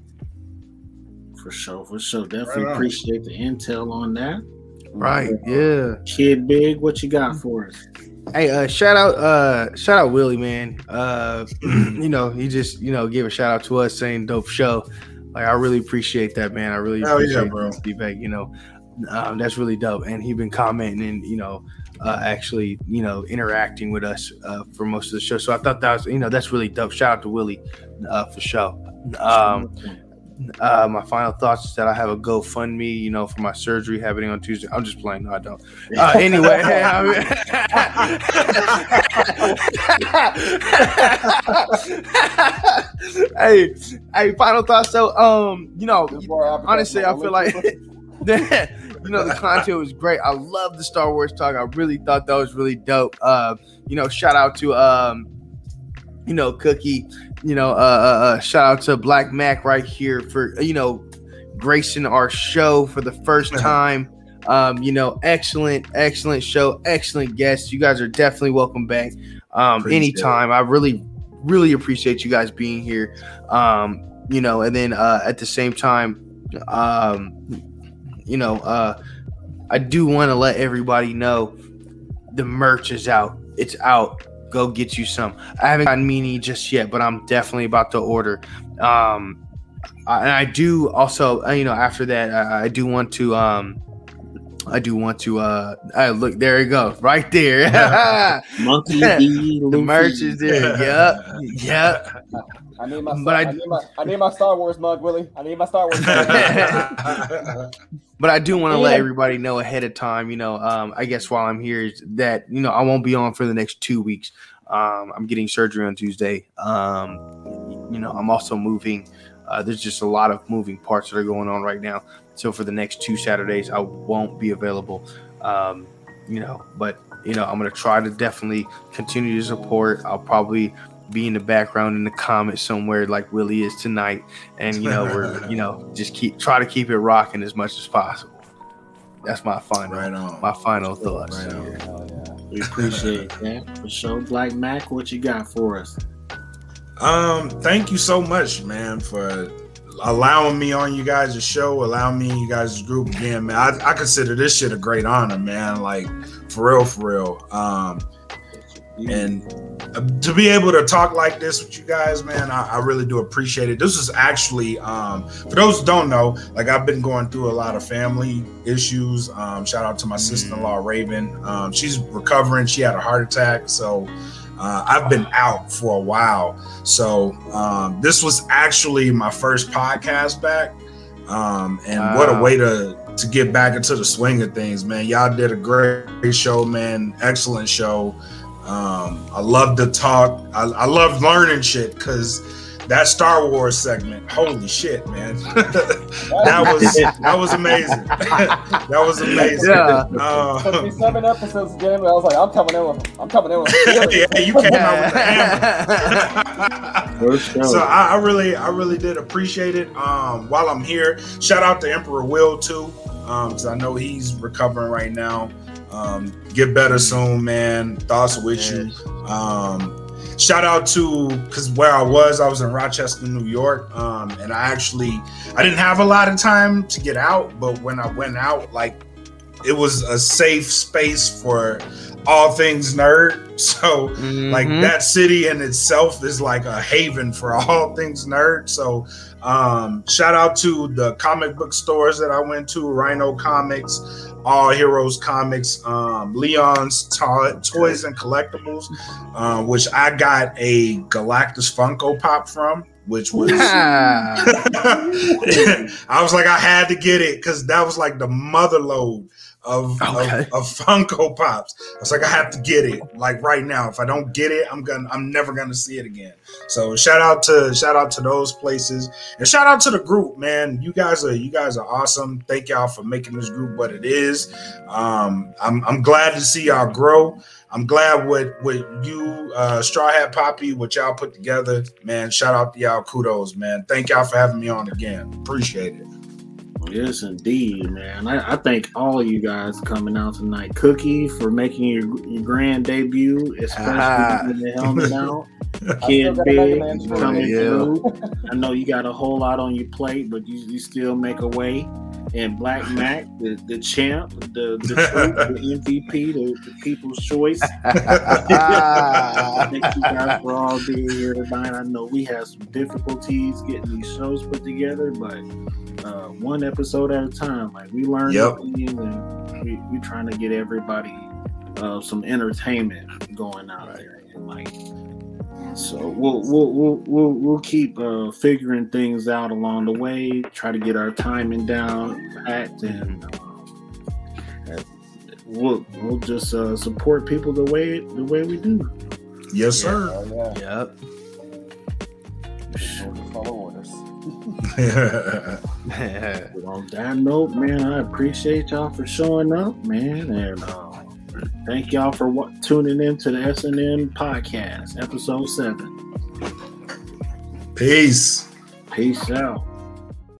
for sure, for sure, definitely Right appreciate the intel on that. Right. Yeah. Kid Big, what you got for us? Hey, uh, shout out, uh, shout out Willie, man. Uh, you know, he just, you know, gave a shout out to us saying dope show. Like, I really appreciate that, man. I really Hell yeah, appreciate bro. the feedback. You know, um, that's really dope. And he's been commenting and you know, uh, actually, you know, interacting with us uh, for most of the show. So I thought that was, you know, that's really dope. Shout out to Willie uh, for sure. Um, uh, my final thoughts is that I have a GoFundMe, you know, for my surgery happening on Tuesday. I'm just playing. No, I don't. Uh, anyway, hey, hey, final thoughts. So, um, you know, There's more advertising honestly, I feel it. like you know the content was great. I love the Star Wars talk. I really thought that was really dope. Uh, you know, shout out to um, you know, Cookie. You know, uh, uh, uh shout out to Blak Makk right here for you know gracing our show for the first time. Um, you know, excellent, excellent show, excellent guests. You guys are definitely welcome back um, Appreciate anytime. I really, really appreciate you guys being here. Um, you know, and then uh, at the same time, um, you know, uh, I do want to let everybody know the merch is out. It's out. Go get you some. I haven't gotten meanie just yet, but I'm definitely about to order. Um, I, and I do also, uh, you know, after that, I, I do want to. Um, I do want to. Uh, uh look, there you go, right there. Monkey D. the Luffy. merch is there. Yep, yep. I need my, But I, I- need my I need my Star Wars mug, Willie. I need my Star Wars mug. But I do want to let everybody know ahead of time, you know, um, I guess while I'm here is that, you know, I won't be on for the next two weeks. Um, I'm getting surgery on Tuesday. Um, you know, I'm also moving. Uh, there's just a lot of moving parts that are going on right now. So for the next two Saturdays, I won't be available. Um, you know, but, you know, I'm going to try to definitely continue to support. I'll probably be in the background in the comments somewhere like Willie is tonight and you know we're you know just keep try to keep it rocking as much as possible that's my final right on. my final thoughts Right on. here. Yeah. We appreciate that. For sure. Blak Makk, what you got for us? Um, thank you so much, man, for allowing me on you guys' show, allowing me you guys' group again, man. I, I consider this shit a great honor, man. Like for real, for real. Um, and uh, to be able to talk like this with you guys, man, I, I really do appreciate it. This is actually, um, for those who don't know, like I've been going through a lot of family issues. Um, shout out to my sister-in-law Raven. Um, she's recovering. She had a heart attack, so uh, I've been out for a while. So um, this was actually my first podcast back, um, and what a way to to get back into the swing of things, man. Y'all did a great show, man. Excellent show. Um, I love to talk. I, I love learning shit because that Star Wars segment, holy shit, man. that was that was amazing. that was amazing. Yeah. Uh, seven episodes to get but I was like, I'm coming in with I'm coming in with yeah, you came out with the hammer. So I, I really, I really did appreciate it. Um, while I'm here, shout out to Emperor Will too, because I know he's recovering right now. Um, get better soon, man. Thoughts with you. Um, shout out to because where I was, I was in Rochester, New York, um, and I actually I didn't have a lot of time to get out, but when I went out, like it was a safe space for all things nerd. So like Mhm. that city in itself is like a haven for all things nerd. So um, shout out to the comic book stores that I went to: Rhino Comics, All Heroes Comics, um, Leon's to- Toys and Collectibles, uh, which I got a Galactus Funko Pop from, which was. I was like, I had to get it because that was like the mother load of, Okay. of of Funko Pops. I was like, I have to get it like right now. If I don't get it, I'm gonna I'm never gonna see it again. So shout out to shout out to those places and shout out to the group, man. You guys are you guys are awesome. Thank y'all for making this group what it is. Um, I'm I'm glad to see y'all grow. I'm glad what what you uh Straw Hat Poppy, what y'all put together, man. Shout out to y'all, kudos, man. Thank y'all for having me on again. Appreciate it. Yes, indeed, man. I, I thank all of you guys coming out tonight. Cookie for making your, your grand debut, especially Ah. with the helmet out. Kid got a Mega Big coming Yeah. through. I know you got a whole lot on your plate, but you, you still make a way. And Blak Makk, the, the champ, the the, truth, the MVP, the, the people's choice. Thank you guys for all being here tonight. I know we had some difficulties getting these shows put together, but uh, one episode at a time. Like we learn Yep. things and we we trying to get everybody uh, some entertainment going out there. And like so we'll we'll we'll we'll, we'll keep uh, figuring things out along the way. Try to get our timing down packed and. Um, uh, We'll, we'll just uh, support people the way the way we do. Yes, sir. Oh, yeah. yep follow orders. On that note, man, I appreciate y'all for showing up, man, and uh, thank y'all for tuning in to the SNN podcast, episode seven. Peace. Peace out.